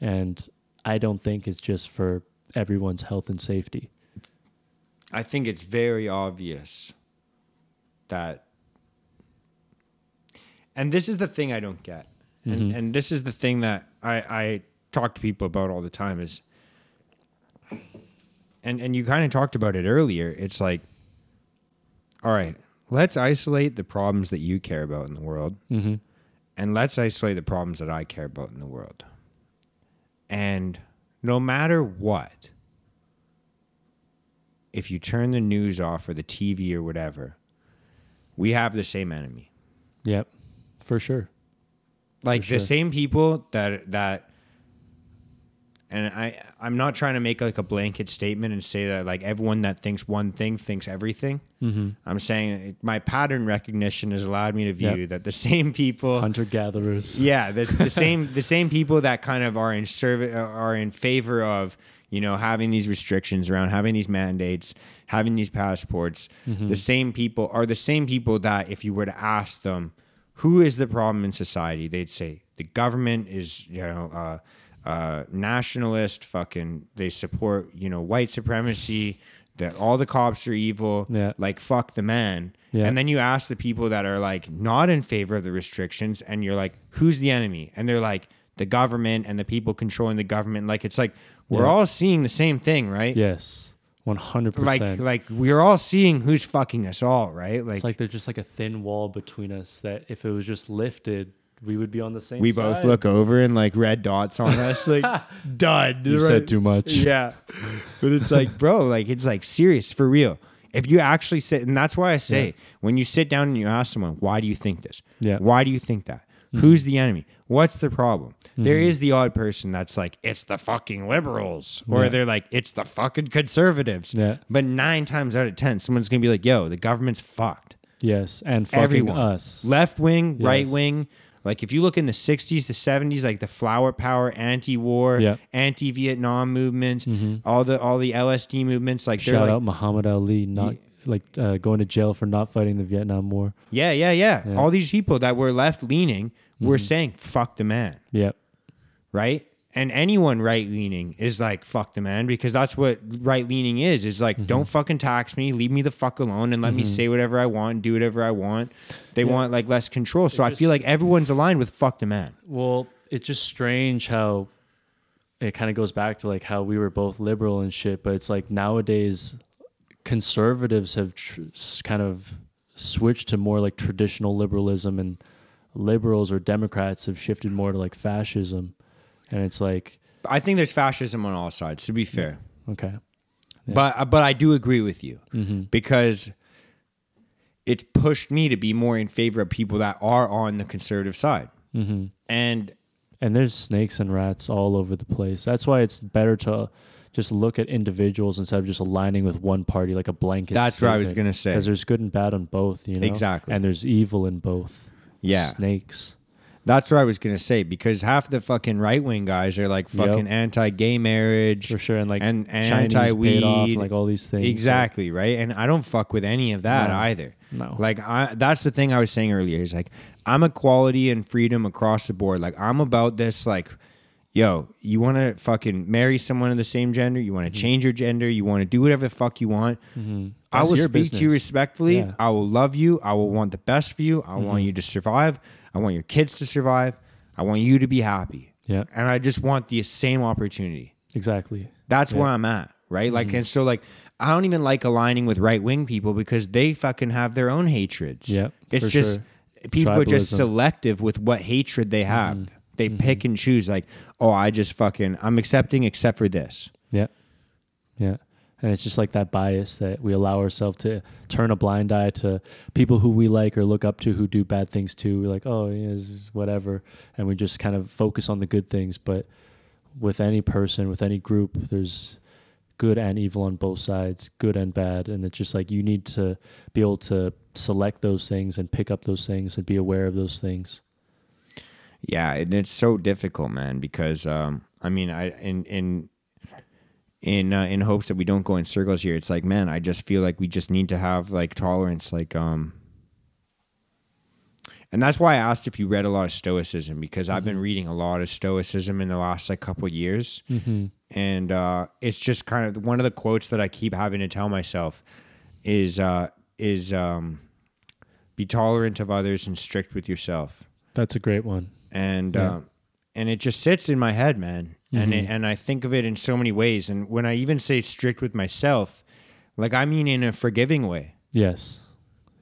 And I don't think it's just for everyone's health and safety. I think it's very obvious that, and this is the thing I don't get, and and this is the thing that I I talk to people about all the time is, and and you kind of talked about it earlier. It's like, all right, let's isolate the problems that you care about in the world, Mm-hmm. and let's isolate the problems that I care about in the world. And no matter what, if you turn the news off or the TV or whatever, we have the same enemy. Yep, for sure. Like sure. the same people that that and I I'm not trying to make like a blanket statement and say that like everyone that thinks one thing thinks everything. Mm-hmm. I'm saying it- my pattern recognition has allowed me to view Yep. that the same people Hunter gatherers. yeah, the, the same the same people that kind of are in serv- are in favor of you know having these restrictions around having these mandates, having these passports. The same people are the same people that if you were to ask them who is the problem in society, they'd say the government is you know uh, uh, nationalist, fucking they support you know white supremacy. That all the cops are evil. Yeah. Like fuck the man. Yeah. And then you ask the people that are like not in favor of the restrictions, and you're like, who's the enemy? And they're like, the government and the people controlling the government. Like, it's like, we're Yeah. all seeing the same thing, right? Yes. 100%. like like we're all seeing who's fucking us all, right? Like, It's like there's just like a thin wall between us that if it was just lifted, we would be on the same we side. both look over and like red dots on us, like done. You right? said too much. Yeah. But it's like, bro, like it's like serious for real. If you actually sit, and that's why I say, when you sit down and you ask someone, why do you think this? Yeah. Why do you think that? Mm-hmm. Who's the enemy? What's the problem? There is the odd person that's like, it's the fucking liberals, or Yeah. they're like, it's the fucking conservatives. Yeah. But nine times out of ten, someone's gonna be like, yo, the government's fucked. Yes, and fucking Everyone, us. left wing, right wing. Like if you look in the '60s, the '70s, like the flower power, anti-war, Yeah. Mm-hmm. anti-Vietnam movements, all the all the LSD movements, like Shout like, out Muhammad Ali, not like uh, going to jail for not fighting the Vietnam War. yeah, yeah, yeah, All these people that were left leaning were Mm-hmm. saying "fuck the man," Yep. right? And anyone right leaning is like "fuck the man" because that's what right leaning is. Is Mm-hmm. like, don't fucking tax me, leave me the fuck alone, and let me say whatever I want, do whatever I want. They want like less control. So I feel like everyone's aligned with "fuck the man." Well, it's just strange how it kind of goes back to like how we were both liberal and shit, but it's like nowadays conservatives have tr- kind of switched to more like traditional liberalism and liberals or democrats have shifted more to like fascism and it's like I think there's fascism on all sides. To be fair. okay But but I do agree with you Mm-hmm. because it's pushed me to be more in favor of people that are on the conservative side. Mm-hmm. And and there's snakes and rats all over the place that's why it's better to just look at individuals instead of just aligning with one party like a blanket That's what I was gonna say. because there's good and bad on both you know Exactly. and there's evil in both Yeah. snakes that's what I was gonna say because half the fucking right wing guys are like fucking Yep. anti-gay marriage for sure and like and, anti-weed, off like all these things Exactly right, and I don't fuck with any of that No. either. No. like I, that's the thing I was saying earlier. Is like I'm equality and freedom across the board. Like I'm about this. Like, yo, you want to fucking marry someone of the same gender? You want to change your gender? You want to do whatever the fuck you want? I Mm-hmm. That's will speak to you respectfully. Yeah. Mm-hmm. I will love you. I will want the best for you. I want you to survive. I want your kids to survive. I want you to be happy. Yeah. And I just want the same opportunity. exactly That's where I'm at, right? Mm-hmm. Like, and so like, I don't even like aligning with right wing people because they fucking have their own hatreds. Yep, it's just sure. people are just selective with what hatred they have. Mm-hmm. They pick and choose. Like, oh, I just fucking I'm accepting except for this. yeah yeah and it's just like that bias that we allow ourselves to turn a blind eye to people who we like or look up to who do bad things too we're like oh yeah whatever and we just kind of focus on the good things but with any person with any group there's good and evil on both sides good and bad and it's just like you need to be able to select those things and pick up those things and be aware of those things Yeah, and it's so difficult, man, because um, I mean, I in in in uh, in hopes that we don't go in circles here. It's like, man, I just feel like we just need to have like tolerance, like um. And that's why I asked if you read a lot of Stoicism because I've been reading a lot of Stoicism in the last like couple of years, mm-hmm. and uh, it's just kind of one of the quotes that I keep having to tell myself is uh, is um, be tolerant of others and strict with yourself that's a great one and Yeah. uh, and it just sits in my head, man. And Mm-hmm. it, and I think of it in so many ways. And when I even say strict with myself, like I mean in a forgiving way. yes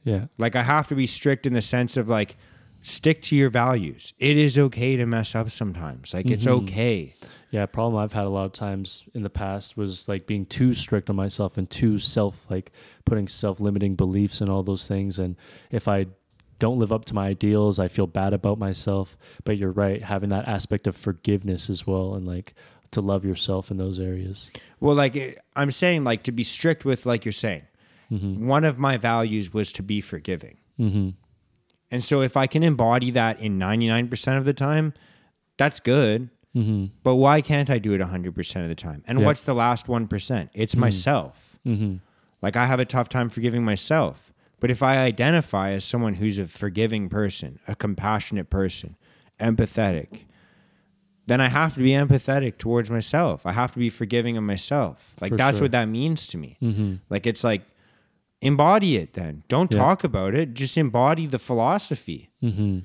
yeah Like I have to be strict in the sense of like stick to your values. It is okay to mess up sometimes. Like it's Mm-hmm. okay. Yeah, problem I've had a lot of times in the past was like being too strict on myself and too self like putting self limiting beliefs and all those things. And if I don't live up to my ideals, I feel bad about myself. But you're right, having that aspect of forgiveness as well and like to love yourself in those areas. Well, like eh, I'm saying, like to be strict with, like you're saying, one of my values was to be forgiving. Mm-hmm. And so if I can embody that in 99% of the time, that's good. Mm-hmm. But why can't I do it 100% of the time? And Yeah. what's the last 1%? It's myself. Mm-hmm. Like I have a tough time forgiving myself. But if I identify as someone who's a forgiving person, a compassionate person, empathetic, then I have to be empathetic towards myself. I have to be forgiving of myself. Like For that's sure. what that means to me. Mm-hmm. Like it's like embody it then. Don't Yeah. talk about it, just embody the philosophy. Mm-hmm.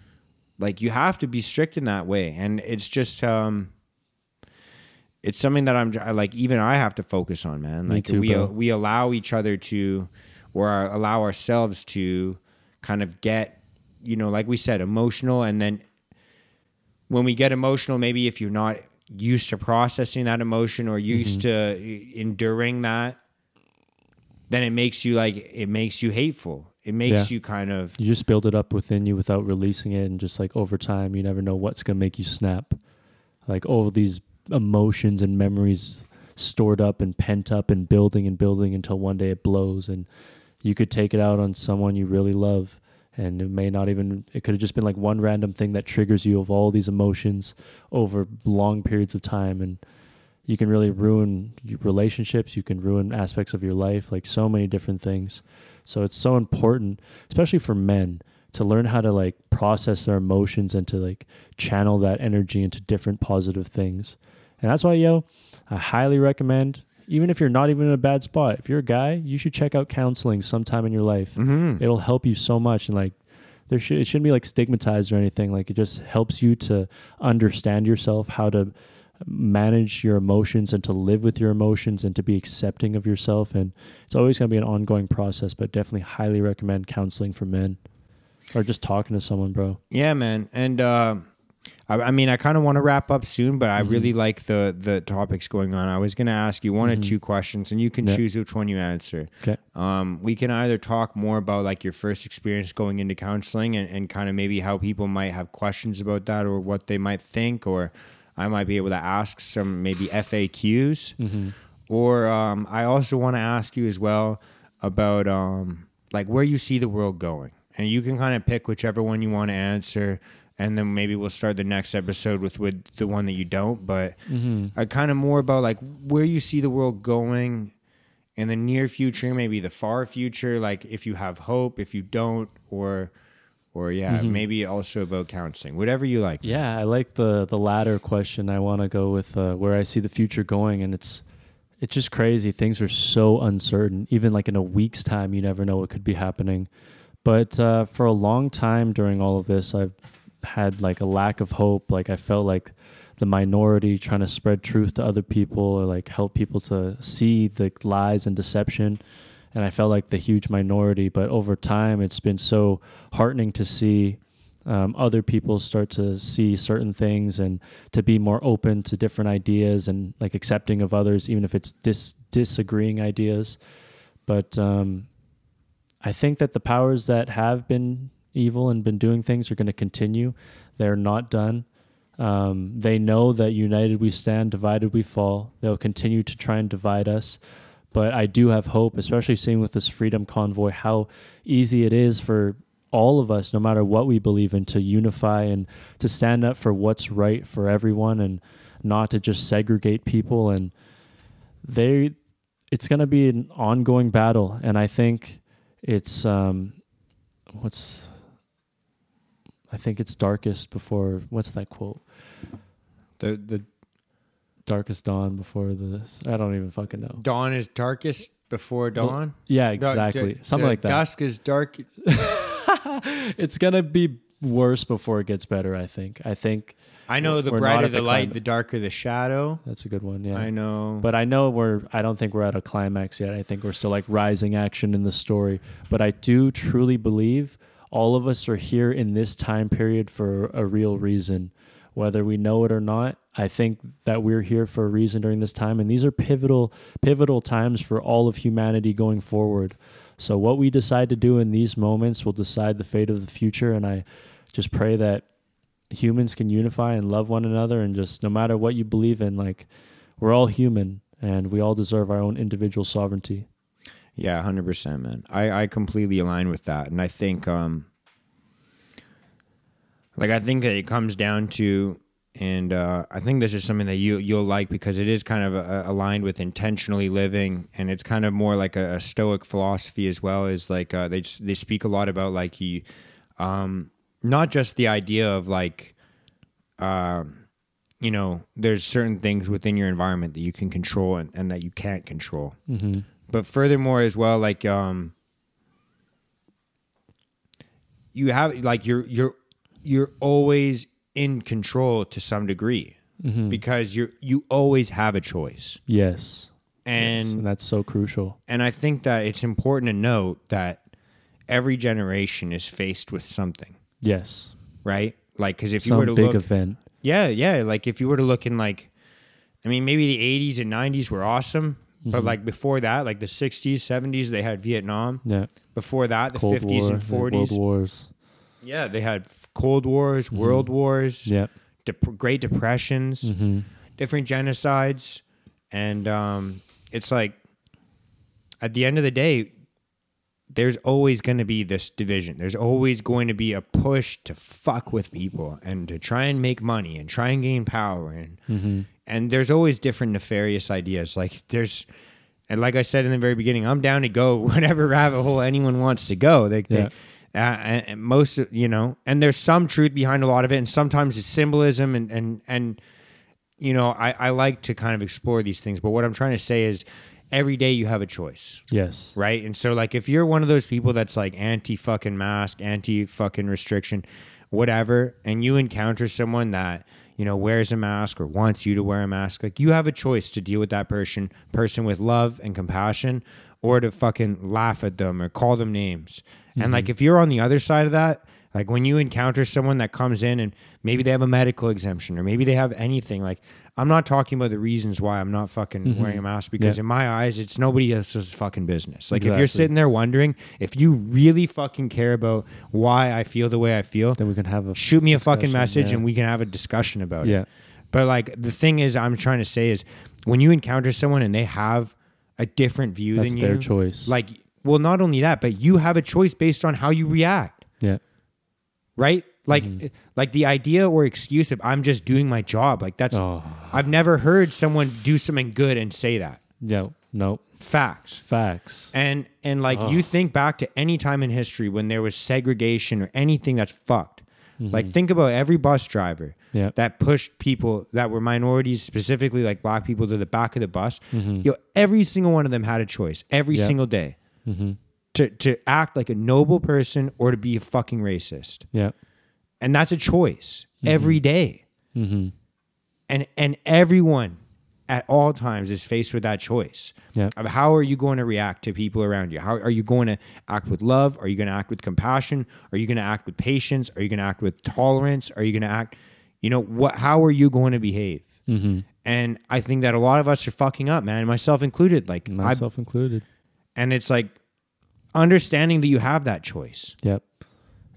Like you have to be strict in that way and it's just um it's something that I'm like even I have to focus on, man. Like too, we bro. we allow each other to or allow ourselves to kind of get you know, like we said emotional and then when we get emotional maybe if you're not used to processing that emotion or used Mm-hmm. to enduring that then it makes you like it makes you hateful. It makes Yeah. you kind of You just build it up within you without releasing it, and just like over time, you never know what's gonna make you snap. Like all these emotions and memories stored up and pent up and building and building until one day it blows, and you could take it out on someone you really love, and it may not even. It could have just been like one random thing that triggers you of all these emotions over long periods of time, and you can really ruin your relationships. You can ruin aspects of your life, like so many different things. So it's so important, especially for men, to learn how to like process their emotions and to like channel that energy into different positive things. And that's why, yo, I highly recommend, even if you're not even in a bad spot, if you're a guy, you should check out counseling sometime in your life. Mhm. It'll help you so much. And like, there should, it shouldn't be like stigmatized or anything. Like, it just helps you to understand yourself, how to manage your emotions and to live with your emotions and to be accepting of yourself. And it's always going to be an ongoing process, but definitely highly recommend counseling for men or just talking to someone, bro. Yeah, man. And uh, I, I mean, I kind of want to wrap up soon, but I really like the the topics going on. I was going to ask you one or two questions, and you can Yeah. choose which one you answer. Okay. Um, we can either talk more about like your first experience going into counseling and, and kind of maybe how people might have questions about that or what they might think, or I might be able to ask some maybe FAQs. Mm-hmm. Or um, I also want to ask you as well about um, like where you see the world going, and you can kind of pick whichever one you want to answer, and then maybe we'll start the next episode with with the one that you don't. But Mm-hmm. I kind of more about like where you see the world going in the near future, maybe the far future, like if you have hope, if you don't, or or yeah, Mm-hmm. maybe also about counseling, whatever you like. Yeah, I like the the latter question. I want to go with uh, where I see the future going, and it's it's just crazy. Things are so uncertain. Even like in a week's time, you never know what could be happening. But uh, for a long time during all of this, I've had like a lack of hope. Like I felt like the minority trying to spread truth to other people or like help people to see the lies and deception and I felt like the huge minority. But over time, it's been so heartening to see um, other people start to see certain things and to be more open to different ideas and like accepting of others, even if it's dis- disagreeing ideas. But um, I think that the powers that have been evil and been doing things are going to continue. They're not done. Um, they know that united we stand, divided we fall. They'll continue to try and divide us. But I do have hope, especially seeing with this freedom convoy, how easy it is for all of us, no matter what we believe in, to unify and to stand up for what's right for everyone and not to just segregate people. And they, it's going to be an ongoing battle. And I think it's, um, what's, I think it's darkest before, what's that quote? The the Darkest dawn before the, I don't even fucking know. dawn is darkest before dawn. Yeah, exactly. d- Something d- like that. Dusk is dark. it's gonna be worse before it gets better. I think. I think I know the brighter the the light, climb- the darker the shadow. that's a good one. Yeah. I know. But I know we're. I don't think we're at a climax yet. I think we're still like rising action in the story. But I do truly believe all of us are here in this time period for a real reason, whether we know it or not. I think that we're here for a reason during this time, and these are pivotal, pivotal times for all of humanity going forward. So what we decide to do in these moments will decide the fate of the future. And I just pray that humans can unify and love one another, and just no matter what you believe in, like we're all human and we all deserve our own individual sovereignty. Yeah, hundred percent, man. I I completely align with that, and I think um, like I think it comes down to, and uh, I think this is something that you you'll like because it is kind of uh, aligned with intentionally living, and it's kind of more like a, a stoic philosophy as well. Is like uh, they they speak a lot about like you, um, not just the idea of like, um, you know, there's certain things within your environment that you can control and, and that you can't control Mm-hmm. But furthermore as well like um you have like you're you're you're always in control to some degree Mm-hmm. because you're you always have a choice Yes. and Yes, and that's so crucial. and i think that it's important to note that every generation is faced with something Yes. right like because if you Some were to big look event. Yeah, yeah. Like if you were to look in like, I mean, maybe the 80s and 90s were awesome, Mm-hmm. but like before that, like the 60s, 70s, they had Vietnam. Yeah. Before that, the Cold 50s War, and yeah, World 40s. Wars. Yeah, they had Cold Wars, World Wars, Yeah. dep- Great Depressions, Mm-hmm. different genocides, and um, it's like at the end of the day, there's always going to be this division. There's always going to be a push to fuck with people and to try and make money and try and gain power and Mm-hmm. And there's always different nefarious ideas. Like there's and like I said in the very beginning, I'm down to go whatever rabbit hole anyone wants to go. They, Yeah. they uh, and, and most you know, and there's some truth behind a lot of it, and sometimes it's symbolism and and and you know, I, I like to kind of explore these things. But what I'm trying to say is every day you have a choice Yes. right? And so like if you're one of those people that's like anti fucking mask, anti fucking restriction, whatever, and you encounter someone that you know wears a mask or wants you to wear a mask, like you have a choice to deal with that person person with love and compassion or to fucking laugh at them or call them names. And like mm-hmm. if you're on the other side of that, like when you encounter someone that comes in and maybe they have a medical exemption or maybe they have anything, like I'm not talking about the reasons why I'm not fucking mm-hmm. wearing a mask because Yeah. in my eyes it's nobody else's fucking business. Like if you're sitting there wondering if you really fucking care about why I feel the way I feel, Then we can have a shoot me a fucking message yeah. and we can have a discussion about it. Yeah. it. But like the thing is I'm trying to say is when you encounter someone and they have a different view That's than their choice. like well not only that, but you have a choice based on how you react Yeah. Right? Like Mm-hmm. like the idea or excuse of I'm just doing my job. Like that's Oh. I've never heard someone do something good and say that. No, No. Facts. Facts. And and like you think back to any time in history when there was segregation or anything that's fucked. Like think about every bus driver Mm-hmm. That pushed people that were minorities, specifically like black people, to the back of the bus. Mm-hmm. Yo, every single one of them had a choice every Yeah. single day Mm-hmm. To to act like a noble person or to be a fucking racist Yeah. and that's a choice every day. Mm-hmm. and and everyone at all times is faced with that choice Yeah. of how are you going to react to people around you how are you going to act with love are you going to act with compassion are you going to act with patience are you going to act with tolerance are you going to act you know what how are you going to behave Mm-hmm. and i think that a lot of us are fucking up man myself included like I, Myself included. and it's like understanding that you have that choice Yep.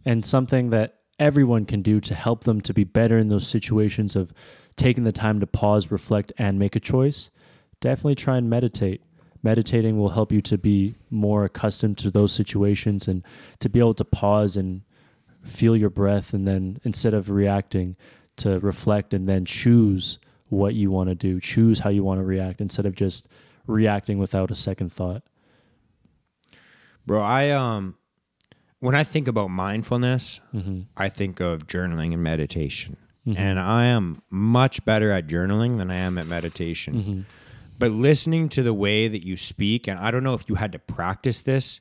And something that everyone can do to help them to be better in those situations of taking the time to pause, reflect, and make a choice, definitely try and meditate. Meditating will help you to be more accustomed to those situations and to be able to pause and feel your breath and then instead of reacting to reflect and then choose what you want to do, choose how you want to react instead of just reacting without a second thought. Bro i um when i think about mindfulness Mm-hmm. I think of journaling and meditation. And I am much better at journaling than I am at meditation. Mm-hmm. But listening to the way that you speak, and I don't know if you had to practice this,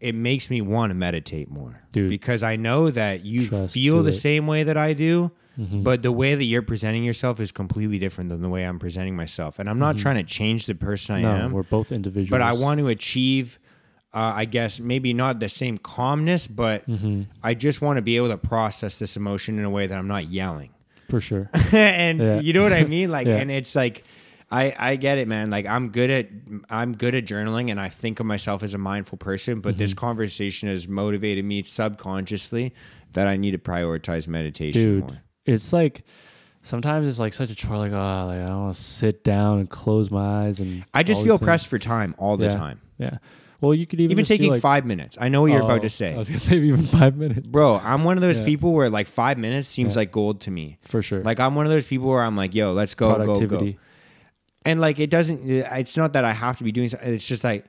it makes me want to meditate more. Mm-hmm. Dude. Because I know that you Trust, feel the it. Mm-hmm. same way that I do, but the way that you're presenting yourself is completely different than the way I'm presenting myself. And I'm not trying to change the person I Mm-hmm. No, am we're both individuals. but I want to achieve, uh, I guess maybe not the same calmness, but Mm-hmm. I just want to be able to process this emotion in a way that I'm not yelling. for sure. and Yeah. you know what I mean? Like, Yeah. and it's like, I, I get it, man. Like I'm good at I'm good at journaling, and I think of myself as a mindful person. But Mm-hmm. this conversation has motivated me subconsciously that I need to prioritize meditation Dude, more. it's like sometimes it's like such a chore. Like, oh, like I don't want to sit down and close my eyes and. I just feel these things. pressed for time all the Yeah. time. Yeah. Well, you could even Even taking like, five minutes. I know what you're about Oh, to say. I was gonna say even five minutes, Bro, I'm one of those Yeah. people where like five minutes seems Yeah. like gold to me. for sure. Like I'm one of those people where I'm like, yo, let's go, go, go. And like it doesn't. It's not that I have to be doing. something. It's just like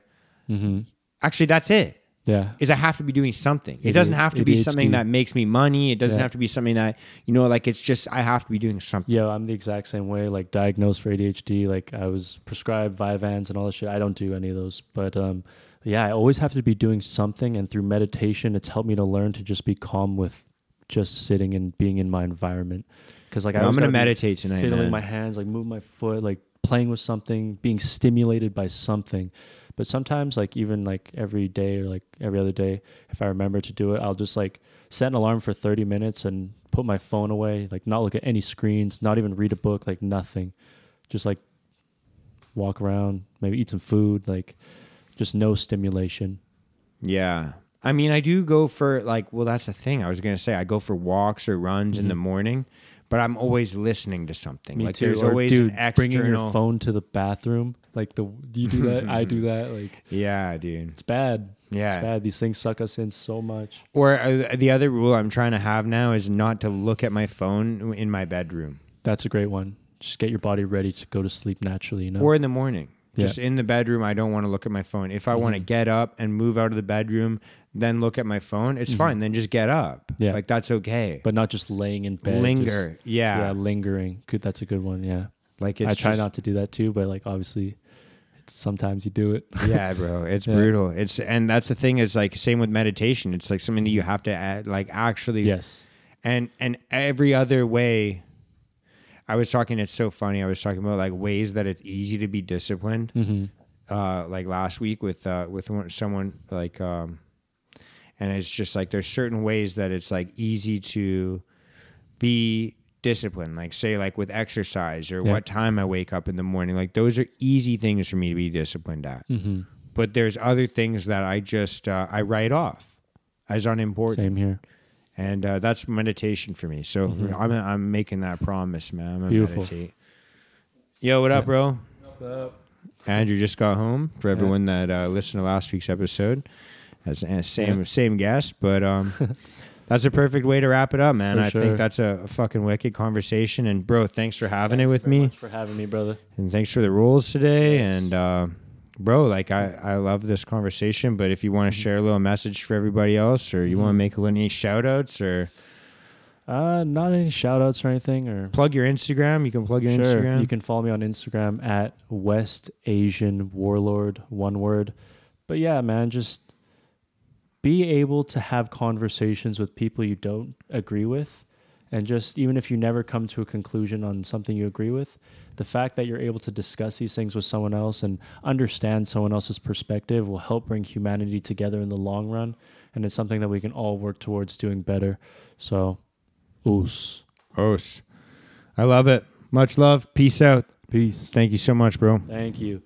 Mm-hmm. actually that's it. Yeah. Is I have to be doing something. It ADHD. doesn't have to be something that makes me money. It doesn't Yeah. have to be something that you know. Like it's just I have to be doing something. Yeah, I'm the exact same way. Like diagnosed for ADHD. Like I was prescribed Vyvanse and all this shit. I don't do any of those, but um, yeah, I always have to be doing something. And through meditation, it's helped me to learn to just be calm with just sitting and being in my environment. Because like I I'm gonna meditate tonight, fiddling man. my hands, like move my foot, like playing with something, being stimulated by something. But sometimes, like even like every day or like every other day, if I remember to do it, I'll just like set an alarm for 30 minutes and put my phone away, like not look at any screens, not even read a book, like nothing. Just like walk around, maybe eat some food, like just no stimulation. Yeah. I mean, I do go for like, well, that's the thing. I was gonna say I go for walks or runs in the mm-hmm. morning, but I'm always listening to something. Mm-hmm. Me like too. there's Or, always dude, an bringing your phone to the bathroom, like the do you do that? I do that. Like Yeah, dude. it's bad. Yeah. it's bad. These things suck us in so much. Or uh, the other rule I'm trying to have now is not to look at my phone in my bedroom That's a great one. Just get your body ready to go to sleep naturally. You know. or in the morning. Yeah. Just in the bedroom, I don't want to look at my phone. If I want to get up and move out of the bedroom, then look at my phone, it's fine. Then just get up. Yeah. Like that's okay. but not just laying in bed. Linger. just- yeah. yeah, lingering. Good. That's a good one. Yeah. Like I try just- not to do that too, but like obviously, it's, sometimes you do it. yeah, bro, it's Yeah. brutal. It's and that's the thing is like same with meditation. It's like something that you have to add, like actually yes. and and every other way i was talking it's so funny i was talking about like ways that it's easy to be disciplined Mm-hmm. uh like last week with uh with someone like um and it's just like there's certain ways that it's like easy to be disciplined like say like with exercise or Yeah. what time i wake up in the morning like those are easy things for me to be disciplined at Mm-hmm. but there's other things that i just uh, i write off as unimportant Same here. and uh, that's meditation for me. So I'm I'm making that promise, man. I'm gonna Mm-hmm. Beautiful. meditate. Yo, what up, bro? What's up? Andrew just got home. For everyone that uh, listened to last week's episode, as uh, same Yeah. same guest, but um, that's a perfect way to wrap it up, man. For I sure. think that's a, fucking wicked conversation. And bro, thanks for having it with me, Thanks for having me, brother. and thanks for the rules today. Yes. And uh, bro, like I I love this conversation. But if you want Mm-hmm. to share a little message for everybody else, or you want to make any shout outs or Uh, not any shout outs or anything or plug your Instagram. You can plug your sure. Instagram. You can follow me on Instagram at West Asian Warlord, one word. But yeah, man, just be able to have conversations with people you don't agree with. And just even if you never come to a conclusion on something you agree with, the fact that you're able to discuss these things with someone else and understand someone else's perspective will help bring humanity together in the long run. And it's something that we can all work towards doing better. So, oos. Os. I love it. Much love. Peace out. Peace. Thank you so much, bro. Thank you.